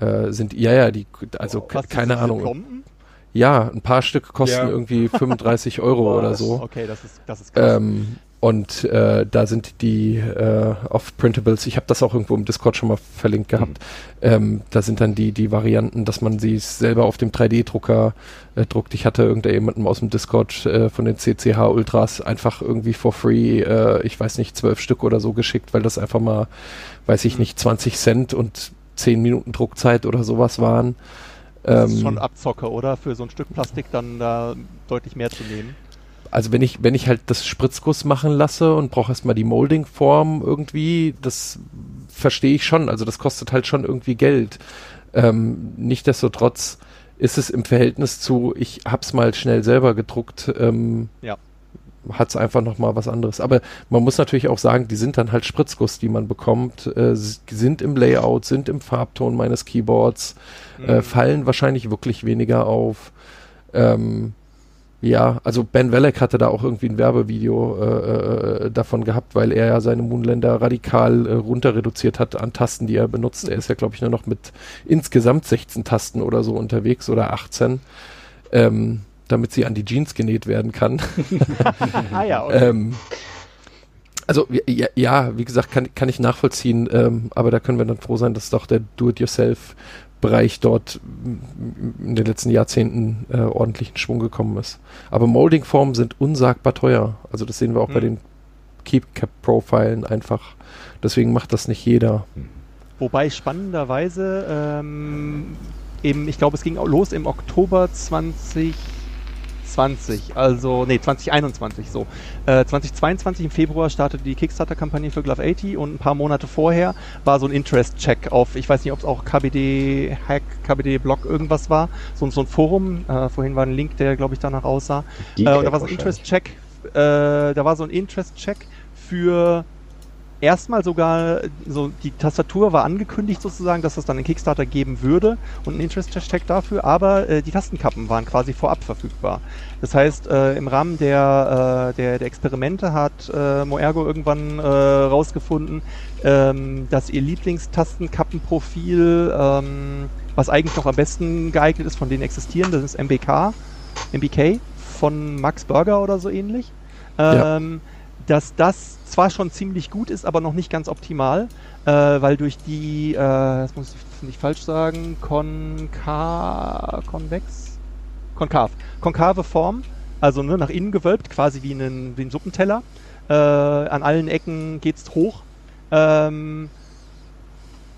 äh, sind, ja, ja, die, also ke- Was, keine Ahnung. Plomben? Ja, ein paar Stück kosten Ja. irgendwie 35 Euro Boah, oder so. Okay, das ist, das ist krass. Ähm, und äh, da sind die äh, auf Printables, ich habe das auch irgendwo im Discord schon mal verlinkt gehabt, ähm, da sind dann die, die Varianten, dass man sie selber auf dem 3D-Drucker äh, druckt. Ich hatte irgendjemandem aus dem Discord äh, von den CCH Ultras einfach irgendwie for free, äh, ich weiß nicht, zwölf Stück oder so geschickt, weil das einfach mal, weiß ich nicht, 20 Cent und 10 Minuten Druckzeit oder sowas waren. das ist Ähm, schon Abzocke, oder? Für so ein Stück Plastik dann da deutlich mehr zu nehmen. Also wenn ich, wenn ich halt das Spritzguss machen lasse und brauche erstmal die Molding-Form irgendwie, das verstehe ich schon. Also das kostet halt schon irgendwie Geld. Ähm, Nichtsdestotrotz ist es im Verhältnis zu, ich hab's mal schnell selber gedruckt, ähm, Ja. hat es einfach nochmal was anderes. Aber man muss natürlich auch sagen, die sind dann halt Spritzguss, die man bekommt, äh, sind im Layout, sind im Farbton meines Keyboards, äh, Mhm. fallen wahrscheinlich wirklich weniger auf. Ähm, ja, also Ben Welleck hatte da auch irgendwie ein Werbevideo äh, äh, davon gehabt, weil er ja seine Moonlander radikal äh, runter reduziert hat an Tasten, die er benutzt. Er ist ja, glaube ich, nur noch mit insgesamt 16 Tasten oder so unterwegs oder 18, ähm, damit sie an die Jeans genäht werden kann. ah ja, okay. Ähm, also ja, ja, wie gesagt, kann, kann ich nachvollziehen, ähm, aber da können wir dann froh sein, dass doch der Do-it-yourself-Bereich dort in den letzten Jahrzehnten äh, ordentlich in Schwung gekommen ist. Aber Molding-Formen sind unsagbar teuer. Also das sehen wir auch bei Hm. den Keep-Cap-Profilen einfach. Deswegen macht das nicht jeder. Wobei spannenderweise ähm, eben, ich glaube, es ging los im Oktober 2020, also nee, 2021 so. Äh, 2022 im Februar startete die Kickstarter-Kampagne für Glove 80 und ein paar Monate vorher war so ein Interest-Check auf, ich weiß nicht, ob es auch KBD Hack, KBD Blog irgendwas war, so, so ein Forum. Äh, vorhin war ein Link, der glaube ich danach aussah. Äh, und da war so ein. Interest-Check, äh, da war so ein Interest-Check für erstmal sogar, so die Tastatur war angekündigt sozusagen, dass es dann einen Kickstarter geben würde und ein Interest-Check dafür, aber äh, die Tastenkappen waren quasi vorab verfügbar. Das heißt, äh, im Rahmen der, äh, der, der Experimente hat äh, Moergo irgendwann äh, rausgefunden, ähm, dass ihr Lieblingstastenkappenprofil, ähm, was eigentlich noch am besten geeignet ist von denen existieren, das ist MBK, MBK von Max Burger oder so ähnlich. Ja. Dass das zwar schon ziemlich gut ist, aber noch nicht ganz optimal, äh, weil durch die, äh, das muss ich nicht falsch sagen, konka konvex? Konkav. Konkave Form, also ne, nach innen gewölbt, quasi wie ein, wie ein Suppenteller. Äh, an allen Ecken geht's hoch. Ähm,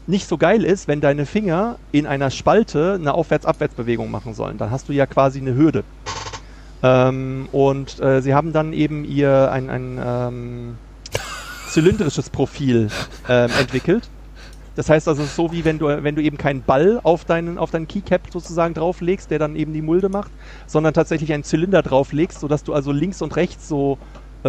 nicht so geil ist, wenn deine Finger in einer Spalte eine Aufwärts-Abwärts-Bewegung machen sollen. Dann hast du ja quasi eine Hürde. Ähm, und äh, sie haben dann eben ihr ein, ein ähm, zylindrisches Profil ähm, entwickelt. Das heißt also, es ist so wie wenn du, wenn du eben keinen Ball auf deinen, auf deinen Keycap sozusagen drauflegst, der dann eben die Mulde macht, sondern tatsächlich einen Zylinder drauflegst, sodass du also links und rechts so, äh,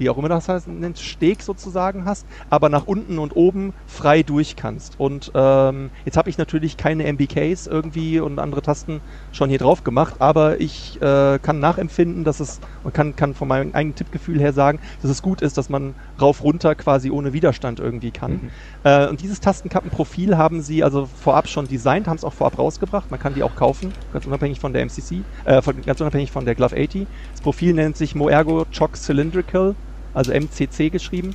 wie auch immer das heißt, nennt, Steg sozusagen hast, aber nach unten und oben frei durch kannst. Und ähm, jetzt habe ich natürlich keine MBKs irgendwie und andere Tasten schon hier drauf gemacht, aber ich äh, kann nachempfinden, dass es und kann, kann von meinem eigenen Tippgefühl her sagen, dass es gut ist, dass man rauf runter quasi ohne Widerstand irgendwie kann. Mhm. Äh, und dieses Tastenkappenprofil haben sie also vorab schon designt, haben es auch vorab rausgebracht. Man kann die auch kaufen, ganz unabhängig von der MCC, äh, von, ganz unabhängig von der Glove 80. Das Profil nennt sich Moergo Choc Cylindrical, also MCC geschrieben.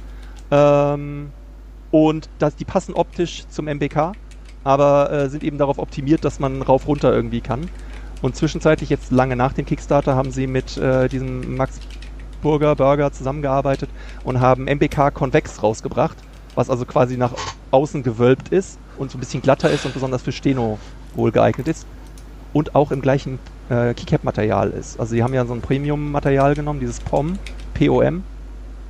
Ähm, und das, die passen optisch zum MBK, aber äh, sind eben darauf optimiert, dass man rauf runter irgendwie kann. Und zwischenzeitlich, jetzt lange nach dem Kickstarter, haben sie mit äh, diesem Max Burger Burger zusammengearbeitet und haben MBK Convex rausgebracht, was also quasi nach außen gewölbt ist und so ein bisschen glatter ist und besonders für Steno wohl geeignet ist. Und auch im gleichen äh, Keycap-Material ist. Also sie haben ja so ein Premium-Material genommen, dieses POM, POM,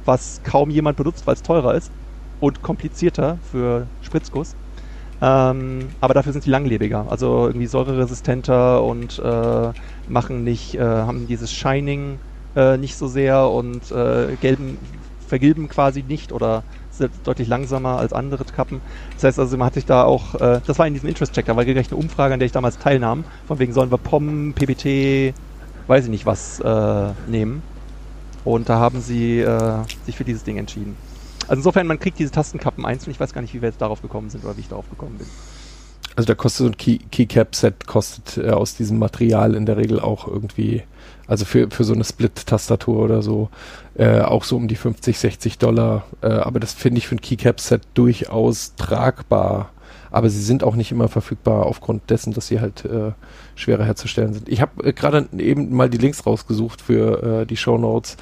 was kaum jemand benutzt, weil es teurer ist und komplizierter für Spritzguss. Ähm, aber dafür sind sie langlebiger, also irgendwie säureresistenter und äh, machen nicht, äh, haben dieses Shining äh, nicht so sehr und äh, gelben, vergilben quasi nicht oder sind deutlich langsamer als andere Kappen. Das heißt also, man hat sich da auch, äh, das war in diesem Interest-Check, da war gleich eine Umfrage, an der ich damals teilnahm, von wegen sollen wir POM, PBT, weiß ich nicht was äh, nehmen. Und da haben sie äh, sich für dieses Ding entschieden. Also insofern, man kriegt diese Tastenkappen einzeln. Ich weiß gar nicht, wie wir jetzt darauf gekommen sind oder wie ich darauf gekommen bin. Also da kostet so ein Key Keycap-Set kostet äh, aus diesem Material in der Regel auch irgendwie, also für, für so eine Split-Tastatur oder so, äh, auch so um die 50, 60 Dollar. Äh, aber das finde ich für ein Keycap-Set durchaus tragbar. Aber sie sind auch nicht immer verfügbar aufgrund dessen, dass sie halt äh, schwerer herzustellen sind. Ich habe äh, gerade eben mal die Links rausgesucht für äh, die Show Notes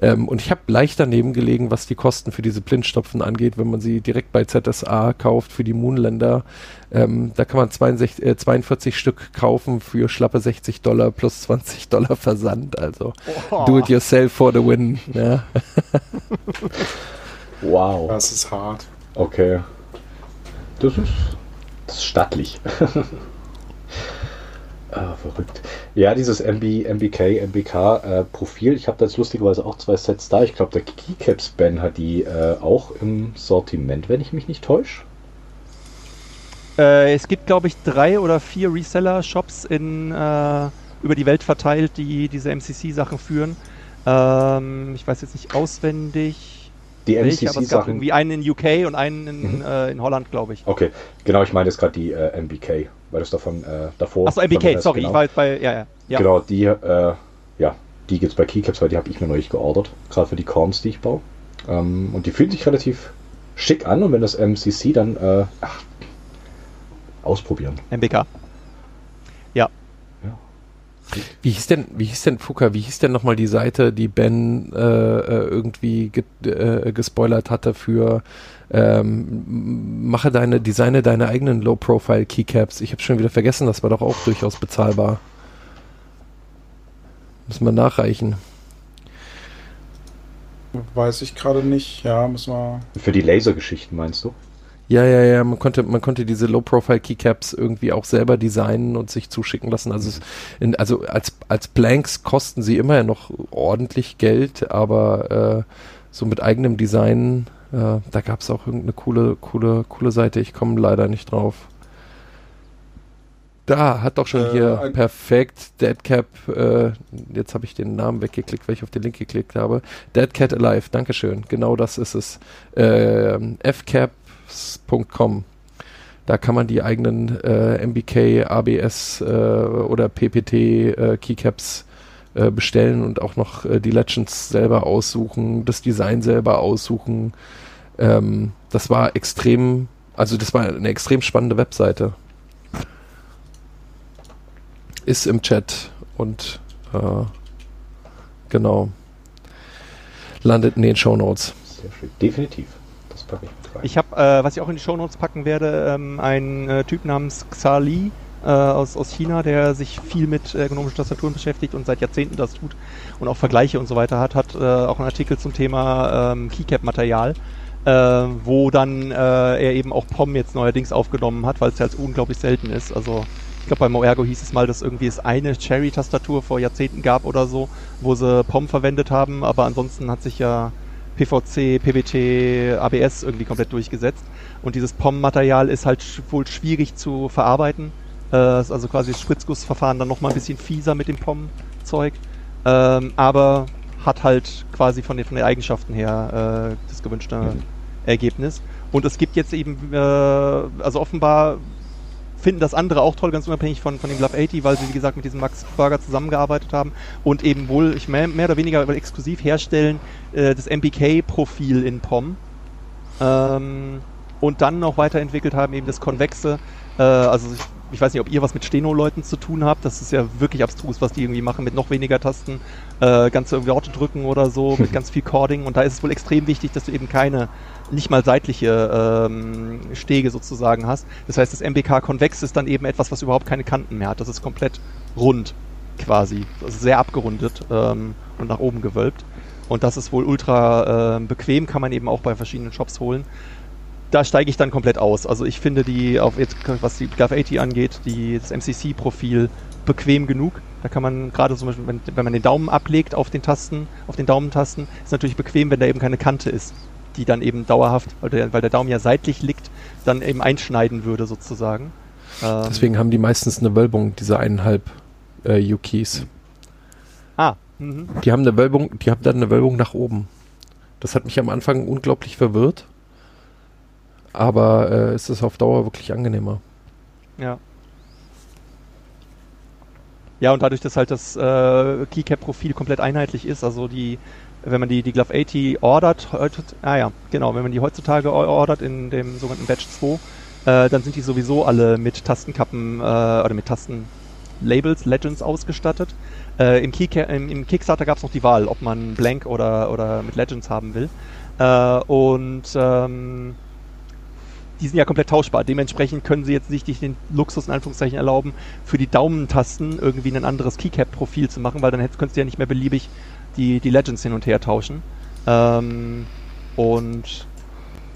ähm, und ich habe leicht daneben gelegen, was die Kosten für diese Blindstopfen angeht, wenn man sie direkt bei ZSA kauft für die Moonländer. Ähm, da kann man 62, äh, 42 Stück kaufen für schlappe 60 Dollar plus 20 Dollar Versand. Also oh. do it yourself for the win. Ja. wow. Das ist hart. Okay. Das ist, das ist stattlich. Ah, verrückt. Ja, dieses MB, MBK, MBK-Profil. Äh, ich habe da jetzt lustigerweise auch zwei Sets da. Ich glaube, der Keycaps-Ben hat die äh, auch im Sortiment, wenn ich mich nicht täusche. Äh, es gibt, glaube ich, drei oder vier Reseller-Shops in äh, über die Welt verteilt, die diese MCC-Sachen führen. Ähm, ich weiß jetzt nicht auswendig. Die MCC-Sachen. Irgendwie einen in UK und einen in, mhm. Äh, in Holland, glaube ich. Okay, genau, ich meine jetzt gerade die äh, MBK weil das davon äh, davor. Achso, MBK, sorry, genau. ich war jetzt bei, ja, ja. ja. Genau, die, äh, ja, die gibt es bei Keycaps, weil die habe ich mir neulich geordert, gerade für die Corns, die ich baue. Ähm, und die fühlen sich relativ schick an und wenn das MCC dann, äh, ach, ausprobieren. MBK. Ja. ja. Wie hieß denn, wie hieß denn, Fuka, wie hieß denn nochmal die Seite, die Ben äh, äh irgendwie ge äh, gespoilert hatte für ähm, mache deine, designe deine eigenen Low-Profile-Keycaps. Ich habe schon wieder vergessen, das war doch auch durchaus bezahlbar. Müssen wir nachreichen. Weiß ich gerade nicht. Ja, müssen wir. Für die Lasergeschichten meinst du? Ja, ja, ja, man konnte, man konnte diese Low-Profile-Keycaps irgendwie auch selber designen und sich zuschicken lassen. Also, in, also als, als Blanks kosten sie immer noch ordentlich Geld, aber äh, so mit eigenem Design äh, da gab es auch irgendeine coole, coole, coole Seite. Ich komme leider nicht drauf. Da hat doch schon äh, hier perfekt Deadcap. Äh, jetzt habe ich den Namen weggeklickt, weil ich auf den Link geklickt habe. Deadcat Alive, Dankeschön. Genau das ist es. Äh, fcaps.com. Da kann man die eigenen äh, MBK, ABS äh, oder PPT äh, Keycaps äh, bestellen und auch noch äh, die Legends selber aussuchen, das Design selber aussuchen. Ähm, das war extrem, also das war eine extrem spannende Webseite. Ist im Chat und äh, genau landet in den Show Notes. Sehr schön. Definitiv. Das packe ich mit rein. Ich habe, äh, was ich auch in die Show Notes packen werde, ähm, einen äh, Typ namens Xali äh, aus, aus China, der sich viel mit ergonomischen Tastaturen beschäftigt und seit Jahrzehnten das tut und auch Vergleiche und so weiter hat, hat äh, auch einen Artikel zum Thema ähm, Keycap-Material, äh, wo dann äh, er eben auch POM jetzt neuerdings aufgenommen hat, weil es ja halt unglaublich selten ist. Also ich glaube bei Moergo hieß es mal, dass irgendwie es eine Cherry-Tastatur vor Jahrzehnten gab oder so, wo sie POM verwendet haben, aber ansonsten hat sich ja PVC, PBT, ABS irgendwie komplett durchgesetzt. Und dieses POM-Material ist halt wohl schwierig zu verarbeiten äh, also quasi das Spritzgussverfahren dann nochmal ein bisschen fieser mit dem POM-Zeug. Ähm, aber hat halt quasi von den, von den Eigenschaften her äh, das gewünschte mhm. Ergebnis. Und es gibt jetzt eben, äh, also offenbar finden das andere auch toll, ganz unabhängig von, von dem Love 80, weil sie, wie gesagt, mit diesem Max Burger zusammengearbeitet haben und eben wohl, ich mehr, mehr oder weniger exklusiv herstellen, äh, das MPK-Profil in POM. Ähm, und dann noch weiterentwickelt haben, eben das Konvexe. Äh, also ich weiß nicht, ob ihr was mit Steno-Leuten zu tun habt. Das ist ja wirklich abstrus, was die irgendwie machen mit noch weniger Tasten, äh, ganze Worte drücken oder so, mit ganz viel Cording. Und da ist es wohl extrem wichtig, dass du eben keine, nicht mal seitliche ähm, Stege sozusagen hast. Das heißt, das MBK konvex ist dann eben etwas, was überhaupt keine Kanten mehr hat. Das ist komplett rund quasi. Das ist sehr abgerundet ähm, und nach oben gewölbt. Und das ist wohl ultra äh, bequem, kann man eben auch bei verschiedenen Shops holen da steige ich dann komplett aus. Also ich finde die, auf jetzt, was die Glove 80 angeht, die, das MCC-Profil bequem genug. Da kann man gerade zum Beispiel, wenn, wenn man den Daumen ablegt auf den Tasten, auf den Daumentasten, ist natürlich bequem, wenn da eben keine Kante ist, die dann eben dauerhaft, weil der, weil der Daumen ja seitlich liegt, dann eben einschneiden würde sozusagen. Ähm, Deswegen haben die meistens eine Wölbung, diese eineinhalb äh, U-Keys. Ah. Mhm. Die haben eine Wölbung, die haben dann eine Wölbung nach oben. Das hat mich am Anfang unglaublich verwirrt aber äh, es auf Dauer wirklich angenehmer. Ja. Ja, und dadurch, dass halt das äh, Keycap-Profil komplett einheitlich ist, also die, wenn man die, die Glove 80 ordert, ah ja, genau, wenn man die heutzutage ordert in dem sogenannten Batch 2, äh, dann sind die sowieso alle mit Tastenkappen äh, oder mit Tastenlabels, Legends ausgestattet. Äh, im, im, im, Kickstarter gab es noch die Wahl, ob man Blank oder, oder mit Legends haben will. Äh, und ähm, die sind ja komplett tauschbar. Dementsprechend können sie jetzt nicht den Luxus in Anführungszeichen erlauben, für die Daumentasten irgendwie ein anderes Keycap-Profil zu machen, weil dann könntest du ja nicht mehr beliebig die, die Legends hin und her tauschen. Ähm, und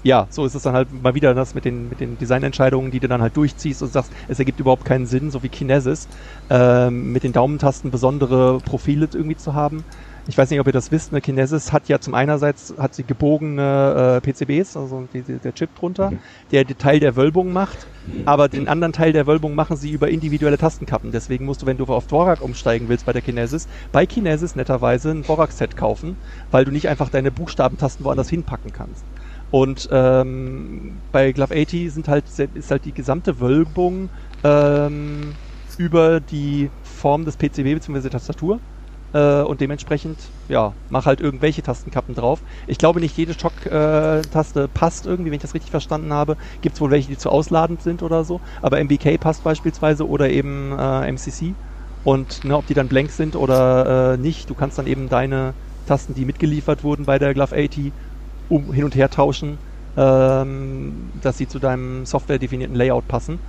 ja, so ist es dann halt mal wieder das mit den, mit den Designentscheidungen, die du dann halt durchziehst und sagst, es ergibt überhaupt keinen Sinn, so wie Kinesis, ähm, mit den Daumentasten besondere Profile irgendwie zu haben ich weiß nicht, ob ihr das wisst, eine Kinesis hat ja zum einerseits hat sie gebogene äh, PCBs, also die, die, der Chip drunter, mhm. der den Teil der Wölbung macht, aber den anderen Teil der Wölbung machen sie über individuelle Tastenkappen. Deswegen musst du, wenn du auf Dvorak umsteigen willst bei der Kinesis, bei Kinesis netterweise ein Dvorak-Set kaufen, weil du nicht einfach deine Buchstabentasten woanders hinpacken kannst. Und ähm, bei Glove 80 sind halt, ist halt die gesamte Wölbung ähm, über die Form des PCB bzw. Tastatur und dementsprechend, ja, mach halt irgendwelche Tastenkappen drauf. Ich glaube nicht jede Schock-Taste passt irgendwie, wenn ich das richtig verstanden habe. Gibt es wohl welche, die zu ausladend sind oder so, aber MBK passt beispielsweise oder eben äh, MCC. Und ne, ob die dann blank sind oder äh, nicht, du kannst dann eben deine Tasten, die mitgeliefert wurden bei der Glove 80, um, hin und her tauschen, ähm, dass sie zu deinem software-definierten Layout passen.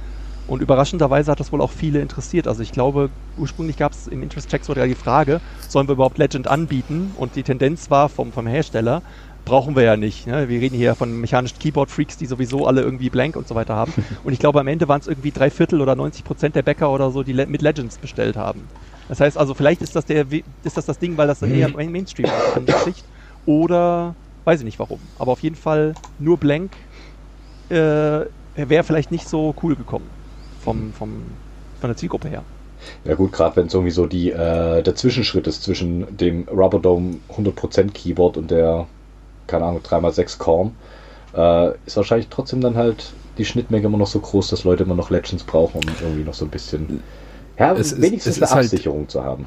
Und überraschenderweise hat das wohl auch viele interessiert. Also ich glaube, ursprünglich gab es im Interest-Check sogar die Frage, sollen wir überhaupt Legend anbieten? Und die Tendenz war vom, vom Hersteller, brauchen wir ja nicht. Ne? Wir reden hier von mechanischen Keyboard-Freaks, die sowieso alle irgendwie blank und so weiter haben. Und ich glaube, am Ende waren es irgendwie drei Viertel oder 90 Prozent der Bäcker oder so, die mit Legends bestellt haben. Das heißt also, vielleicht ist das der, ist das das Ding, weil das dann eher im Mainstream anspricht. Oder weiß ich nicht warum. Aber auf jeden Fall nur blank äh, wäre vielleicht nicht so cool gekommen vom, vom, von der Zielgruppe her. Ja gut, gerade wenn es irgendwie so die, äh, der Zwischenschritt ist zwischen dem Rubberdome 100% Keyboard und der, keine Ahnung, 3x6 Korn, äh, ist wahrscheinlich trotzdem dann halt die Schnittmenge immer noch so groß, dass Leute immer noch Legends brauchen, um irgendwie noch so ein bisschen, ja, es wenigstens ist, eine halt Absicherung halt, zu haben.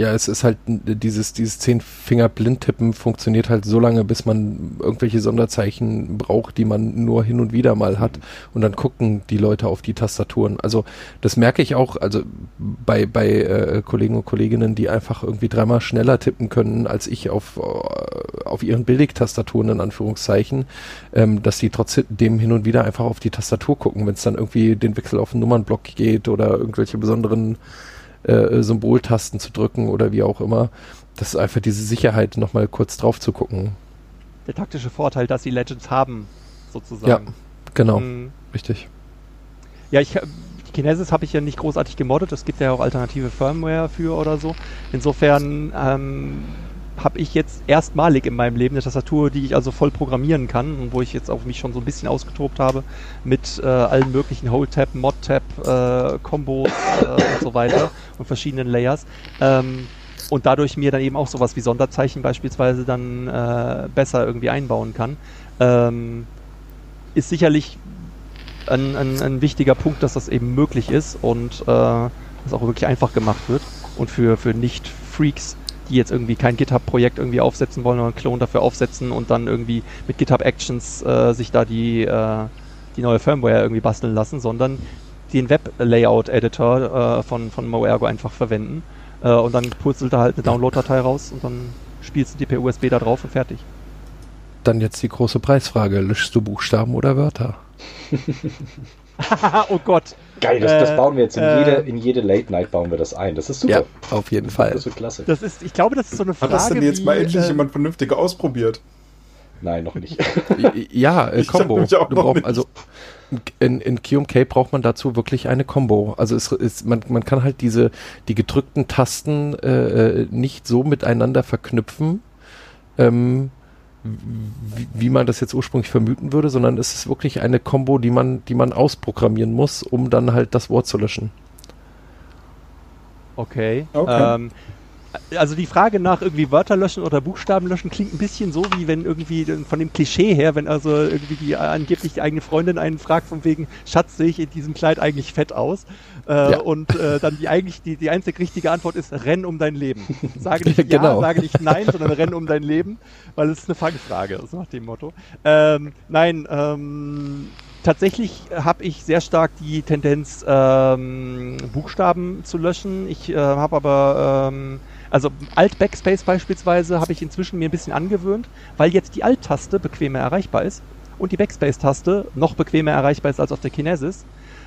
Ja, es ist halt dieses, dieses Zehn-Finger-Blindtippen funktioniert halt so lange, bis man irgendwelche Sonderzeichen braucht, die man nur hin und wieder mal hat. Und dann gucken die Leute auf die Tastaturen. Also das merke ich auch, also bei, bei äh, Kollegen und Kolleginnen, die einfach irgendwie dreimal schneller tippen können als ich auf, äh, auf ihren Billigtastaturen in Anführungszeichen, ähm, dass die trotzdem hin und wieder einfach auf die Tastatur gucken, wenn es dann irgendwie den Wechsel auf den Nummernblock geht oder irgendwelche besonderen äh, Symboltasten zu drücken oder wie auch immer. Das ist einfach diese Sicherheit, nochmal kurz drauf zu gucken. Der taktische Vorteil, dass sie Legends haben, sozusagen. Ja, genau. Mhm. Richtig. Ja, ich die Kinesis habe ich ja nicht großartig gemoddet. Es gibt ja auch alternative Firmware für oder so. Insofern ähm, habe ich jetzt erstmalig in meinem Leben eine Tastatur, die ich also voll programmieren kann und wo ich jetzt auch mich schon so ein bisschen ausgetobt habe mit äh, allen möglichen Hold-Tab, Mod-Tab, äh, Combos äh, und so weiter und verschiedenen Layers. Ähm, und dadurch mir dann eben auch sowas wie Sonderzeichen beispielsweise dann äh, besser irgendwie einbauen kann. Ähm, ist sicherlich ein, ein, ein, wichtiger Punkt, dass das eben möglich ist und äh, das auch wirklich einfach gemacht wird und für, für Nicht-Freaks die jetzt irgendwie kein GitHub-Projekt irgendwie aufsetzen wollen oder einen Clone dafür aufsetzen und dann irgendwie mit GitHub Actions äh, sich da die, äh, die neue Firmware irgendwie basteln lassen, sondern den Web-Layout-Editor äh, von, von MoErgo einfach verwenden. Äh, und dann purzelt da halt eine Download-Datei raus und dann spielst du die per USB da drauf und fertig. Dann jetzt die große Preisfrage. Löschst du Buchstaben oder Wörter? oh Gott. Geil, das, das Äh, bauen wir jetzt in, äh, jede, in jede Late Night bauen wir das ein. Das ist super. auf jeden Fall. Das wird klasse. Das ist, ich glaube, das ist so eine Frage. Hat das denn jetzt wie, mal endlich äh, jemand vernünftig ausprobiert? Nein, noch nicht. ja, äh, Ich Combo. Du noch brauch, nicht. also in, in QMK braucht man dazu wirklich eine Combo. Also es ist, man, man kann halt diese die gedrückten Tasten äh, äh, nicht so miteinander verknüpfen, ähm, wie, wie man das jetzt ursprünglich vermuten würde, sondern es ist wirklich eine Combo, die man, die man ausprogrammieren muss, um dann halt das Wort zu löschen. Okay. Okay. Ähm, also die Frage nach irgendwie Wörter löschen oder Buchstaben löschen klingt ein bisschen so, wie wenn irgendwie von dem Klischee her, wenn also irgendwie die angeblich die eigene Freundin einen fragt von wegen, Schatz, sehe ich in diesem Kleid eigentlich fett aus? Äh, Ja. Und äh, dann die eigentlich die, die einzig richtige Antwort ist, renn um dein Leben. Sage nicht Genau. ja, sage nicht nein, sondern renn um dein Leben, weil es ist eine Fangfrage, so nach dem Motto. Ähm, nein, ähm, tatsächlich habe ich sehr stark die Tendenz, ähm, Buchstaben zu löschen. Ich äh, habe aber, ähm, also Alt-Backspace beispielsweise, habe ich inzwischen mir ein bisschen angewöhnt, weil jetzt die Alt-Taste bequemer erreichbar ist und die Backspace-Taste noch bequemer erreichbar ist als auf der Kinesis.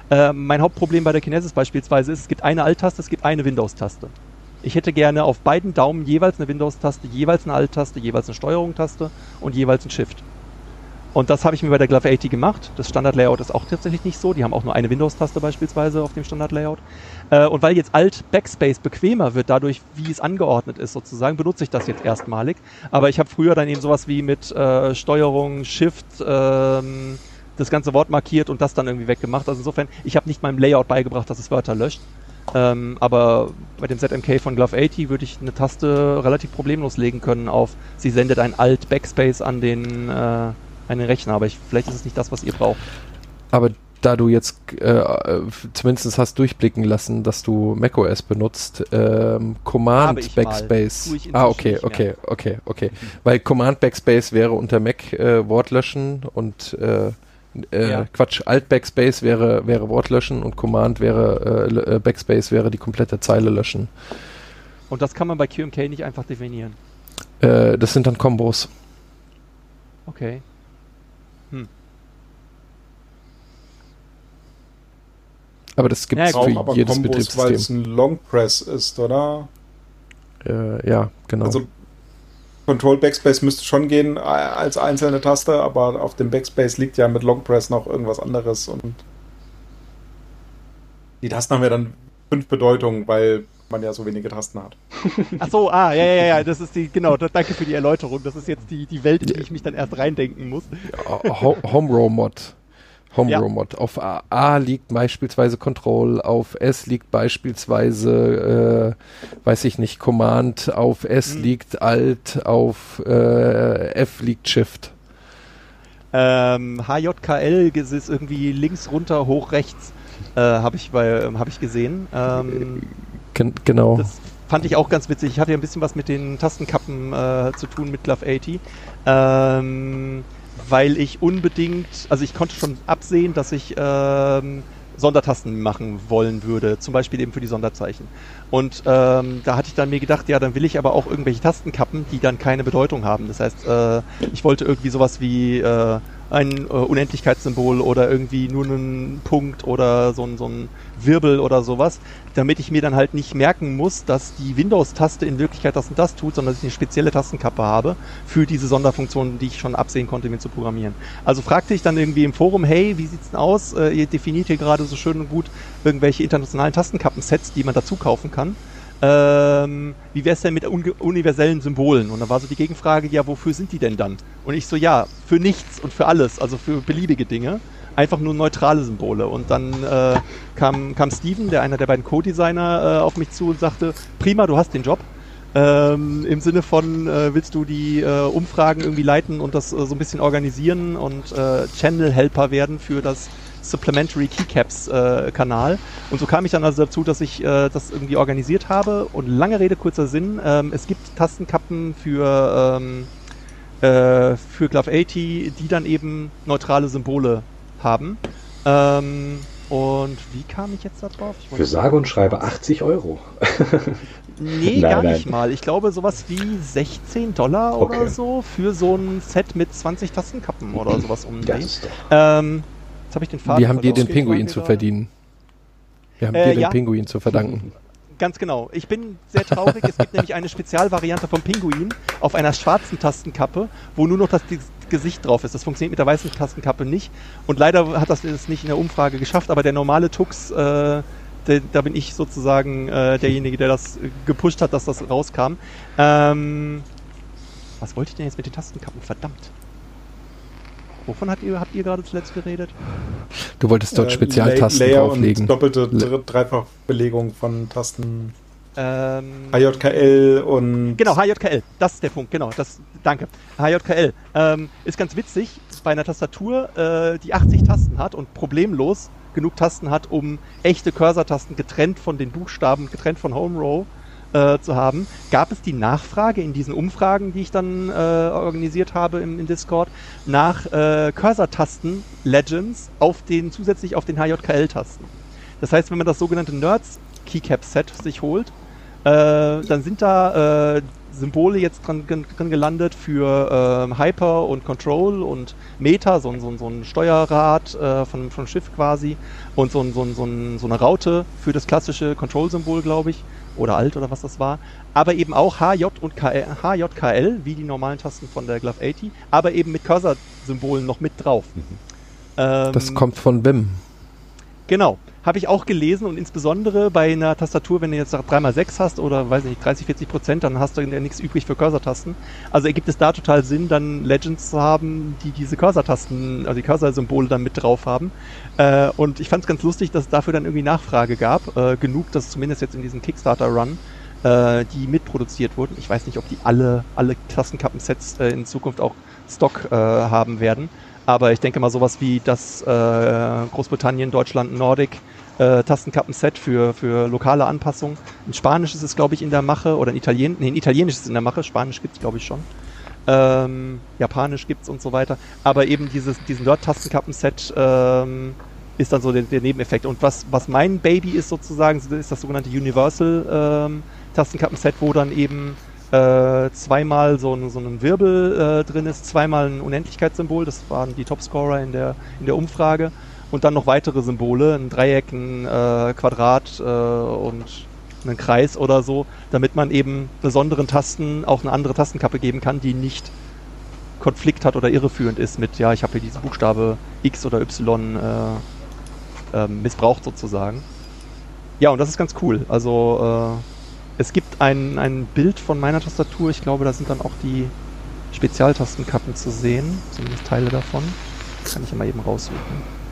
Äh, mein Hauptproblem bei der Kinesis beispielsweise ist, es gibt eine Alt-Taste, es gibt eine Windows-Taste. Ich hätte gerne auf beiden Daumen jeweils eine Windows-Taste, jeweils eine Alt-Taste, jeweils eine Steuerung-Taste und jeweils ein Shift. Und das habe ich mir bei der Glove 80 gemacht. Das Standard-Layout ist auch tatsächlich nicht so. Die haben auch nur eine Windows-Taste beispielsweise auf dem Standard-Layout. Äh, und weil jetzt Alt Backspace bequemer wird, dadurch, wie es angeordnet ist sozusagen, benutze ich das jetzt erstmalig. Aber ich habe früher dann eben sowas wie mit äh, Steuerung, Shift, ähm, das ganze Wort markiert und das dann irgendwie weggemacht. Also insofern, ich habe nicht meinem Layout beigebracht, dass es Wörter löscht. Ähm, aber bei dem ZMK von Glove 80 würde ich eine Taste relativ problemlos legen können auf, sie sendet ein Alt Backspace an den, äh, den Rechner. Aber ich, vielleicht ist es nicht das, was ihr braucht. Aber da du jetzt äh, zumindest hast durchblicken lassen, dass du macOS benutzt, ähm, Command. Backspace. Ah, okay, okay, okay, okay. Weil Command Backspace wäre unter Mac äh, Wortlöschen und äh, äh, Ja. Quatsch, Alt Backspace wäre, wäre Wortlöschen und Command wäre äh, äh, Backspace wäre die komplette Zeile löschen. Und das kann man bei QMK nicht einfach definieren. Äh, das sind dann Kombos. Okay. Aber das gibt es Ja, Auch für aber jedes Kombos, weil es Betriebssystem. ein Long Press ist, oder? Äh, ja, genau. Also Control Backspace müsste schon gehen äh, als einzelne Taste, aber auf dem Backspace liegt ja mit Long Press noch irgendwas anderes und die Tasten haben ja dann fünf Bedeutungen, weil man ja so wenige Tasten hat. Ach so, ah, ja, ja, ja, das ist die, genau, da, danke für die Erläuterung. Das ist jetzt die, die Welt, in die ich mich dann erst reindenken muss. Ho Home Mod. Home Ja. Auf A, A liegt beispielsweise Control, auf S liegt beispielsweise, äh, weiß ich nicht, Command, auf S Hm. liegt Alt, auf äh, F liegt Shift. Ähm, HJKL ist irgendwie links runter, hoch rechts, äh, habe ich, bei, ähm, hab ich gesehen. Ähm, Gen genau. Das fand ich auch ganz witzig. Ich hatte ja ein bisschen was mit den Tastenkappen äh, zu tun mit Glove 80. Ähm, weil ich unbedingt, also ich konnte schon absehen, dass ich ähm, Sondertasten machen wollen würde, zum Beispiel eben für die Sonderzeichen. Und ähm, da hatte ich dann mir gedacht, ja, dann will ich aber auch irgendwelche Tastenkappen, die dann keine Bedeutung haben. Das heißt, äh, ich wollte irgendwie sowas wie äh, ein äh, Unendlichkeitssymbol oder irgendwie nur einen Punkt oder so ein, so ein Wirbel oder sowas, damit ich mir dann halt nicht merken muss, dass die Windows-Taste in Wirklichkeit das und das tut, sondern dass ich eine spezielle Tastenkappe habe für diese Sonderfunktion, die ich schon absehen konnte, mir zu programmieren. Also fragte ich dann irgendwie im Forum, hey, wie sieht's denn aus? Äh, ihr definiert hier gerade so schön und gut irgendwelche internationalen Tastenkappensets, die man dazu kaufen kann. Ähm, wie wäre es denn mit universellen Symbolen? Und da war so die Gegenfrage, ja, wofür sind die denn dann? Und ich so, ja, für nichts und für alles, also für beliebige Dinge. Einfach nur neutrale Symbole. Und dann äh, kam, kam Steven, der einer der beiden Co-Designer, äh, auf mich zu und sagte, prima, du hast den Job. Ähm, Im Sinne von, äh, willst du die äh, Umfragen irgendwie leiten und das äh, so ein bisschen organisieren und äh, Channel-Helper werden für das Supplementary Keycaps äh, Kanal. Und so kam ich dann also dazu, dass ich äh, das irgendwie organisiert habe. Und lange Rede, kurzer Sinn, ähm, es gibt Tastenkappen für, ähm, äh, für Glove 80, die dann eben neutrale Symbole haben. Ähm, Und wie kam ich jetzt da drauf? Für sage und schreibe 80 Euro. Nee, Nein, gar nein. nicht mal. Ich glaube sowas wie 16 Dollar oder Okay. so für so ein Set mit 20 Tastenkappen oder sowas um den Das ist doch. Ähm, jetzt habe ich den Faden Wir haben dir den. Pinguin zu verdienen. Wir haben Äh, dir den ja. Pinguin zu verdanken. Ganz genau. Ich bin sehr traurig. es gibt nämlich eine Spezialvariante vom Pinguin auf einer schwarzen Tastenkappe, wo nur noch das Gesicht drauf ist. Das funktioniert mit der weißen Tastenkappe nicht. Und leider hat das es nicht in der Umfrage geschafft, aber der normale Tux, äh, der, da bin ich sozusagen äh, derjenige, der das äh, gepusht hat, dass das rauskam. Ähm, was wollte ich denn jetzt mit den Tastenkappen? Verdammt. Wovon habt ihr, habt ihr gerade zuletzt geredet? Du wolltest dort Äh, Spezialtasten Layer drauflegen. und doppelte Le- Dr- Dreifachbelegung von Tasten Ähm, HJKL und Genau, HJKL, das ist der Punkt, genau, das, danke. HJKL ähm, ist ganz witzig, bei einer Tastatur, äh, die 80 Tasten hat und problemlos genug Tasten hat, um echte Cursor-Tasten getrennt von den Buchstaben, getrennt von Home Row äh, zu haben, gab es die Nachfrage in diesen Umfragen, die ich dann äh, organisiert habe im, im Discord, nach äh, Cursor-Tasten Legends auf den, zusätzlich auf den HJKL-Tasten. Das heißt, wenn man das sogenannte Nerds Keycap-Set sich holt, äh, dann sind da äh, Symbole jetzt dran, drin gelandet für ähm, Hyper und Control und Meta, so, ein- so, so ein Steuerrad äh, von, von Schiff quasi und so, so, so, so eine Raute für das klassische Control-Symbol, glaube ich, oder Alt oder was das war. Aber eben auch HJ und KL, HJKL, wie die normalen Tasten von der Glove 80, aber eben mit Cursor-Symbolen noch mit drauf. Ähm, Das kommt von Wim. Genau. Habe ich auch gelesen und insbesondere bei einer Tastatur, wenn du jetzt 3x6 hast oder weiß nicht, 30, 40 Prozent, dann hast du ja nichts übrig für Cursor-Tasten. Also ergibt es da total Sinn, dann Legends zu haben, die diese Cursor-Tasten, also die Cursor-Symbole dann mit drauf haben. Äh, und ich fand es ganz lustig, dass es dafür dann irgendwie Nachfrage gab. Äh, genug, dass zumindest jetzt in diesem Kickstarter-Run äh, die mitproduziert wurden. Ich weiß nicht, ob die alle, alle Tastenkappen-Sets äh, in Zukunft auch Stock äh, haben werden. Aber ich denke mal sowas wie das äh, Großbritannien, Deutschland, Nordic äh, Tastenkappen-Set für, für lokale Anpassungen. Ein Spanisch ist es, glaube ich, in der Mache oder ein Italien, nee, ein Italienisch ist in der Mache, Spanisch gibt es, glaube ich, schon. Ähm, Japanisch gibt's und so weiter. Aber eben dieses, diesen Nerd-Tastenkappen-Set ähm, ist dann so der, der Nebeneffekt. Und was, was mein Baby ist sozusagen, ist das sogenannte Universal ähm, Tastenkappen-Set, wo dann eben äh, zweimal so ein, so ein Wirbel äh, drin ist, zweimal ein Unendlichkeitssymbol, das waren die Topscorer in der, in der Umfrage, und dann noch weitere Symbole, ein Dreieck, ein äh, Quadrat äh, und einen Kreis oder so, damit man eben besonderen Tasten auch eine andere Tastenkappe geben kann, die nicht Konflikt hat oder irreführend ist mit, ja, ich habe hier diese Buchstabe X oder Y äh, äh, missbraucht sozusagen. Ja, und das ist ganz cool. Also es gibt ein, ein Bild von meiner Tastatur. Ich glaube, da sind dann auch die Spezialtastenkappen zu sehen. Zumindest Teile davon. Kann ich ja mal eben raussuchen.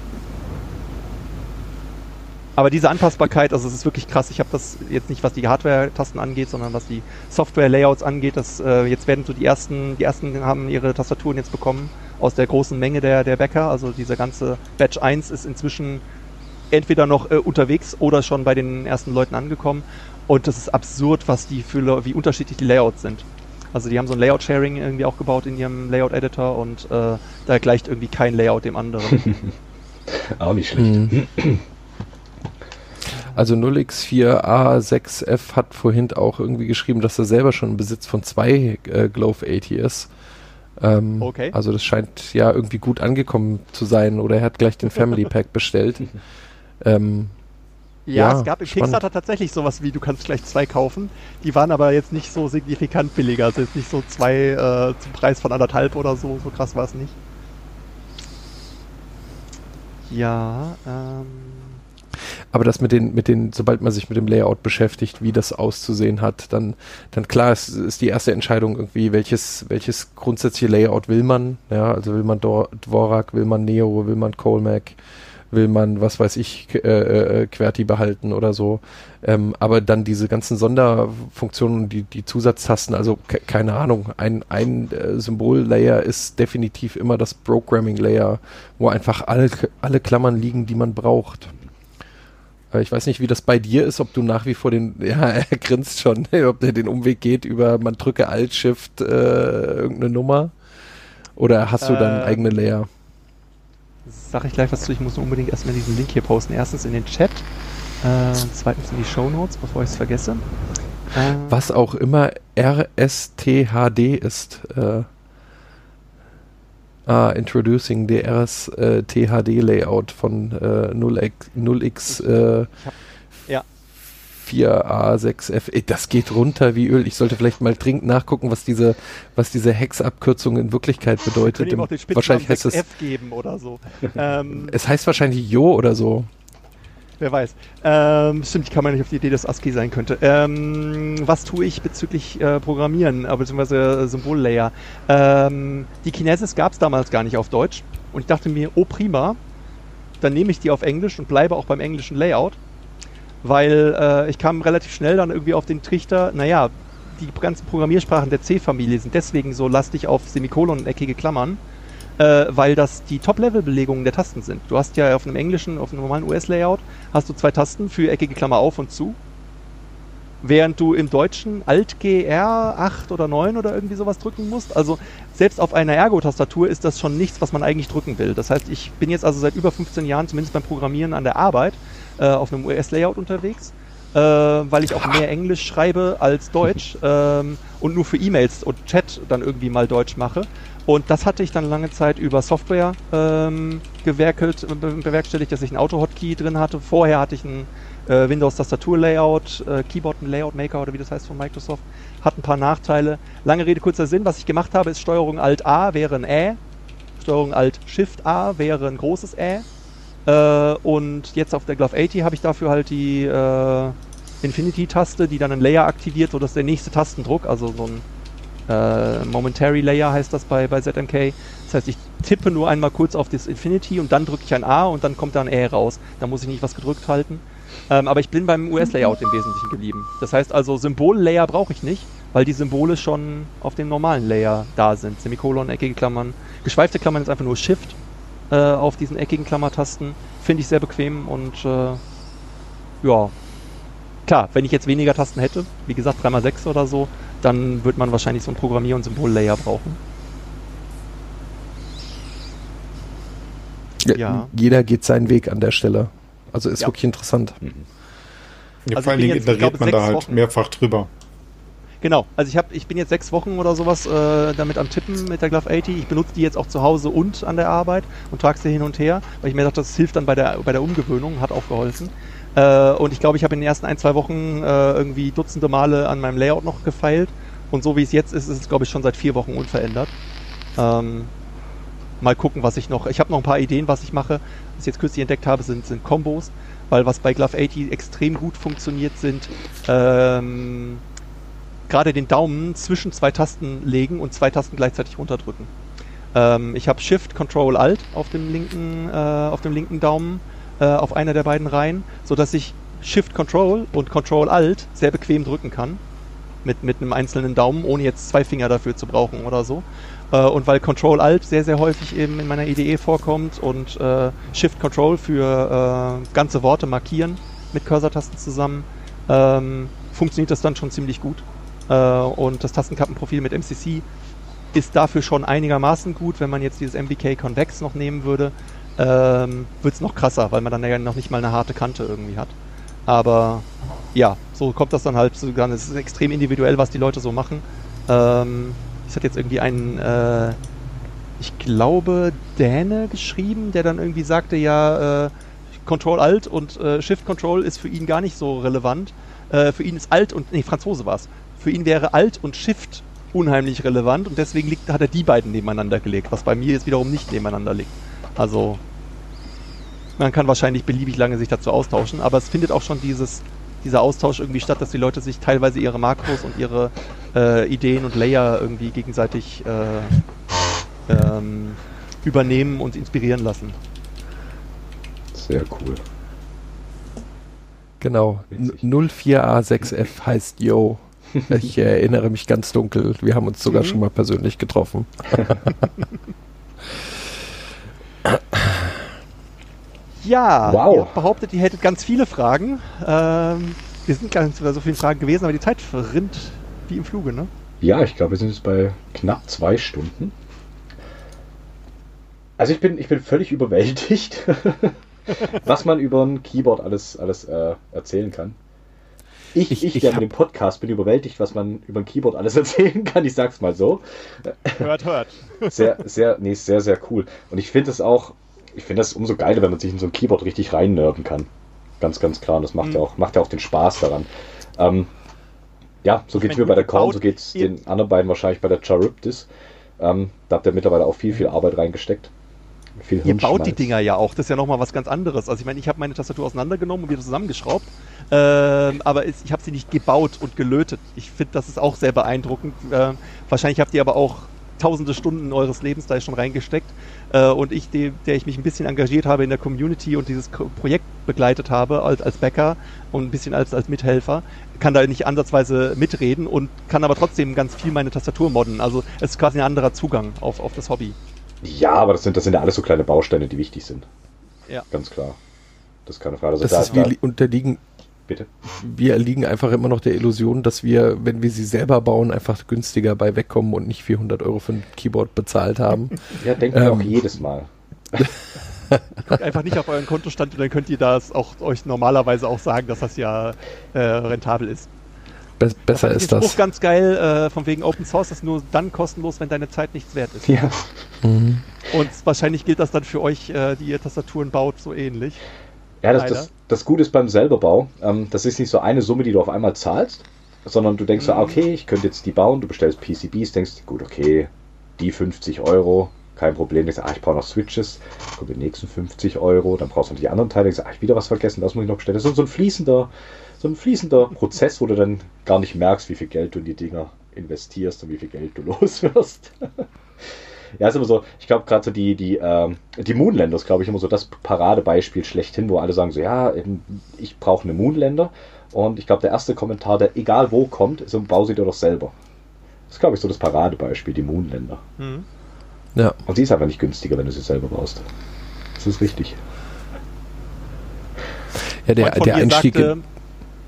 Aber diese Anpassbarkeit, also es ist wirklich krass. Ich habe das jetzt nicht, was die Hardware-Tasten angeht, sondern was die Software-Layouts angeht. Das, äh, jetzt werden so die ersten, die ersten haben ihre Tastaturen jetzt bekommen aus der großen Menge der, der Bäcker. Also dieser ganze Batch 1 ist inzwischen entweder noch äh, unterwegs oder schon bei den ersten Leuten angekommen. Und das ist absurd, was die für, wie unterschiedlich die Layouts sind. Also die haben so ein Layout-Sharing irgendwie auch gebaut in ihrem Layout-Editor und äh, da gleicht irgendwie kein Layout dem anderen. Auch nicht schlecht. Mhm. Also 0x4A6F hat vorhin auch irgendwie geschrieben, dass er selber schon im Besitz von zwei äh, Glove 80 ist. Ähm, Okay. Also das scheint ja irgendwie gut angekommen zu sein oder er hat gleich den Family Pack bestellt. Ähm, Ja, Ja, es gab im spannend. Kickstarter tatsächlich sowas wie, du kannst gleich zwei kaufen. Die waren aber jetzt nicht so signifikant billiger. Also jetzt nicht so zwei äh, zum Preis von anderthalb oder so. So krass war es nicht. Ja, ähm. aber das mit den, mit den, sobald man sich mit dem Layout beschäftigt, wie das auszusehen hat, dann, dann klar ist, ist die erste Entscheidung irgendwie, welches, welches grundsätzliche Layout will man, ja, also will man Dor Dvorak, will man Neo, will man Colmac, will man, was weiß ich, K- äh, äh, QWERTY behalten oder so. Ähm, aber dann diese ganzen Sonderfunktionen, die, die Zusatztasten, also ke- keine Ahnung, ein, ein äh, Symbol-Layer ist definitiv immer das Programming-Layer, wo einfach alle, alle Klammern liegen, die man braucht. Äh, Ich weiß nicht, wie das bei dir ist, ob du nach wie vor den, ja, er grinst schon, ob der den Umweg geht über, man drücke Alt-Shift, äh, irgendeine Nummer. Oder hast du dann Äh, eigene Layer? Sag ich gleich was zu. Ich muss unbedingt erstmal diesen Link hier posten. Erstens in den Chat, äh, zweitens in die Show Notes, bevor ich es vergesse. Äh, was auch immer RSTHD ist. Äh, ah, Introducing the RSTHD Layout von äh, 0x, 0x äh, ja. 4A6F. Das geht runter wie Öl. Ich sollte vielleicht mal dringend nachgucken, was diese, was diese Hex-Abkürzung in Wirklichkeit bedeutet. Im, wahrscheinlich heißt es geben oder so. ähm, es heißt wahrscheinlich Jo oder so. Wer weiß. Ähm, stimmt, ich kann mal nicht auf die Idee, dass ASCII sein könnte. Ähm, was tue ich bezüglich äh, Programmieren, äh, beziehungsweise Symbollayer? Ähm, die Kinesis gab es damals gar nicht auf Deutsch. Und ich dachte mir, oh prima, dann nehme ich die auf Englisch und bleibe auch beim englischen Layout. Weil äh, ich kam relativ schnell dann irgendwie auf den Trichter, naja, die ganzen Programmiersprachen der C-Familie sind deswegen so lastig auf Semikolon und eckige Klammern, äh, weil das die Top-Level-Belegungen der Tasten sind. Du hast ja auf einem englischen, auf einem normalen US-Layout, hast du zwei Tasten für eckige Klammer auf und zu. Während du im Deutschen Alt GR 8 oder 9 oder irgendwie sowas drücken musst. Also selbst auf einer Ergo-Tastatur ist das schon nichts, was man eigentlich drücken will. Das heißt, ich bin jetzt also seit über 15 Jahren, zumindest beim Programmieren an der Arbeit, äh, auf einem US-Layout unterwegs. Äh, weil ich auch mehr Englisch schreibe als Deutsch ähm, und nur für E-Mails und Chat dann irgendwie mal Deutsch mache. Und das hatte ich dann lange Zeit über Software ähm, gewerkelt, bewerkstelligt, dass ich einen Auto-Hotkey drin hatte. Vorher hatte ich ein äh, Windows-Tastatur-Layout, äh, Keyboard Layout Maker oder wie das heißt von Microsoft. Hat ein paar Nachteile. Lange Rede, kurzer Sinn. Was ich gemacht habe, ist Steuerung Alt A wäre ein Ä. Steuerung Alt Shift A wäre ein großes Ä. Äh, und jetzt auf der Glove 80 habe ich dafür halt die äh, Infinity-Taste, die dann ein Layer aktiviert, sodass der nächste Tastendruck, also so ein äh, Momentary Layer heißt das bei, bei ZMK. Das heißt, ich tippe nur einmal kurz auf das Infinity und dann drücke ich ein A und dann kommt da ein Ä raus. Da muss ich nicht was gedrückt halten. Ähm, aber ich bin beim US-Layout im Wesentlichen geblieben. Das heißt also, Symbol-Layer brauche ich nicht, weil die Symbole schon auf dem normalen Layer da sind. Semikolon, eckige Klammern. Geschweifte Klammern ist einfach nur Shift äh, auf diesen eckigen Klammertasten. Finde ich sehr bequem und äh, ja. Klar, wenn ich jetzt weniger Tasten hätte, wie gesagt 3x6 oder so, dann wird man wahrscheinlich so ein Programmier- und Symbol-Layer brauchen. Ja. Jeder geht seinen Weg an der Stelle. Also ist ja. wirklich interessant. Mhm. Ja, also vor allen Dingen iteriert man da halt Wochen. mehrfach drüber. Genau, also ich, hab, ich bin jetzt sechs Wochen oder sowas äh, damit am Tippen mit der Glove 80. Ich benutze die jetzt auch zu Hause und an der Arbeit und trage sie hin und her, weil ich mir dachte, das hilft dann bei der, bei der Umgewöhnung, hat auch geholfen. Äh, und ich glaube, ich habe in den ersten ein, zwei Wochen äh, irgendwie Dutzende Male an meinem Layout noch gefeilt. Und so wie es jetzt ist, ist es, glaube ich, schon seit vier Wochen unverändert. Ähm, mal gucken, was ich noch. Ich habe noch ein paar Ideen, was ich mache. Was ich jetzt kürzlich entdeckt habe, sind, sind Combos. Weil was bei Glove 80 extrem gut funktioniert, sind ähm, gerade den Daumen zwischen zwei Tasten legen und zwei Tasten gleichzeitig runterdrücken. Ähm, ich habe Shift, Control, Alt auf dem linken, äh, auf dem linken Daumen äh, auf einer der beiden Reihen, sodass ich Shift Control und Control Alt sehr bequem drücken kann. Mit, mit einem einzelnen Daumen, ohne jetzt zwei Finger dafür zu brauchen oder so. Äh, und weil Control Alt sehr, sehr häufig eben in meiner IDE vorkommt und äh, Shift Control für äh, ganze Worte markieren mit Cursor-Tasten zusammen, ähm, funktioniert das dann schon ziemlich gut. Äh, und das Tastenkappenprofil mit MCC ist dafür schon einigermaßen gut, wenn man jetzt dieses MBK Convex noch nehmen würde ähm, wird es noch krasser, weil man dann ja noch nicht mal eine harte Kante irgendwie hat. Aber ja, so kommt das dann halt sogar. Es ist extrem individuell, was die Leute so machen. Ähm, es hat jetzt irgendwie einen, äh, ich glaube, Däne geschrieben, der dann irgendwie sagte, ja, äh, Control Alt und äh, Shift Control ist für ihn gar nicht so relevant. Äh, für ihn ist Alt und, nee, Franzose war es. Für ihn wäre Alt und Shift unheimlich relevant und deswegen liegt, hat er die beiden nebeneinander gelegt, was bei mir jetzt wiederum nicht nebeneinander liegt. Also man kann wahrscheinlich beliebig lange sich dazu austauschen, aber es findet auch schon dieses, dieser Austausch irgendwie statt, dass die Leute sich teilweise ihre Makros und ihre äh, Ideen und Layer irgendwie gegenseitig äh, ähm, übernehmen und inspirieren lassen. Sehr cool. Genau. 04A6F heißt Yo. Ich erinnere mich ganz dunkel. Wir haben uns sogar mhm. schon mal persönlich getroffen. Ja, wow. ihr behauptet, ihr hättet ganz viele Fragen. Ähm, wir sind gar nicht so viele Fragen gewesen, aber die Zeit verrinnt wie im Fluge, ne? Ja, ich glaube, wir sind jetzt bei knapp zwei Stunden. Also ich bin, ich bin völlig überwältigt, was man über ein Keyboard alles, alles äh, erzählen kann. Ich, ich, Ich- ich, der hab- mit dem Podcast bin überwältigt, was man über ein Keyboard alles erzählen kann. Ich sag's mal so. Hört, hört. Sehr, sehr, nee, sehr, sehr cool. Und ich finde es auch, ich finde das umso geiler, wenn man sich in so ein Keyboard richtig reinnörden kann. Ganz, ganz klar. Und das macht Mhm. ja auch, macht ja auch den Spaß daran. Ähm, ja, so Ich geht's mein, mir bei der Korn, so geht's ihr- den anderen beiden wahrscheinlich bei der Charybdis. Ähm, da habt ihr mittlerweile auch viel, viel Arbeit reingesteckt. Viel Ihr baut die. Dinger ja auch, das ist ja nochmal was ganz anderes. Also ich meine, ich habe meine Tastatur auseinandergenommen und wieder zusammengeschraubt, ähm, aber es, ich habe sie nicht gebaut und gelötet. Ich finde, das ist auch sehr beeindruckend. Ähm, wahrscheinlich habt ihr aber auch tausende Stunden eures Lebens da schon reingesteckt. Äh, und ich, de, der ich mich ein bisschen engagiert habe in der Community und dieses Projekt begleitet habe als, als Bäcker und ein bisschen als, als Mithelfer, kann da nicht ansatzweise mitreden und kann aber trotzdem ganz viel meine Tastatur modden. Also es ist quasi ein anderer Zugang auf, auf das Hobby. Ja, aber das sind, das sind ja alles so kleine Bausteine, die wichtig sind. Ja. Ganz klar. Das ist keine Frage. Also Das da, ist, da, li- unterliegen, bitte. wir liegen einfach immer noch der Illusion, dass wir, wenn wir sie selber bauen, einfach günstiger bei wegkommen und nicht 400 Euro für ein Keyboard bezahlt haben. Ja, denken wir Ähm. auch jedes Mal. Guckt einfach nicht auf euren Kontostand und dann könnt ihr das auch euch normalerweise auch sagen, dass das ja äh, rentabel ist. Be besser Den ist Spruch das. ganz geil, äh, von wegen Open Source ist nur dann kostenlos, wenn deine Zeit nichts wert ist. Ja. Mhm. Und wahrscheinlich gilt das dann für euch, äh, die ihr Tastaturen baut, so ähnlich. Ja, das, das, das Gute ist beim Selberbau, ähm, das ist nicht so eine Summe, die du auf einmal zahlst, sondern du denkst so, Mhm. ah, okay, ich könnte jetzt die bauen, du bestellst PCBs, denkst, gut, okay, die 50 Euro, kein Problem, denkst, ah, ich brauche noch Switches, kommen die nächsten 50 Euro, dann brauchst du noch die anderen Teile, denkst, ah, ich wieder was vergessen, das muss ich noch bestellen. Das ist so ein fließender, so ein fließender Prozess, wo du dann gar nicht merkst, wie viel Geld du in die Dinger investierst und wie viel Geld du los wirst. Ja, ist immer so, ich glaube gerade so die, die, ähm, die Moonlander ist, glaube ich, immer so das Paradebeispiel schlechthin, wo alle sagen so, ja, eben, ich brauche eine Moonlander. Und ich glaube, der erste Kommentar, der egal wo kommt, ist, so, bau sie dir doch selber. Das ist, glaube ich, so das Paradebeispiel, die Moonlander. Mhm. Ja. Und sie ist einfach nicht günstiger, wenn du sie selber baust. Das ist richtig. ja, der, der Einstieg. sagte,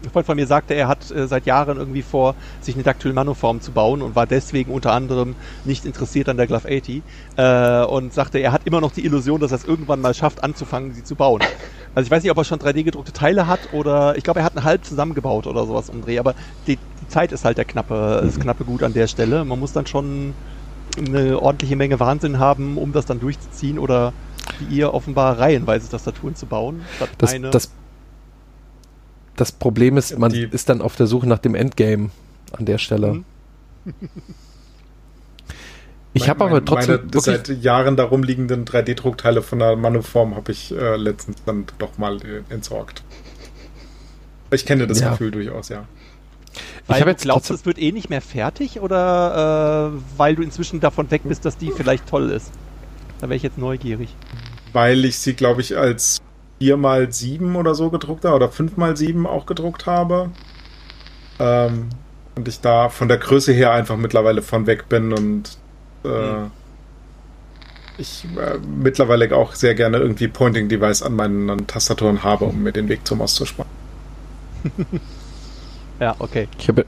ein Freund von mir sagte, er hat äh, seit Jahren irgendwie vor, sich eine Dactyl Manoform zu bauen und war deswegen unter anderem nicht interessiert an der Glove 80 äh, und sagte, er hat immer noch die Illusion, dass er es irgendwann mal schafft, anzufangen, sie zu bauen. Also ich weiß nicht, ob er schon 3D gedruckte Teile hat oder ich glaube, er hat einen halb zusammengebaut oder sowas den Dreh, aber die, die Zeit ist halt der knappe, das knappe Gut an der Stelle. Man muss dann schon eine ordentliche Menge Wahnsinn haben, um das dann durchzuziehen oder wie ihr offenbar reihenweise Tastaturen zu bauen. statt Das, eine. das, das Problem ist, man Die- ist dann auf der Suche nach dem Endgame an der Stelle. Mhm. Ich habe aber trotzdem Meine seit Jahren darum liegenden 3D-Druckteile von der Manuform habe ich äh, letztens dann doch mal äh, entsorgt. Ich kenne das Ja. Gefühl durchaus, ja. Weil ich habe du jetzt glaubst, es wird eh nicht mehr fertig oder äh, weil du inzwischen davon weg bist, dass die vielleicht toll ist? Da wäre ich jetzt neugierig. Weil ich sie, glaube ich, als 4x7 oder so gedruckt habe oder 5x7 auch gedruckt habe. Ähm, und ich da von der Größe her einfach mittlerweile von weg bin und äh, Hm. ich äh, mittlerweile auch sehr gerne irgendwie Pointing Device an meinen Tastaturen habe, um mir den Weg zum auszusparen. Ja, okay. ich habe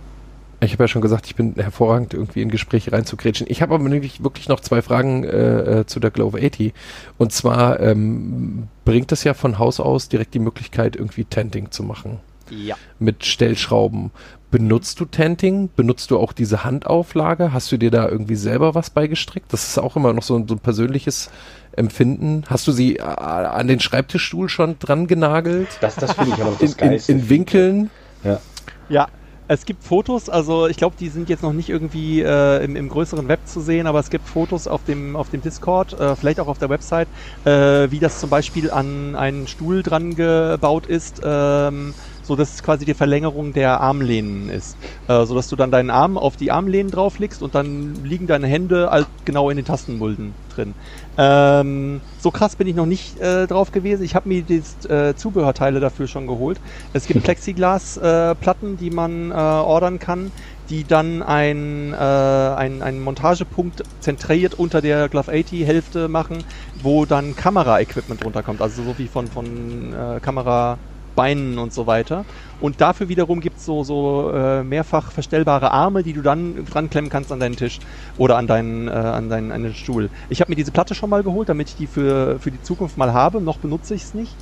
ich habe ja schon gesagt, ich bin hervorragend irgendwie in Gespräche reinzugrätschen. Ich habe aber wirklich, wirklich noch zwei Fragen äh, äh, zu der Glove 80. Und zwar ähm, bringt es ja von Haus aus direkt die Möglichkeit, irgendwie Tenting zu machen. Ja. mit Stellschrauben. Benutzt du Tenting? Benutzt du auch diese Handauflage? Hast du dir da irgendwie selber was beigestrickt? Das ist auch immer noch so ein, so ein persönliches Empfinden. Hast du sie äh, an den Schreibtischstuhl schon dran genagelt? Das, das finde ich aber noch In, das in, Geilste. in Winkeln? Ja, es gibt Fotos, also ich glaube, die sind jetzt noch nicht irgendwie äh, im, im größeren Web zu sehen, aber es gibt Fotos auf dem, auf dem Discord, äh, vielleicht auch auf der Website, äh, wie das zum Beispiel an einen Stuhl dran gebaut ist, ähm, so dass es quasi die Verlängerung der Armlehnen ist. Äh, so dass du dann deinen Arm auf die Armlehnen drauflegst und dann liegen deine Hände halt genau in den Tastenmulden drin. Ähm, so krass bin ich noch nicht äh, drauf gewesen. Ich habe mir die äh, Zubehörteile dafür schon geholt. Es gibt Plexiglas-Platten, äh, die man äh, ordern kann, die dann ein, äh, ein, einen Montagepunkt zentriert unter der Glove 80 Hälfte machen, wo dann Kamera-Equipment runterkommt. Also so wie von, von äh, Kamera Beinen und so weiter. Und dafür wiederum gibt es so, so äh, mehrfach verstellbare Arme, die du dann dran klemmen kannst an deinen Tisch oder an deinen, äh, an deinen, an den Stuhl. Ich habe mir diese Platte schon mal geholt, damit ich die für, für die Zukunft mal habe. Noch benutze ich es nicht.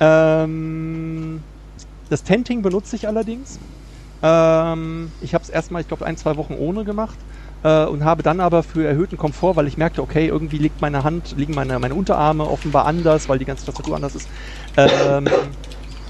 Ähm, das Tenting benutze ich allerdings. Ähm, ich habe es erstmal, ich glaube, ein, zwei Wochen ohne gemacht äh, und habe dann aber für erhöhten Komfort, weil ich merkte, okay, irgendwie liegt meine Hand, liegen meine, meine Unterarme offenbar anders, weil die ganze Tastatur anders ist, ähm,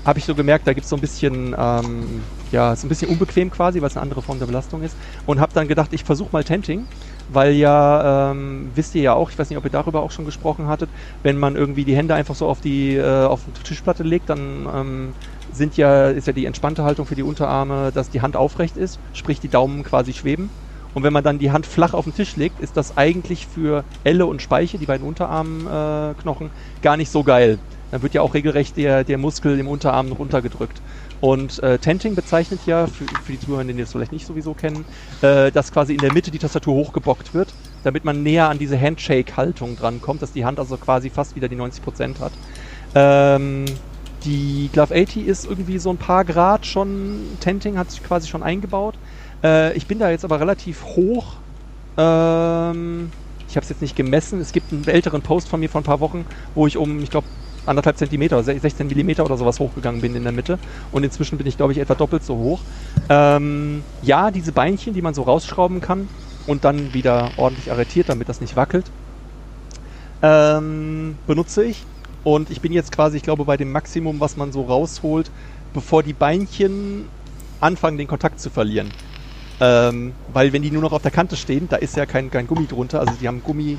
habe ich so gemerkt, da gibt es so ein bisschen, ähm, ja, ist ein bisschen unbequem quasi, weil es eine andere Form der Belastung ist. Und habe dann gedacht, ich versuche mal Tenting, weil ja, ähm, wisst ihr ja auch, ich weiß nicht, ob ihr darüber auch schon gesprochen hattet, wenn man irgendwie die Hände einfach so auf die, äh, auf die Tischplatte legt, dann ähm, sind ja, ist ja die entspannte Haltung für die Unterarme, dass die Hand aufrecht ist, sprich die Daumen quasi schweben. Und wenn man dann die Hand flach auf den Tisch legt, ist das eigentlich für Elle und Speiche, die beiden Unterarmknochen, äh, gar nicht so geil. Dann wird ja auch regelrecht der, der Muskel im Unterarm noch runtergedrückt. Und äh, Tenting bezeichnet ja, für, für die Zuhörer, die das vielleicht nicht sowieso kennen, äh, dass quasi in der Mitte die Tastatur hochgebockt wird, damit man näher an diese Handshake-Haltung drankommt, dass die Hand also quasi fast wieder die 90% hat. Ähm, die Glove 80 ist irgendwie so ein paar Grad schon, Tenting hat sich quasi schon eingebaut. Äh, ich bin da jetzt aber relativ hoch. Ähm, ich habe es jetzt nicht gemessen. Es gibt einen älteren Post von mir vor ein paar Wochen, wo ich um, ich glaube, anderthalb Zentimeter, 16 Millimeter oder sowas hochgegangen bin in der Mitte. Und inzwischen bin ich, glaube ich, etwa doppelt so hoch. Ähm, ja, diese Beinchen, die man so rausschrauben kann und dann wieder ordentlich arretiert, damit das nicht wackelt, ähm, benutze ich. Und ich bin jetzt quasi, ich glaube, bei dem Maximum, was man so rausholt, bevor die Beinchen anfangen, den Kontakt zu verlieren. Ähm, weil wenn die nur noch auf der Kante stehen, da ist ja kein, kein Gummi drunter. Also die haben Gummi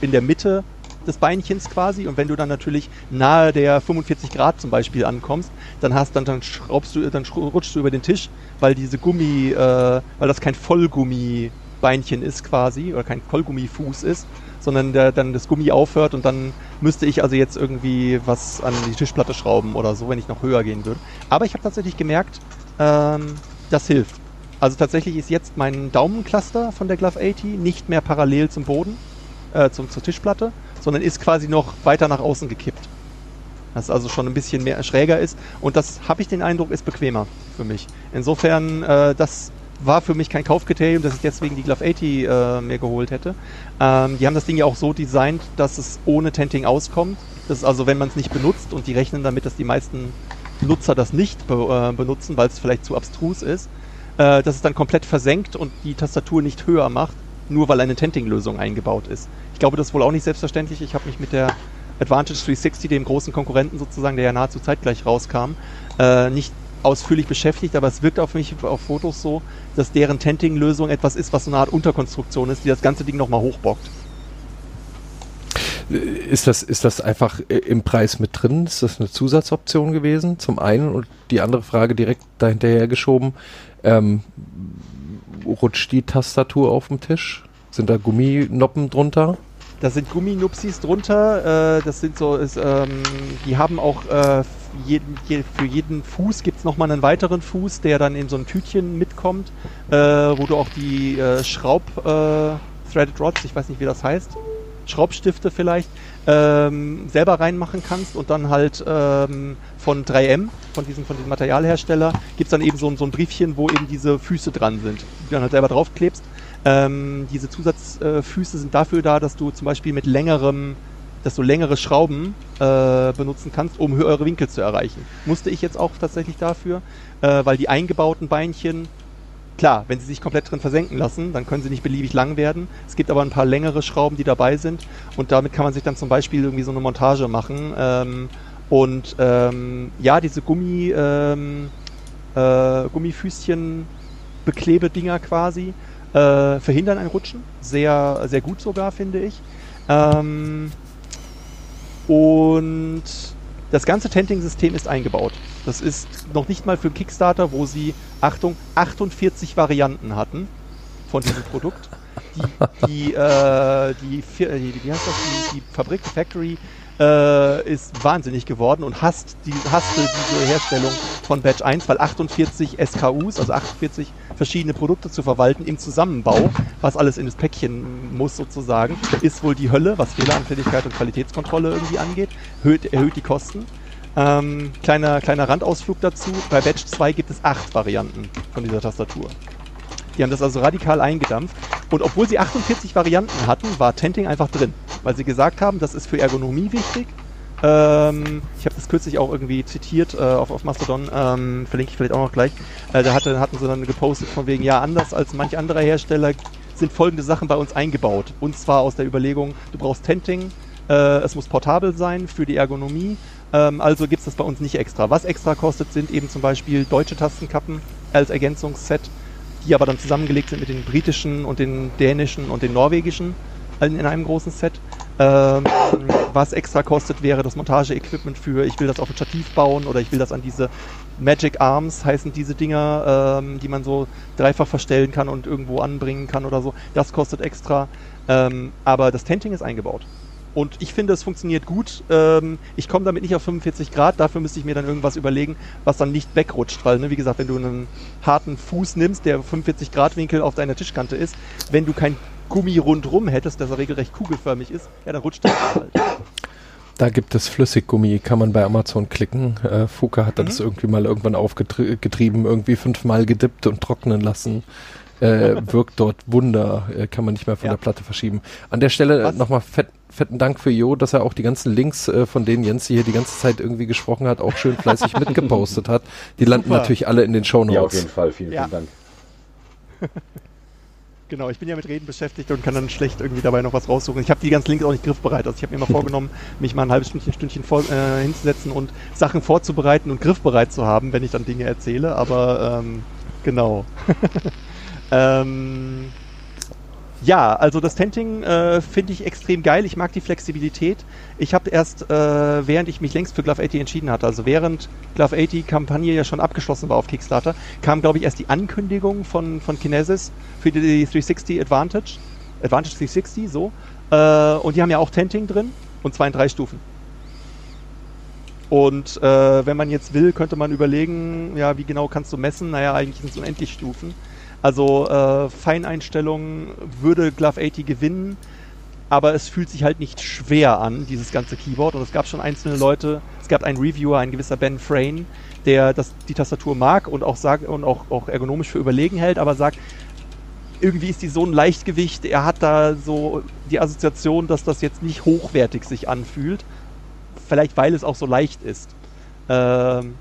in der Mitte des Beinchens quasi. Und wenn du dann natürlich nahe der 45 Grad zum Beispiel ankommst, dann hast dann, dann schraubst du, dann rutschst du über den Tisch, weil diese Gummi, äh, weil das kein Vollgummi-Beinchen ist quasi oder kein Vollgummifuß ist, sondern der, dann das Gummi aufhört und dann müsste ich also jetzt irgendwie was an die Tischplatte schrauben oder so, wenn ich noch höher gehen würde. Aber ich habe tatsächlich gemerkt, ähm, das hilft. Also tatsächlich ist jetzt mein Daumencluster von der Glove 80 nicht mehr parallel zum Boden, äh, zum, zur Tischplatte, sondern ist quasi noch weiter nach außen gekippt. Das also schon ein bisschen mehr schräger ist. Und das habe ich den Eindruck, ist bequemer für mich. Insofern, äh, das war für mich kein Kaufkriterium, dass ich deswegen die Glove 80 äh, mir geholt hätte. Ähm, die haben das Ding ja auch so designt, dass es ohne Tenting auskommt. Das ist also, wenn man es nicht benutzt und die rechnen damit, dass die meisten Nutzer das nicht be äh, benutzen, weil es vielleicht zu abstrus ist, äh, dass es dann komplett versenkt und die Tastatur nicht höher macht, nur weil eine Tenting-Lösung eingebaut ist. Ich glaube, das ist wohl auch nicht selbstverständlich. Ich habe mich mit der Advantage 360, dem großen Konkurrenten sozusagen, der ja nahezu zeitgleich rauskam, äh, nicht ausführlich beschäftigt, aber es wirkt auf mich auf Fotos so, dass deren Tenting-Lösung etwas ist, was so eine Art Unterkonstruktion ist, die das ganze Ding nochmal hochbockt. Ist das, ist das einfach im Preis mit drin? Ist das eine Zusatzoption gewesen? Zum einen und die andere Frage direkt dahinterher geschoben. Ähm, rutscht die Tastatur auf dem Tisch? Sind da Gumminoppen drunter? Da sind Gumminupsis drunter. Äh, das sind so, ist, ähm, die haben auch äh, jeden, je, für jeden Fuß gibt es nochmal einen weiteren Fuß, der dann in so ein Tütchen mitkommt, äh, wo du auch die äh, Schraub äh, Threaded Rods, ich weiß nicht wie das heißt, Schraubstifte vielleicht, ähm, selber reinmachen kannst und dann halt ähm, von 3M, von diesem, von diesem Materialhersteller, gibt es dann eben so, so ein Briefchen, wo eben diese Füße dran sind, die du dann halt selber draufklebst. Ähm, diese Zusatzfüße sind dafür da, dass du zum Beispiel mit längerem, dass du längere Schrauben äh, benutzen kannst, um höhere Winkel zu erreichen. Musste ich jetzt auch tatsächlich dafür, äh, weil die eingebauten Beinchen Klar, wenn sie sich komplett drin versenken lassen, dann können sie nicht beliebig lang werden. Es gibt aber ein paar längere Schrauben, die dabei sind und damit kann man sich dann zum Beispiel irgendwie so eine Montage machen. Ähm, und ähm, ja, diese Gummi, ähm, äh, Gummifüßchen Beklebedinger quasi äh, verhindern ein Rutschen. Sehr, sehr gut sogar, finde ich. Ähm, und das ganze Tenting-System ist eingebaut. Das ist noch nicht mal für Kickstarter, wo sie, Achtung, 48 Varianten hatten von diesem Produkt. Die, die, äh, die, die, wie heißt das, die, die Fabrik, Factory, äh, ist wahnsinnig geworden und hasst die, hasste diese Herstellung von Batch 1, weil 48 SKUs, also 48 verschiedene Produkte zu verwalten im Zusammenbau, was alles in das Päckchen muss sozusagen, ist wohl die Hölle, was Fehleranfälligkeit und Qualitätskontrolle irgendwie angeht, erhöht, erhöht die Kosten. Ähm, kleiner, kleiner Randausflug dazu. Bei Batch 2 gibt es acht Varianten von dieser Tastatur. Die haben das also radikal eingedampft. Und obwohl sie 48 Varianten hatten, war Tenting einfach drin. Weil sie gesagt haben, das ist für Ergonomie wichtig. Ähm, ich habe das kürzlich auch irgendwie zitiert äh, auf, auf Mastodon, ähm, verlinke ich vielleicht auch noch gleich. Äh, da hatte, hatten sie dann gepostet von wegen, ja, anders als manch anderer Hersteller sind folgende Sachen bei uns eingebaut. Und zwar aus der Überlegung, du brauchst Tenting, äh, es muss portabel sein für die Ergonomie, ähm, also gibt es das bei uns nicht extra. Was extra kostet, sind eben zum Beispiel deutsche Tastenkappen als Ergänzungsset, die aber dann zusammengelegt sind mit den britischen und den dänischen und den norwegischen in einem großen Set. Ähm, was extra kostet, wäre das Montageequipment für, ich will das auf ein Stativ bauen oder ich will das an diese Magic Arms heißen diese Dinger, ähm, die man so dreifach verstellen kann und irgendwo anbringen kann oder so. Das kostet extra. Ähm, aber das Tenting ist eingebaut. Und ich finde, es funktioniert gut. Ähm, ich komme damit nicht auf 45 Grad. Dafür müsste ich mir dann irgendwas überlegen, was dann nicht wegrutscht. Weil, ne, wie gesagt, wenn du einen harten Fuß nimmst, der 45 Grad Winkel auf deiner Tischkante ist, wenn du kein Gummi rundrum hättest, das regelrecht kugelförmig ist, ja, dann rutscht der halt. Da gibt es Flüssiggummi, kann man bei Amazon klicken. Äh, Fuka hat mhm. das irgendwie mal irgendwann aufgetrieben, irgendwie fünfmal gedippt und trocknen lassen. Äh, wirkt dort Wunder, äh, kann man nicht mehr von ja. der Platte verschieben. An der Stelle nochmal fett, fetten Dank für Jo, dass er auch die ganzen Links, äh, von denen Jens hier die ganze Zeit irgendwie gesprochen hat, auch schön fleißig mitgepostet hat. Die landen Super. natürlich alle in den Show Notes. Ja, auf jeden Fall. Vielen, ja. vielen Dank. Genau, ich bin ja mit Reden beschäftigt und kann dann schlecht irgendwie dabei noch was raussuchen. Ich habe die ganzen Links auch nicht griffbereit. Also ich habe mir mal vorgenommen, mich mal ein halbes Stündchen, Stündchen vor, äh, hinzusetzen und Sachen vorzubereiten und griffbereit zu haben, wenn ich dann Dinge erzähle. Aber ähm, genau. ähm, ja, also das Tenting äh, finde ich extrem geil. Ich mag die Flexibilität. Ich habe erst, äh, während ich mich längst für Glove 80 entschieden hatte, also während Glove 80 Kampagne ja schon abgeschlossen war auf Kickstarter, kam, glaube ich, erst die Ankündigung von, von Kinesis für die 360 Advantage. Advantage 360, so. Äh, und die haben ja auch Tenting drin und zwar in drei Stufen. Und äh, wenn man jetzt will, könnte man überlegen, ja, wie genau kannst du messen? Naja, eigentlich sind es unendlich Stufen. Also äh, Feineinstellungen würde Glove 80 gewinnen, aber es fühlt sich halt nicht schwer an, dieses ganze Keyboard. Und es gab schon einzelne Leute, es gab einen Reviewer, ein gewisser Ben Frayne, der das, die Tastatur mag und auch sagt und auch, auch ergonomisch für überlegen hält, aber sagt, irgendwie ist die so ein Leichtgewicht, er hat da so die Assoziation, dass das jetzt nicht hochwertig sich anfühlt. Vielleicht weil es auch so leicht ist. Ähm,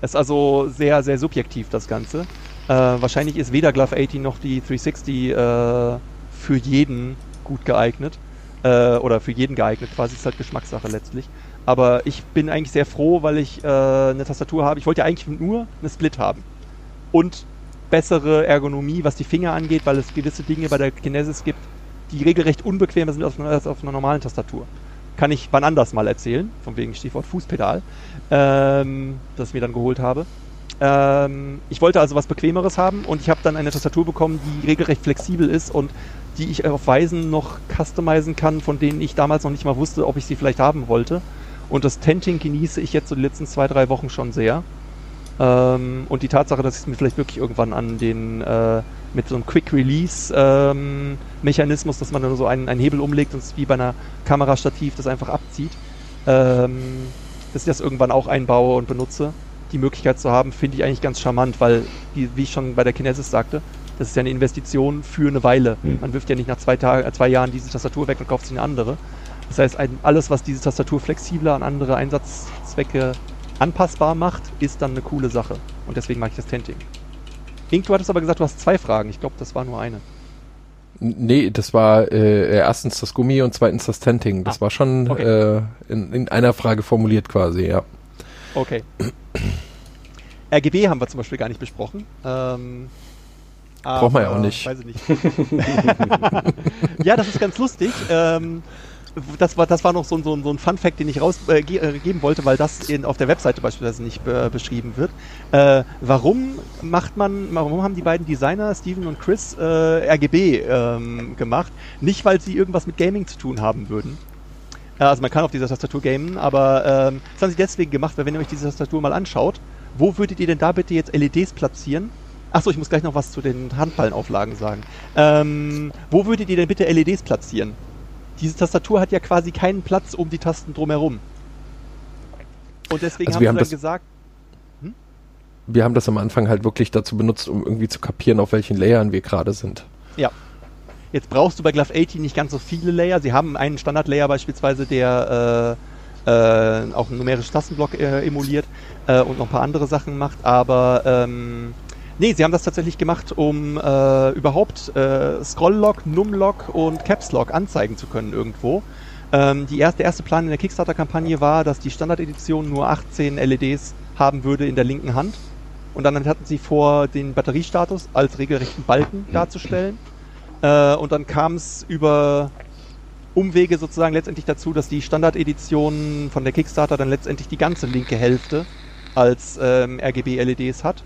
es ist also sehr, sehr subjektiv, das Ganze. Äh, wahrscheinlich ist weder Glove 80 noch die 360 äh, für jeden gut geeignet. Äh, oder für jeden geeignet, quasi ist halt Geschmackssache letztlich. Aber ich bin eigentlich sehr froh, weil ich äh, eine Tastatur habe. Ich wollte ja eigentlich nur eine Split haben. Und bessere Ergonomie, was die Finger angeht, weil es gewisse Dinge bei der Kinesis gibt, die regelrecht unbequemer sind als auf einer normalen Tastatur. Kann ich wann anders mal erzählen, von wegen Stichwort Fußpedal, ähm, das ich mir dann geholt habe. Ähm, ich wollte also was Bequemeres haben und ich habe dann eine Tastatur bekommen, die regelrecht flexibel ist und die ich auf Weisen noch customizen kann, von denen ich damals noch nicht mal wusste, ob ich sie vielleicht haben wollte. Und das Tenting genieße ich jetzt so die letzten zwei, drei Wochen schon sehr. Ähm, und die Tatsache, dass ich es mir vielleicht wirklich irgendwann an den äh, mit so einem Quick Release ähm, dass man dann so einen, einen Hebel umlegt und es wie bei einer Kamerastativ das einfach abzieht, ähm, dass ich das irgendwann auch einbaue und benutze die Möglichkeit zu haben, finde ich eigentlich ganz charmant, weil, wie, wie, ich schon bei der Kinesis sagte, das ist ja eine Investition für eine Weile. Mhm. Man wirft ja nicht nach zwei, Tag, äh, zwei Jahren diese Tastatur weg und kauft sich eine andere. Das heißt, alles, was diese Tastatur flexibler an andere Einsatzzwecke anpassbar macht, ist dann eine coole Sache. Und deswegen mag ich das Tenting. Ink, du hattest aber gesagt, du hast zwei Fragen. Ich glaube, das war nur eine. Nee, das war äh, erstens das Gummi und zweitens das Tenting. Das ah, war schon okay. äh, in, in, einer Frage formuliert quasi, ja. Okay. RGB haben wir zum Beispiel gar nicht besprochen. Ähm, Braucht man ja auch nicht. Weiß ich nicht. ja, das ist ganz lustig. Ähm, das war, das war noch so, so, so ein Fun-Fact, den ich rausgeben äh, äh wollte, weil das in, auf der Webseite beispielsweise nicht äh, beschrieben wird. Äh, warum macht man, warum haben die beiden Designer, Steven und Chris, äh, RGB ähm, gemacht? Nicht, weil sie irgendwas mit Gaming zu tun haben würden, also man kann auf dieser Tastatur gamen, aber ähm, das haben sie deswegen gemacht, weil wenn ihr euch diese Tastatur mal anschaut, wo würdet ihr denn da bitte jetzt LEDs platzieren? Achso, ich muss gleich noch was zu den Handballenauflagen sagen. Ähm, wo würdet ihr denn bitte LEDs platzieren? Diese Tastatur hat ja quasi keinen Platz um die Tasten drumherum. Und deswegen Also haben wir sie haben dann gesagt, Wir haben das am Anfang halt wirklich dazu benutzt, um irgendwie zu kapieren, auf welchen Layern wir gerade sind. Jetzt brauchst du bei Glove 80 nicht ganz so viele Layer. Sie haben einen Standard-Layer beispielsweise, der äh, äh, auch einen numerischen Tastenblock äh, emuliert äh, und noch ein paar andere Sachen macht. Aber ähm, nee, sie haben das tatsächlich gemacht, um äh, überhaupt äh, Scroll-Log, Num-Log und Caps-Log anzeigen zu können irgendwo. Ähm, die erste, der erste Plan in der Kickstarter-Kampagne war, dass die Standard-Edition nur 18 LEDs haben würde in der linken Hand. Und dann hatten sie vor, den Batteriestatus als regelrechten Balken darzustellen. Äh, und dann kam es über Umwege sozusagen letztendlich dazu, dass die Standard-Edition von der Kickstarter dann letztendlich die ganze linke Hälfte als ähm, RGB-LEDs hat.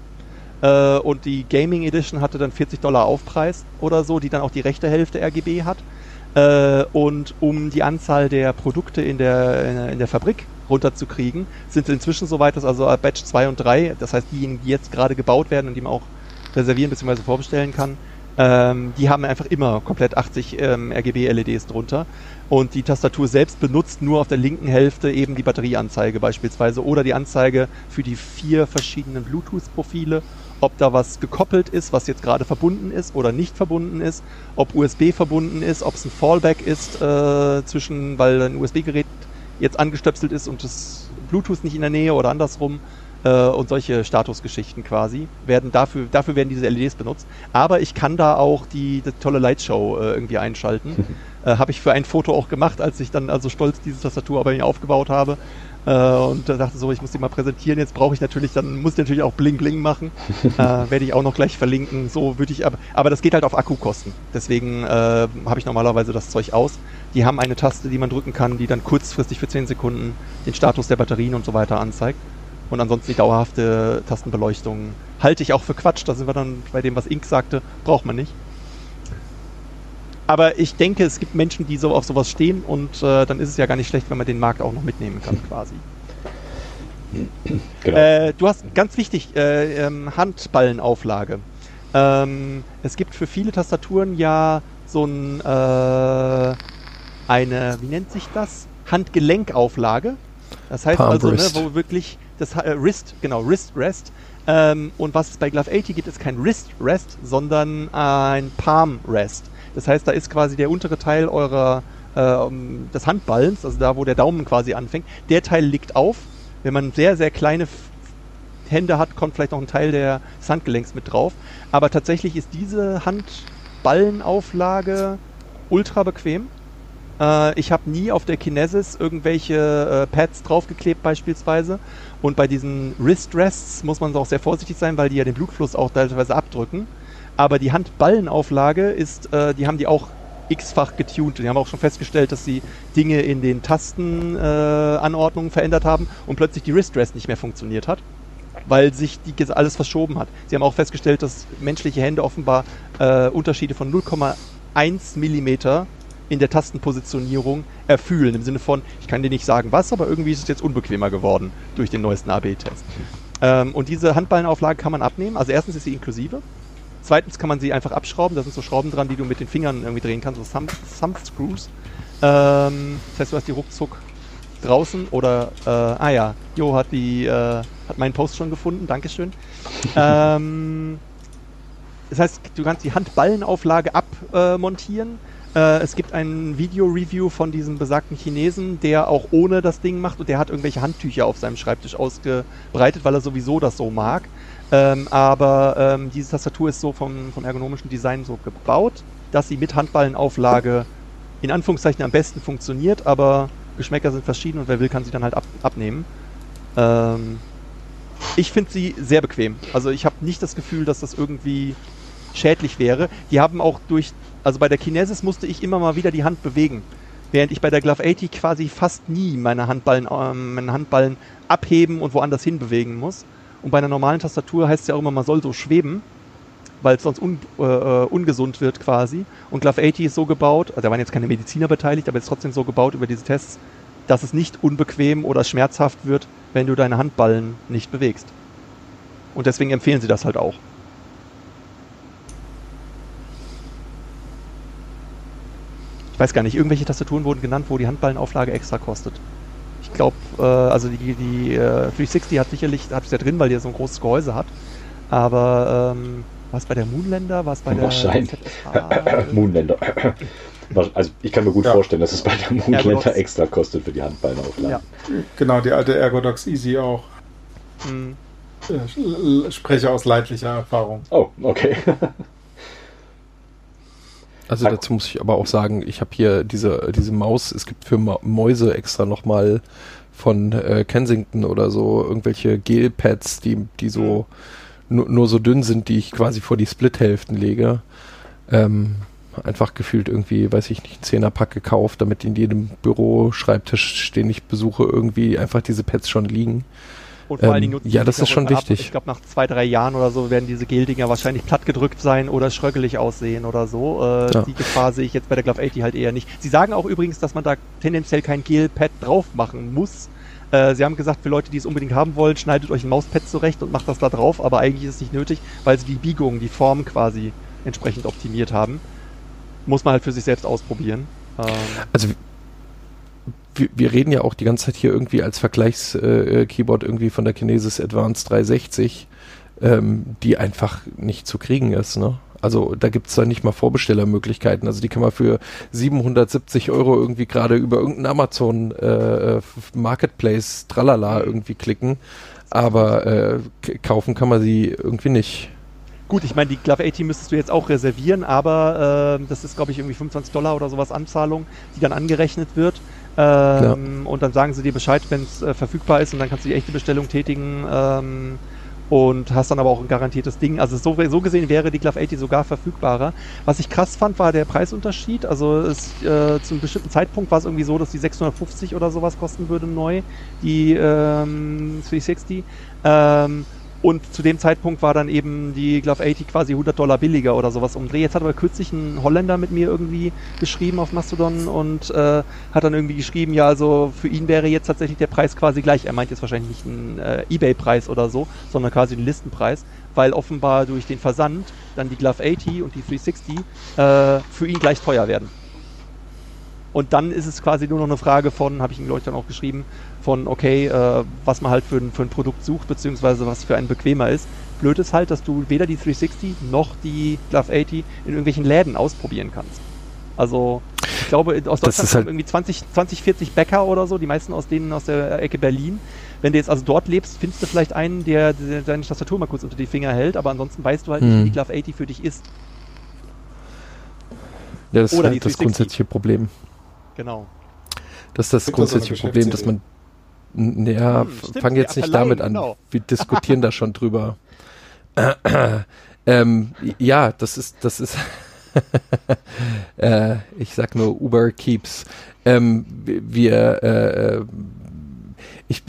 Äh, und die Gaming Edition hatte dann 40 Dollar Aufpreis oder so, die dann auch die rechte Hälfte RGB hat. Äh, und um die Anzahl der Produkte in der, in der Fabrik runterzukriegen, sind sie inzwischen so weit, dass also Batch 2 und 3, das heißt diejenigen, die jetzt gerade gebaut werden und die man auch reservieren bzw. vorbestellen kann, ähm, die haben einfach immer komplett 80 ähm, RGB-LEDs drunter. Und die Tastatur selbst benutzt nur auf der linken Hälfte eben die Batterieanzeige beispielsweise oder die Anzeige für die vier verschiedenen Bluetooth-Profile, ob da was gekoppelt ist, was jetzt gerade verbunden ist oder nicht verbunden ist, ob USB verbunden ist, ob es ein Fallback ist äh, zwischen, weil ein USB-Gerät jetzt angestöpselt ist und das Bluetooth nicht in der Nähe oder andersrum äh, und solche Statusgeschichten quasi werden dafür dafür werden diese LEDs benutzt. Aber ich kann da auch die, die tolle Lightshow äh, irgendwie einschalten. äh, habe ich für ein Foto auch gemacht, als ich dann also stolz diese Tastatur aber mir aufgebaut habe. Äh, und da dachte so, ich muss die mal präsentieren. Jetzt brauche ich natürlich, dann muss ich natürlich auch Bling Bling machen. äh, Werde ich auch noch gleich verlinken. So würde ich aber, aber das geht halt auf Akkukosten. Deswegen äh, habe ich normalerweise das Zeug aus. Die haben eine Taste, die man drücken kann, die dann kurzfristig für 10 Sekunden den Status der Batterien und so weiter anzeigt. Und ansonsten die dauerhafte Tastenbeleuchtung halte ich auch für Quatsch. Da sind wir dann bei dem, was Ink sagte, braucht man nicht. Aber ich denke, es gibt Menschen, die so auf sowas stehen und äh, dann ist es ja gar nicht schlecht, wenn man den Markt auch noch mitnehmen kann, quasi. Genau. Äh, du hast ganz wichtig, äh, ähm, Handballenauflage. Ähm, es gibt für viele Tastaturen ja so ein, äh, eine, wie nennt sich das? Handgelenkauflage. Das heißt Palm also, ne, wo wirklich das äh, Wrist, genau, Wrist Rest. Ähm, und was es bei Glove 80 gibt, ist kein Wrist Rest, sondern ein Palm Rest. Das heißt, da ist quasi der untere Teil eurer ähm, des Handballens, also da, wo der Daumen quasi anfängt, der Teil liegt auf. Wenn man sehr, sehr kleine Hände hat, kommt vielleicht noch ein Teil der, des Handgelenks mit drauf. Aber tatsächlich ist diese Handballenauflage ultra bequem. Äh, ich habe nie auf der Kinesis irgendwelche äh, Pads draufgeklebt beispielsweise. Und bei diesen Wrist Rests muss man auch sehr vorsichtig sein, weil die ja den Blutfluss auch teilweise abdrücken. Aber die Handballenauflage ist, äh, die haben die auch x-fach getuned. Die haben auch schon festgestellt, dass sie Dinge in den Tastenanordnungen äh, verändert haben und plötzlich die Wrist Rest nicht mehr funktioniert hat, weil sich die alles verschoben hat. Sie haben auch festgestellt, dass menschliche Hände offenbar äh, Unterschiede von 0,1 Millimeter in der Tastenpositionierung erfühlen. Im Sinne von, ich kann dir nicht sagen was, aber irgendwie ist es jetzt unbequemer geworden durch den neuesten AB-Test. Ähm, und diese Handballenauflage kann man abnehmen. Also erstens ist sie inklusive. Zweitens kann man sie einfach abschrauben. Da sind so Schrauben dran, die du mit den Fingern irgendwie drehen kannst, so Thumb, Thumb Screws. Ähm, das heißt, du hast die ruckzuck draußen oder äh, ah ja, Jo hat die äh, hat meinen Post schon gefunden, Dankeschön. ähm, das heißt, du kannst die Handballenauflage abmontieren. Äh, es gibt ein Video-Review von diesem besagten Chinesen, der auch ohne das Ding macht und der hat irgendwelche Handtücher auf seinem Schreibtisch ausgebreitet, weil er sowieso das so mag. Ähm, aber ähm, diese Tastatur ist so vom, vom ergonomischen Design so gebaut, dass sie mit Handballenauflage in Anführungszeichen am besten funktioniert, aber Geschmäcker sind verschieden und wer will, kann sie dann halt ab, abnehmen. Ähm, ich finde sie sehr bequem. Also ich habe nicht das Gefühl, dass das irgendwie schädlich wäre. Die haben auch durch, also bei der Kinesis musste ich immer mal wieder die Hand bewegen. Während ich bei der Glove 80 quasi fast nie meine Handballen, ähm, meine Handballen abheben und woanders hin bewegen muss. Und bei einer normalen Tastatur heißt es ja auch immer, man soll so schweben, weil es sonst un, äh, äh, ungesund wird quasi. Und Glove 80 ist so gebaut, also da waren jetzt keine Mediziner beteiligt, aber ist trotzdem so gebaut über diese Tests, dass es nicht unbequem oder schmerzhaft wird, wenn du deine Handballen nicht bewegst. Und deswegen empfehlen sie das halt auch. Ich weiß gar nicht, irgendwelche Tastaturen wurden genannt, wo die Handballenauflage extra kostet. Ich glaube, äh, also die, die äh, 360 hat sicherlich, hat es ja drin, weil die ja so ein großes Gehäuse hat. Aber ähm, war es bei der Moonlander? War es bei der Wahrscheinlich. Moonlander. Also ich kann mir gut Ja. vorstellen, dass es bei der Moonlander Ergodox. extra kostet für die Handballenauflage. Ja. Genau, die alte Ergodox Easy auch. Hm. Sch- Spreche aus leidlicher Erfahrung. Oh, okay. Also dazu muss ich aber auch sagen, ich habe hier diese, diese Maus, es gibt für Mäuse extra nochmal von äh, Kensington oder so irgendwelche Gelpads, die, die so nur, nur so dünn sind, die ich quasi vor die Split-Hälften lege. Ähm, einfach gefühlt irgendwie, weiß ich nicht, einen Zehnerpack gekauft, damit in jedem Büro, Schreibtisch, den ich besuche, irgendwie einfach diese Pads schon liegen. Und vor allen Ähm, Dingen nutzen ja, das ist schon ab. wichtig. Ich glaube, nach zwei, drei Jahren oder so werden diese Geldinger wahrscheinlich plattgedrückt sein oder schröckelig aussehen oder so. Äh, Ja. Die Gefahr sehe ich jetzt bei der Glove 80 halt eher nicht. Sie sagen auch übrigens, dass man da tendenziell kein Gelpad drauf machen muss. Äh, Sie haben gesagt, für Leute, die es unbedingt haben wollen, schneidet euch ein Mauspad zurecht und macht das da drauf, aber eigentlich ist es nicht nötig, weil sie die Biegung, die Form quasi entsprechend optimiert haben. Muss man halt für sich selbst ausprobieren. Ähm, Also wir, wir reden ja auch die ganze Zeit hier irgendwie als Vergleichs-Keyboard äh, Keyboard irgendwie von der Kinesis Advanced 360, ähm, die einfach nicht zu kriegen ist. Ne? Also da gibt es da nicht mal Vorbestellermöglichkeiten. Also die kann man für 770 Euro irgendwie gerade über irgendeinen Amazon äh, Marketplace Tralala irgendwie klicken. Aber äh, kaufen kann man sie irgendwie nicht. Gut, ich meine, die Glove 80 müsstest du jetzt auch reservieren, aber ähm, das ist, glaube ich, irgendwie 25 Dollar oder sowas Anzahlung, die dann angerechnet wird. Ähm, Und dann sagen sie dir Bescheid, wenn es äh, verfügbar ist und dann kannst du die echte Bestellung tätigen ähm, und hast dann aber auch ein garantiertes Ding. Also so, so gesehen wäre die Glove 80 sogar verfügbarer. Was ich krass fand, war der Preisunterschied. Also es, äh, zu einem bestimmten Zeitpunkt war es irgendwie so, dass die 650 oder sowas kosten würde neu, die ähm, 360. Ähm, und zu dem Zeitpunkt war dann eben die Glove 80 quasi 100 Dollar billiger oder sowas umdreh. Jetzt hat aber kürzlich ein Holländer mit mir irgendwie geschrieben auf Mastodon und äh, hat dann irgendwie geschrieben, ja, also für ihn wäre jetzt tatsächlich der Preis quasi gleich. Er meint jetzt wahrscheinlich nicht einen äh, Ebay-Preis oder so, sondern quasi einen Listenpreis, weil offenbar durch den Versand dann die Glove 80 und die 360 äh, für ihn gleich teuer werden. Und dann ist es quasi nur noch eine Frage von, habe ich ihm glaube ich dann auch geschrieben, von okay, äh, was man halt für ein, für ein Produkt sucht, beziehungsweise was für einen bequemer ist. Blöd ist halt, dass du weder die 360 noch die Glove 80 in irgendwelchen Läden ausprobieren kannst. Also ich glaube, aus Das Deutschland ist halt- kommen irgendwie 20, 20, 40 Bäcker oder so, die meisten aus denen aus der Ecke Berlin. Wenn du jetzt also dort lebst, findest du vielleicht einen, der, der deine Tastatur mal kurz unter die Finger hält, aber ansonsten weißt du halt nicht, Hm. wie die Glove 80 für dich ist. Ja, das ist Oder die halt das 360. grundsätzliche Problem. Genau. Das ist das grundsätzliche Problem, dass man. N- Ja, Hm, fang jetzt nicht damit an. genau. Wir diskutieren da schon drüber. ähm, ja, das ist, das ist. äh, ich sag nur Uber Keeps. Ähm, wir, äh, ich,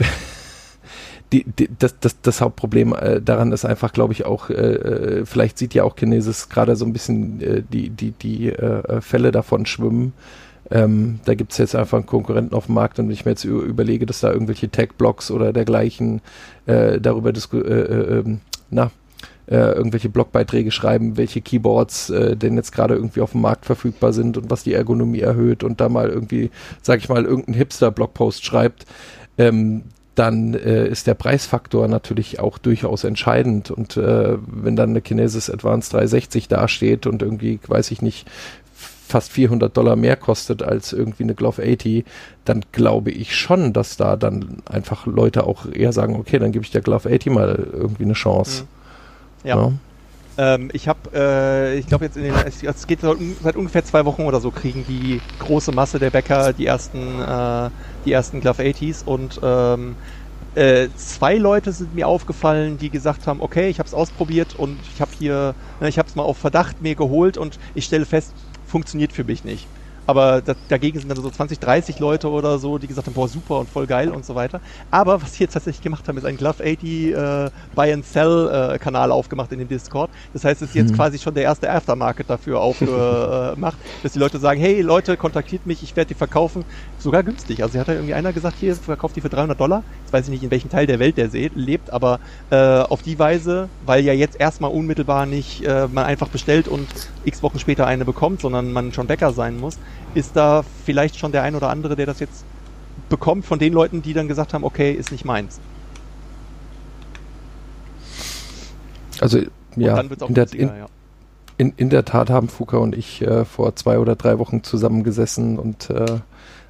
die, die, das, das, das Hauptproblem äh, daran ist einfach, glaube ich, auch, äh, äh, vielleicht sieht ja auch Kinesis gerade so ein bisschen äh, die, die, die äh, Fälle davon schwimmen. Ähm, da gibt es jetzt einfach einen Konkurrenten auf dem Markt und wenn ich mir jetzt überlege, dass da irgendwelche Tech-Blogs oder dergleichen äh, darüber disku äh, äh, ähm, na, äh, irgendwelche Blogbeiträge schreiben, welche Keyboards äh, denn jetzt gerade irgendwie auf dem Markt verfügbar sind und was die Ergonomie erhöht und da mal irgendwie, sag ich mal, irgendein Hipster-Blogpost schreibt, ähm, dann äh, ist der Preisfaktor natürlich auch durchaus entscheidend. Und äh, wenn dann eine Kinesis Advanced 360 dasteht und irgendwie, weiß ich nicht, fast 400 Dollar mehr kostet als irgendwie eine Glove 80, dann glaube ich schon, dass da dann einfach Leute auch eher sagen, okay, dann gebe ich der Glove 80 mal irgendwie eine Chance. Ja. Ähm, ich habe, äh, ich glaube jetzt in den, es, geht seit ungefähr zwei Wochen oder so kriegen die große Masse der Bäcker die ersten, äh, die ersten Glove 80s und ähm, äh, zwei Leute sind mir aufgefallen, die gesagt haben, okay, ich habe es ausprobiert und ich habe hier, ne, ich habe es mal auf Verdacht mir geholt und ich stelle fest, funktioniert für mich nicht. Aber da, dagegen sind dann so 20, 30 Leute oder so, die gesagt haben, boah, super und voll geil und so weiter. Aber was sie jetzt tatsächlich gemacht haben, ist ein Glove 80 äh, Buy and Sell äh, Kanal aufgemacht in dem Discord. Das heißt, es ist jetzt Hm. quasi schon der erste Aftermarket dafür aufgemacht, dass die Leute sagen, hey Leute, kontaktiert mich, ich werde die verkaufen. Sogar günstig. Also hat ja irgendwie einer gesagt, hier, verkauft die für 300 Dollar. Jetzt weiß ich nicht, in welchem Teil der Welt der lebt, aber äh, auf die Weise, weil ja jetzt erstmal unmittelbar nicht äh, man einfach bestellt und x Wochen später eine bekommt, sondern man schon Bäcker sein muss, ist da vielleicht schon der ein oder andere, der das jetzt bekommt von den Leuten, die dann gesagt haben, okay, ist nicht meins. Also ja, in der, in, ja. in, in der Tat haben Fuka und ich äh, vor zwei oder drei Wochen zusammengesessen und äh,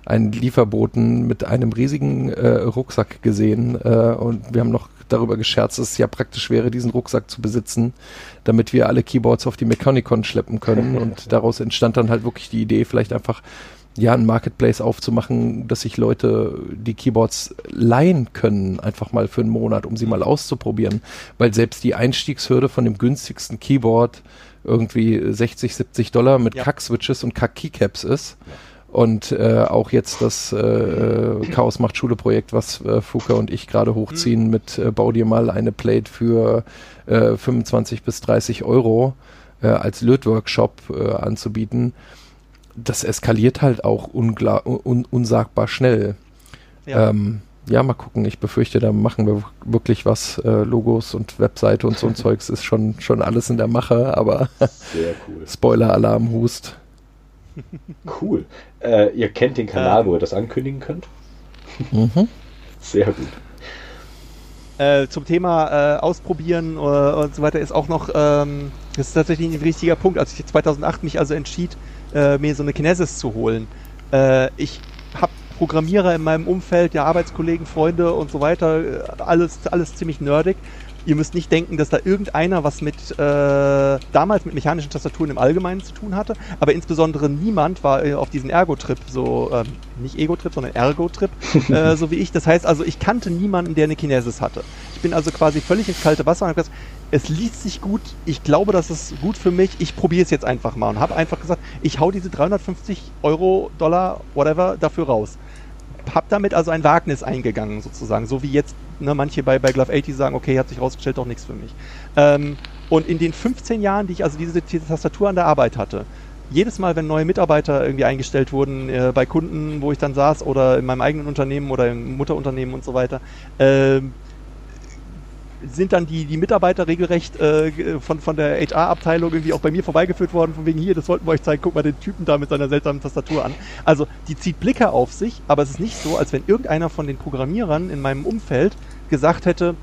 einen Lieferboten mit einem riesigen äh, Rucksack gesehen äh, und wir haben noch darüber gescherzt, dass es ja praktisch wäre, diesen Rucksack zu besitzen, damit wir alle Keyboards auf die Mechanicon schleppen können und daraus entstand dann halt wirklich die Idee, vielleicht einfach ja, ein Marketplace aufzumachen, dass sich Leute die Keyboards leihen können, einfach mal für einen Monat, um sie mal auszuprobieren. Weil selbst die Einstiegshürde von dem günstigsten Keyboard irgendwie 60, 70 Dollar mit Ja. Kack-Switches und Kack-Keycaps ist. Und äh, auch jetzt das äh, Chaos macht Schule Projekt, was äh, Fuka und ich gerade hochziehen mit äh, Bau dir mal eine Plate für äh, 25 bis 30 Euro äh, als Lötworkshop äh, anzubieten das eskaliert halt auch un unsagbar schnell. Ja. Ähm, ja, mal gucken. Ich befürchte, da machen wir wirklich was. Äh, Logos und Webseite und so ein Zeugs ist schon, schon alles in der Mache, aber. Spoiler-Alarm, Hust. Cool. Äh, ihr kennt den Kanal, wo ihr das ankündigen könnt? Mhm. Sehr gut. Äh, zum Thema äh, Ausprobieren äh, und so weiter ist auch noch, ähm, das ist tatsächlich ein wichtiger Punkt. Als ich 2008 mich also entschied, äh, mir so eine Kinesis zu holen, äh, ich habe Programmierer in meinem Umfeld, ja Arbeitskollegen, Freunde und so weiter, äh, alles, alles ziemlich nerdig. Ihr müsst nicht denken, dass da irgendeiner was mit äh, damals mit mechanischen Tastaturen im Allgemeinen zu tun hatte, aber insbesondere niemand war äh, auf diesen Ergo-Trip so, ähm, nicht Ego-Trip, sondern Ergo-Trip, äh, so wie ich. Das heißt also, ich kannte niemanden, der eine Kinesis hatte. Ich bin also quasi völlig ins kalte Wasser und habe gesagt, es liest sich gut, ich glaube, das ist gut für mich, ich probiere es jetzt einfach mal und habe einfach gesagt, ich hau diese 350 Euro, Dollar, whatever, dafür raus. Hab damit also ein Wagnis eingegangen, sozusagen, so wie jetzt ne, manche bei, bei Glove 80 sagen, okay, hat sich rausgestellt, doch nichts für mich. Ähm, und in den 15 Jahren, die ich also diese, Tastatur an der Arbeit hatte, jedes Mal, wenn neue Mitarbeiter irgendwie eingestellt wurden, äh, bei Kunden, wo ich dann saß, oder in meinem eigenen Unternehmen oder im Mutterunternehmen und so weiter, ähm, sind dann die, die Mitarbeiter regelrecht äh, von, von der HR-Abteilung irgendwie auch bei mir vorbeigeführt worden, von wegen hier, das wollten wir euch zeigen, guck mal den Typen da mit seiner seltsamen Tastatur an. Also die zieht Blicke auf sich, aber es ist nicht so, als wenn irgendeiner von den Programmierern in meinem Umfeld gesagt hätte,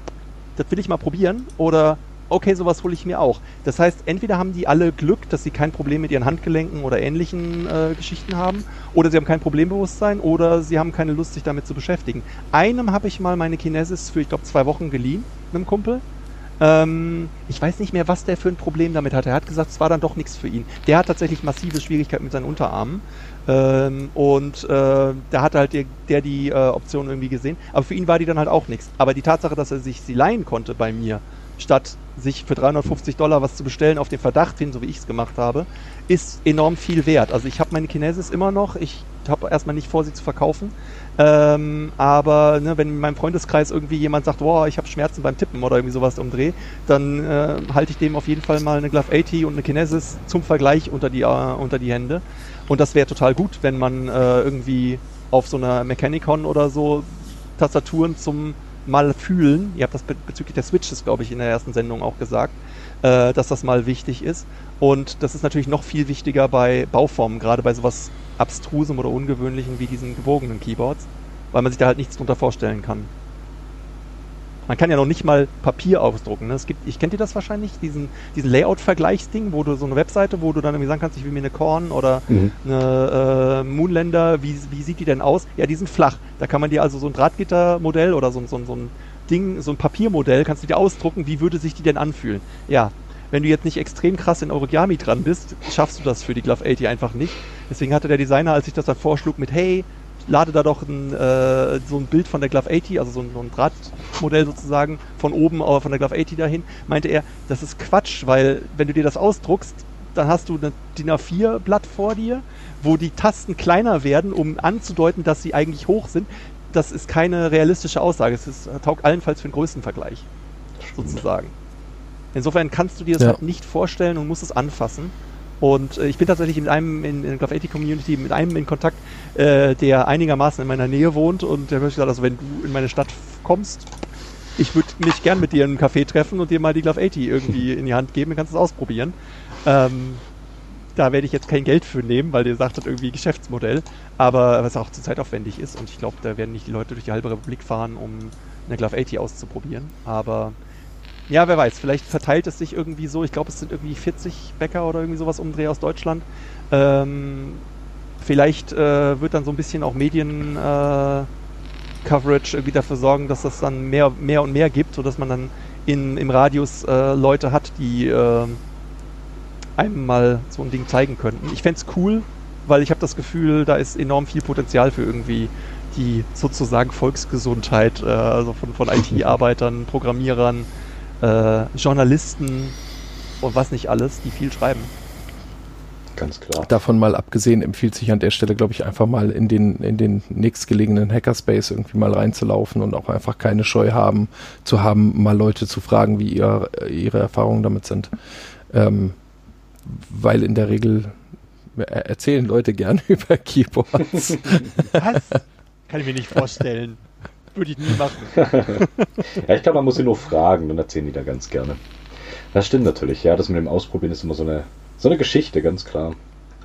das will ich mal probieren oder okay, sowas hole ich mir auch. Das heißt, entweder haben die alle Glück, dass sie kein Problem mit ihren Handgelenken oder ähnlichen äh, Geschichten haben, oder sie haben kein Problembewusstsein, oder sie haben keine Lust, sich damit zu beschäftigen. Einem habe ich mal meine Kinesis für, ich glaube, zwei Wochen geliehen, einem Kumpel. Ähm, ich weiß nicht mehr, was der für ein Problem damit hatte. Er hat gesagt, es war dann doch nichts für ihn. Der hat tatsächlich massive Schwierigkeiten mit seinen Unterarmen. Ähm, und äh, da hat halt der, der die äh, Option irgendwie gesehen. Aber für ihn war die dann halt auch nichts. Aber die Tatsache, dass er sich sie leihen konnte bei mir, statt sich für 350 Dollar was zu bestellen auf den Verdacht hin, so wie ich es gemacht habe, ist enorm viel wert. Also ich habe meine Kinesis immer noch. Ich habe erstmal nicht vor, sie zu verkaufen. Ähm, aber ne, wenn in meinem Freundeskreis irgendwie jemand sagt, boah, ich habe Schmerzen beim Tippen oder irgendwie sowas umdreh, dann äh, halte ich dem auf jeden Fall mal eine Glove 80 und eine Kinesis zum Vergleich unter die, äh, unter die Hände. Und das wäre total gut, wenn man äh, irgendwie auf so einer Mechanicon oder so Tastaturen zum mal fühlen, ihr habt das be bezüglich der Switches, glaube ich, in der ersten Sendung auch gesagt, äh, dass das mal wichtig ist. Und das ist natürlich noch viel wichtiger bei Bauformen, gerade bei sowas Abstrusem oder Ungewöhnlichen wie diesen gebogenen Keyboards, weil man sich da halt nichts drunter vorstellen kann. Man kann ja noch nicht mal Papier ausdrucken. Ne? Es gibt, ich kennt ihr das wahrscheinlich, diesen, diesen Layout-Vergleichsding, wo du so eine Webseite, wo du dann irgendwie sagen kannst, ich will mir eine Korn oder Mhm. eine äh, Moonlander, wie, wie sieht die denn aus? Ja, die sind flach. Da kann man dir also so ein Drahtgittermodell oder so, so, so ein Ding, so ein Papiermodell, kannst du dir ausdrucken, wie würde sich die denn anfühlen? Ja, wenn du jetzt nicht extrem krass in Origami dran bist, schaffst du das für die Glove 80 einfach nicht. Deswegen hatte der Designer, als ich das dann vorschlug mit, hey, lade da doch ein, äh, so ein Bild von der Glove 80, also so ein, so ein Drahtmodell sozusagen, von oben aber von der Glove 80 dahin, meinte er, das ist Quatsch, weil wenn du dir das ausdruckst, dann hast du ein DIN A4-Blatt vor dir, wo die Tasten kleiner werden, um anzudeuten, dass sie eigentlich hoch sind. Das ist keine realistische Aussage. Es ist, taugt allenfalls für einen Größenvergleich, sozusagen. Insofern kannst du dir das Ja. halt nicht vorstellen und musst es anfassen. Und äh, ich bin tatsächlich mit einem in, in der Glove 80 Community mit einem in Kontakt, äh, der einigermaßen in meiner Nähe wohnt und der hat gesagt, also wenn du in meine Stadt kommst, ich würde mich gern mit dir in einen Café treffen und dir mal die Glove 80 irgendwie in die Hand geben, dann kannst du es ausprobieren. Ähm, da werde ich jetzt kein Geld für nehmen, weil ihr sagtet irgendwie Geschäftsmodell, aber was auch zu zeitaufwendig ist und ich glaube, da werden nicht die Leute durch die halbe Republik fahren, um eine Glove 80 auszuprobieren. Aber ja, wer weiß, vielleicht verteilt es sich irgendwie so. Ich glaube, es sind irgendwie 40 Bäcker oder irgendwie sowas umdreh aus Deutschland. Ähm, vielleicht äh, wird dann so ein bisschen auch Medien äh, irgendwie dafür sorgen, dass das dann mehr, mehr und mehr gibt, sodass man dann in, im Radius äh, Leute hat, die äh, einem mal so ein Ding zeigen könnten. Ich fände es cool, weil ich habe das Gefühl, da ist enorm viel Potenzial für irgendwie die sozusagen Volksgesundheit, äh, also von, von IT-Arbeitern, Programmierern, äh, Journalisten und was nicht alles, die viel schreiben. Ganz klar. Davon mal abgesehen empfiehlt sich an der Stelle, glaube ich, einfach mal in den, in den nächstgelegenen Hackerspace irgendwie mal reinzulaufen und auch einfach keine Scheu haben, zu haben, mal Leute zu fragen, wie ihr, ihre Erfahrungen damit sind. Ähm, weil in der Regel erzählen Leute gerne über Keyboards. Was? Kann ich mir nicht vorstellen. Würde ich nie machen. ja, ich glaube, man muss sie nur fragen, dann erzählen die da ganz gerne. Das stimmt natürlich, ja. Das mit dem Ausprobieren ist immer so eine, so eine Geschichte, ganz klar.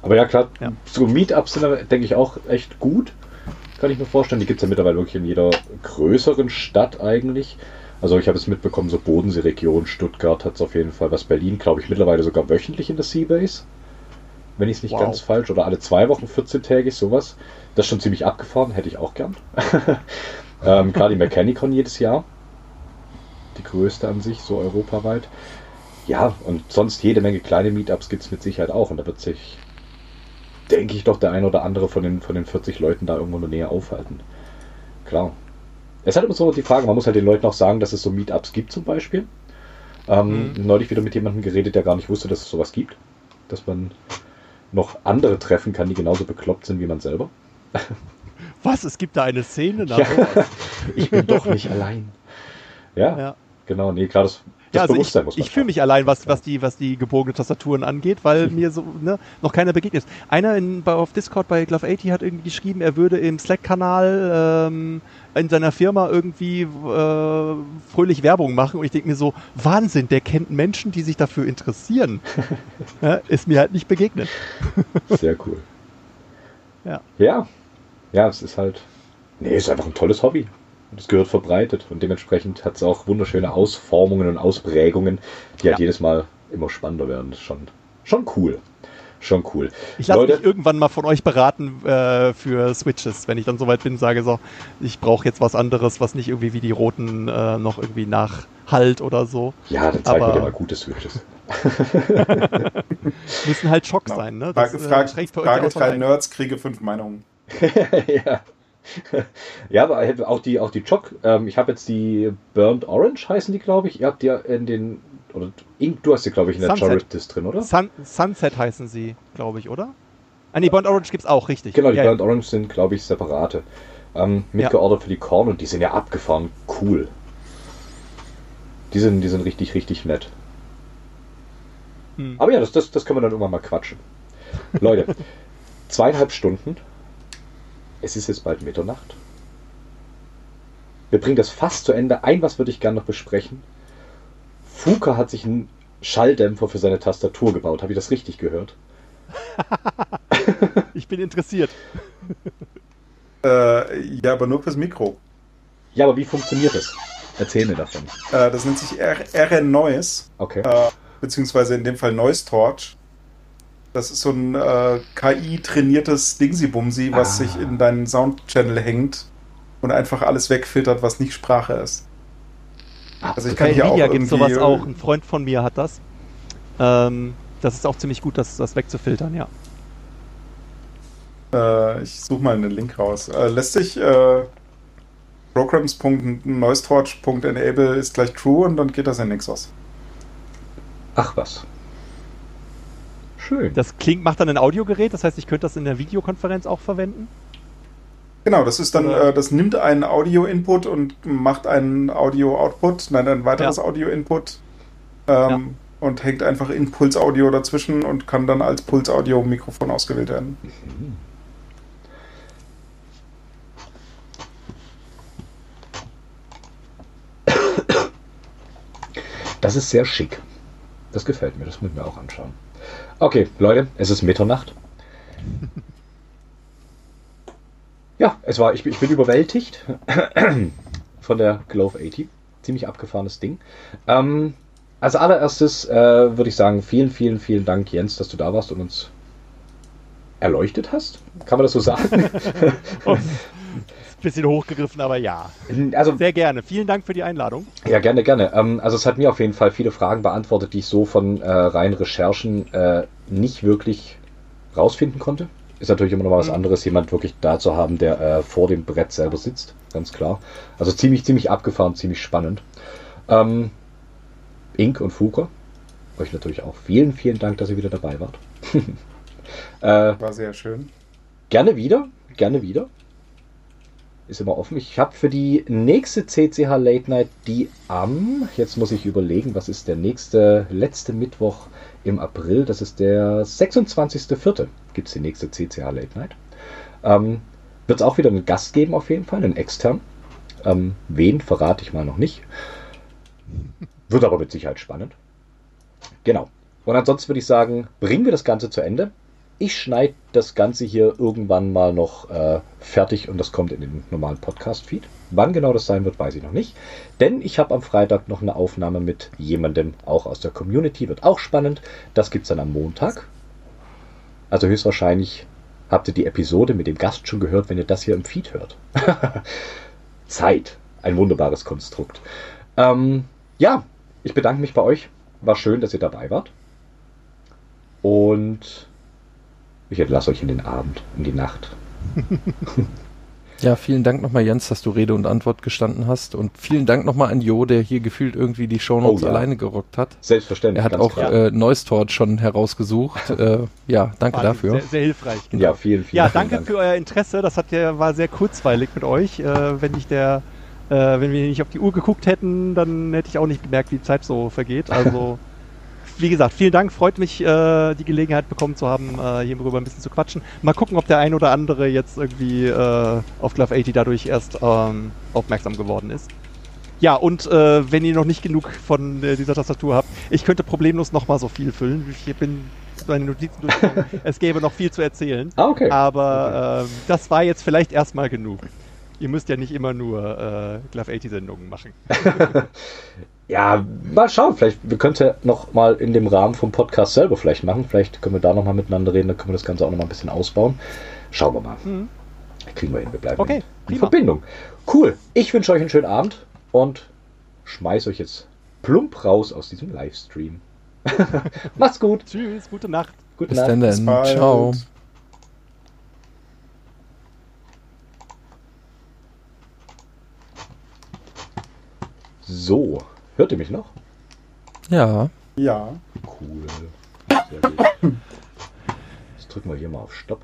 Aber ja, klar, ja. so Meetups sind, denke ich, auch echt gut. Kann ich mir vorstellen. Die gibt es ja mittlerweile wirklich in jeder größeren Stadt eigentlich. Also ich habe es mitbekommen, so Bodensee-Region, Stuttgart hat es auf jeden Fall, was Berlin, glaube ich, mittlerweile sogar wöchentlich in der Seabase. Wenn ich es nicht wow. ganz falsch, oder alle zwei Wochen 14-tägig, sowas. Das ist schon ziemlich abgefahren, hätte ich auch gern. ähm, klar, die Mechanicon jedes Jahr. Die größte an sich, so europaweit. Ja, und sonst jede Menge kleine Meetups gibt es mit Sicherheit auch. Und da wird sich, denke ich, doch der ein oder andere von den, von den 40 Leuten da irgendwo in der Nähe aufhalten. Klar. Es ist halt immer so die Frage, man muss halt den Leuten auch sagen, dass es so Meetups gibt zum Beispiel. Ähm, mhm. Neulich wieder mit jemandem geredet, der gar nicht wusste, dass es sowas gibt. Dass man noch andere treffen kann, die genauso bekloppt sind wie man selber. Was? Es gibt da eine Szene? Ja, ich bin doch nicht allein. Ja, ja. genau. Nee, klar, das ja, also ich, ich fühle mich allein, was, was, die, was die gebogene Tastaturen angeht, weil mir so ne, noch keiner begegnet ist. Einer in, bei, auf Discord bei Glove 80 hat irgendwie geschrieben, er würde im Slack-Kanal ähm, in seiner Firma irgendwie äh, fröhlich Werbung machen und ich denke mir so, Wahnsinn, der kennt Menschen, die sich dafür interessieren. ja, ist mir halt nicht begegnet. Sehr cool. Ja. Ja. Ja, es ist halt. Nee, es ist einfach ein tolles Hobby. Und es gehört verbreitet. Und dementsprechend hat es auch wunderschöne Ausformungen und Ausprägungen, die halt jedes Mal immer spannender werden. Das ist schon, schon cool. Schon cool. Ich lasse mich irgendwann mal von euch beraten äh, für Switches, wenn ich dann soweit bin, sage so, ich brauche jetzt was anderes, was nicht irgendwie wie die roten äh, noch irgendwie nachhalt oder so. Ja, dann zeig mir dir mal gute Switches. müssen halt Schock genau. sein, ne? Das, Frage, äh, Frage drei Nerds, kriege fünf Meinungen. ja. ja, aber auch die, auch die Choc, ähm, ich habe jetzt die Burnt Orange heißen die, glaube ich. Ihr habt ja in den, oder du hast die, glaube ich, in der Charybdis drin, oder? Sun, Sunset heißen sie, glaube ich, oder? Ah, nee, Burnt Orange gibt es auch, richtig. Genau, die ja, Burnt ja. Orange sind, glaube ich, separate. Ähm, mitgeordert ja. für die Korn und die sind ja abgefahren cool. Die sind, die sind richtig, richtig nett. Hm. Aber ja, das, das, das können wir dann irgendwann mal quatschen. Leute, zweieinhalb Stunden es ist jetzt bald Mitternacht. Wir bringen das fast zu Ende. Ein was würde ich gerne noch besprechen. Fuka hat sich einen Schalldämpfer für seine Tastatur gebaut. Habe ich das richtig gehört? ich bin interessiert. äh, ja, aber nur fürs Mikro. Ja, aber wie funktioniert das? Erzähl mir davon. Äh, das nennt sich RN Noise. Okay. Äh, beziehungsweise in dem Fall Noise Torch. Das ist so ein äh, KI-trainiertes Dingsy-Bumsy, was ah. sich in deinen Sound-Channel hängt und einfach alles wegfiltert, was nicht Sprache ist. Also ich kann Bei hier Nvidia auch gibt sowas auch. Ein Freund von mir hat das. Ähm, das ist auch ziemlich gut, das, das wegzufiltern, ja. Äh, ich suche mal einen Link raus. Äh, lässt sich äh, programs.noisetorch.enable ist gleich true und dann geht das in Nexus. Ach was. Schön. Das klingt, macht dann ein Audiogerät, das heißt, ich könnte das in der Videokonferenz auch verwenden? Genau, das ist dann, äh, das nimmt einen Audio-Input und macht einen Audio-Output, nein, ein weiteres ja. Audio-Input ähm, ja. und hängt einfach Impuls-Audio dazwischen und kann dann als Puls-Audio-Mikrofon ausgewählt werden. Das ist sehr schick. Das gefällt mir, das müssen wir auch anschauen. Okay, Leute, es ist Mitternacht. Ja, es war, ich, bin- ich bin überwältigt von der Glove 80. Ziemlich abgefahrenes Ding. Ähm, als allererstes äh, würde ich sagen, vielen, vielen, vielen Dank, Jens, dass du da warst und uns erleuchtet hast. Kann man das so sagen? Bisschen hochgegriffen, aber ja. also, Sehr gerne. Vielen Dank für die Einladung. Ja, gerne, gerne. Ähm, also es hat mir auf jeden Fall viele Fragen beantwortet, die ich so von äh, reinen Recherchen äh, nicht wirklich rausfinden konnte. Ist natürlich immer noch mal was anderes, jemand wirklich da zu haben, der äh, vor dem Brett selber sitzt, ganz klar. Also ziemlich, ziemlich abgefahren, ziemlich spannend. Ähm, Ink und Fuka, euch natürlich auch vielen, vielen Dank, dass ihr wieder dabei wart. äh, War sehr schön. Gerne wieder, gerne wieder. Ist immer offen. Ich habe für die nächste CCH Late Night, die am, jetzt muss ich überlegen, was ist der nächste, letzte Mittwoch im April, das ist der 26.04. gibt es die nächste CCH Late Night. Ähm, Wird es auch wieder einen Gast geben auf jeden Fall, einen extern. Ähm, wen verrate ich mal noch nicht. Wird aber mit Sicherheit spannend. Genau. Und ansonsten würde ich sagen, bringen wir das Ganze zu Ende. Ich schneide das Ganze hier irgendwann mal noch äh, fertig und das kommt in den normalen Podcast-Feed. Wann genau das sein wird, weiß ich noch nicht. Denn ich habe am Freitag noch eine Aufnahme mit jemandem auch aus der Community. Wird auch spannend. Das gibt es dann am Montag. Also höchstwahrscheinlich habt ihr die Episode mit dem Gast schon gehört, wenn ihr das hier im Feed hört. Zeit. Ein wunderbares Konstrukt. Ähm, ja, ich bedanke mich bei euch. War schön, dass ihr dabei wart. Und ich entlasse euch in den Abend, in die Nacht. Ja, vielen Dank nochmal, Jens, dass du Rede und Antwort gestanden hast. Und vielen Dank nochmal an Jo, der hier gefühlt irgendwie die Shownotes Oh, ja. alleine gerockt hat. Selbstverständlich. Er hat auch klar. äh, Neustort schon herausgesucht. äh, ja, danke War dafür. Sehr, sehr hilfreich. genau. ja, vielen, vielen Ja, vielen danke Dank. für euer Interesse. Das hat ja, war sehr kurzweilig mit euch. Äh, wenn ich der, äh, wenn wir nicht auf die Uhr geguckt hätten, dann hätte ich auch nicht gemerkt, wie die Zeit so vergeht. Also, wie gesagt, vielen Dank. Freut mich, äh, die Gelegenheit bekommen zu haben, äh, hierüber ein bisschen zu quatschen. Mal gucken, ob der ein oder andere jetzt irgendwie äh, auf Glove 80 dadurch erst ähm, aufmerksam geworden ist. Ja, und äh, wenn ihr noch nicht genug von äh, dieser Tastatur habt, ich könnte problemlos noch mal so viel füllen. Ich bin meine Notizen durchgegangen. Es gäbe noch viel zu erzählen. Ah, okay. Aber ähm, das war jetzt vielleicht erstmal genug. Ihr müsst ja nicht immer nur äh, Glove 80 Sendungen machen. Ja, mal schauen. Vielleicht, wir könnten ja noch mal in dem Rahmen vom Podcast selber vielleicht machen. Vielleicht können wir da noch mal miteinander reden. Dann können wir das Ganze auch noch mal ein bisschen ausbauen. Schauen wir mal. Kriegen wir hin. Wir bleiben Mhm. Okay, in. Verbindung. Cool. Ich wünsche euch einen schönen Abend und schmeiß euch jetzt plump raus aus diesem Livestream. Macht's gut. Tschüss, gute Nacht. Gute Bis Nacht. dann, Bis dann. Ciao. So, hört ihr mich noch? Ja. Ja. Cool. Sehr gut. Jetzt drücken wir hier mal auf Stopp.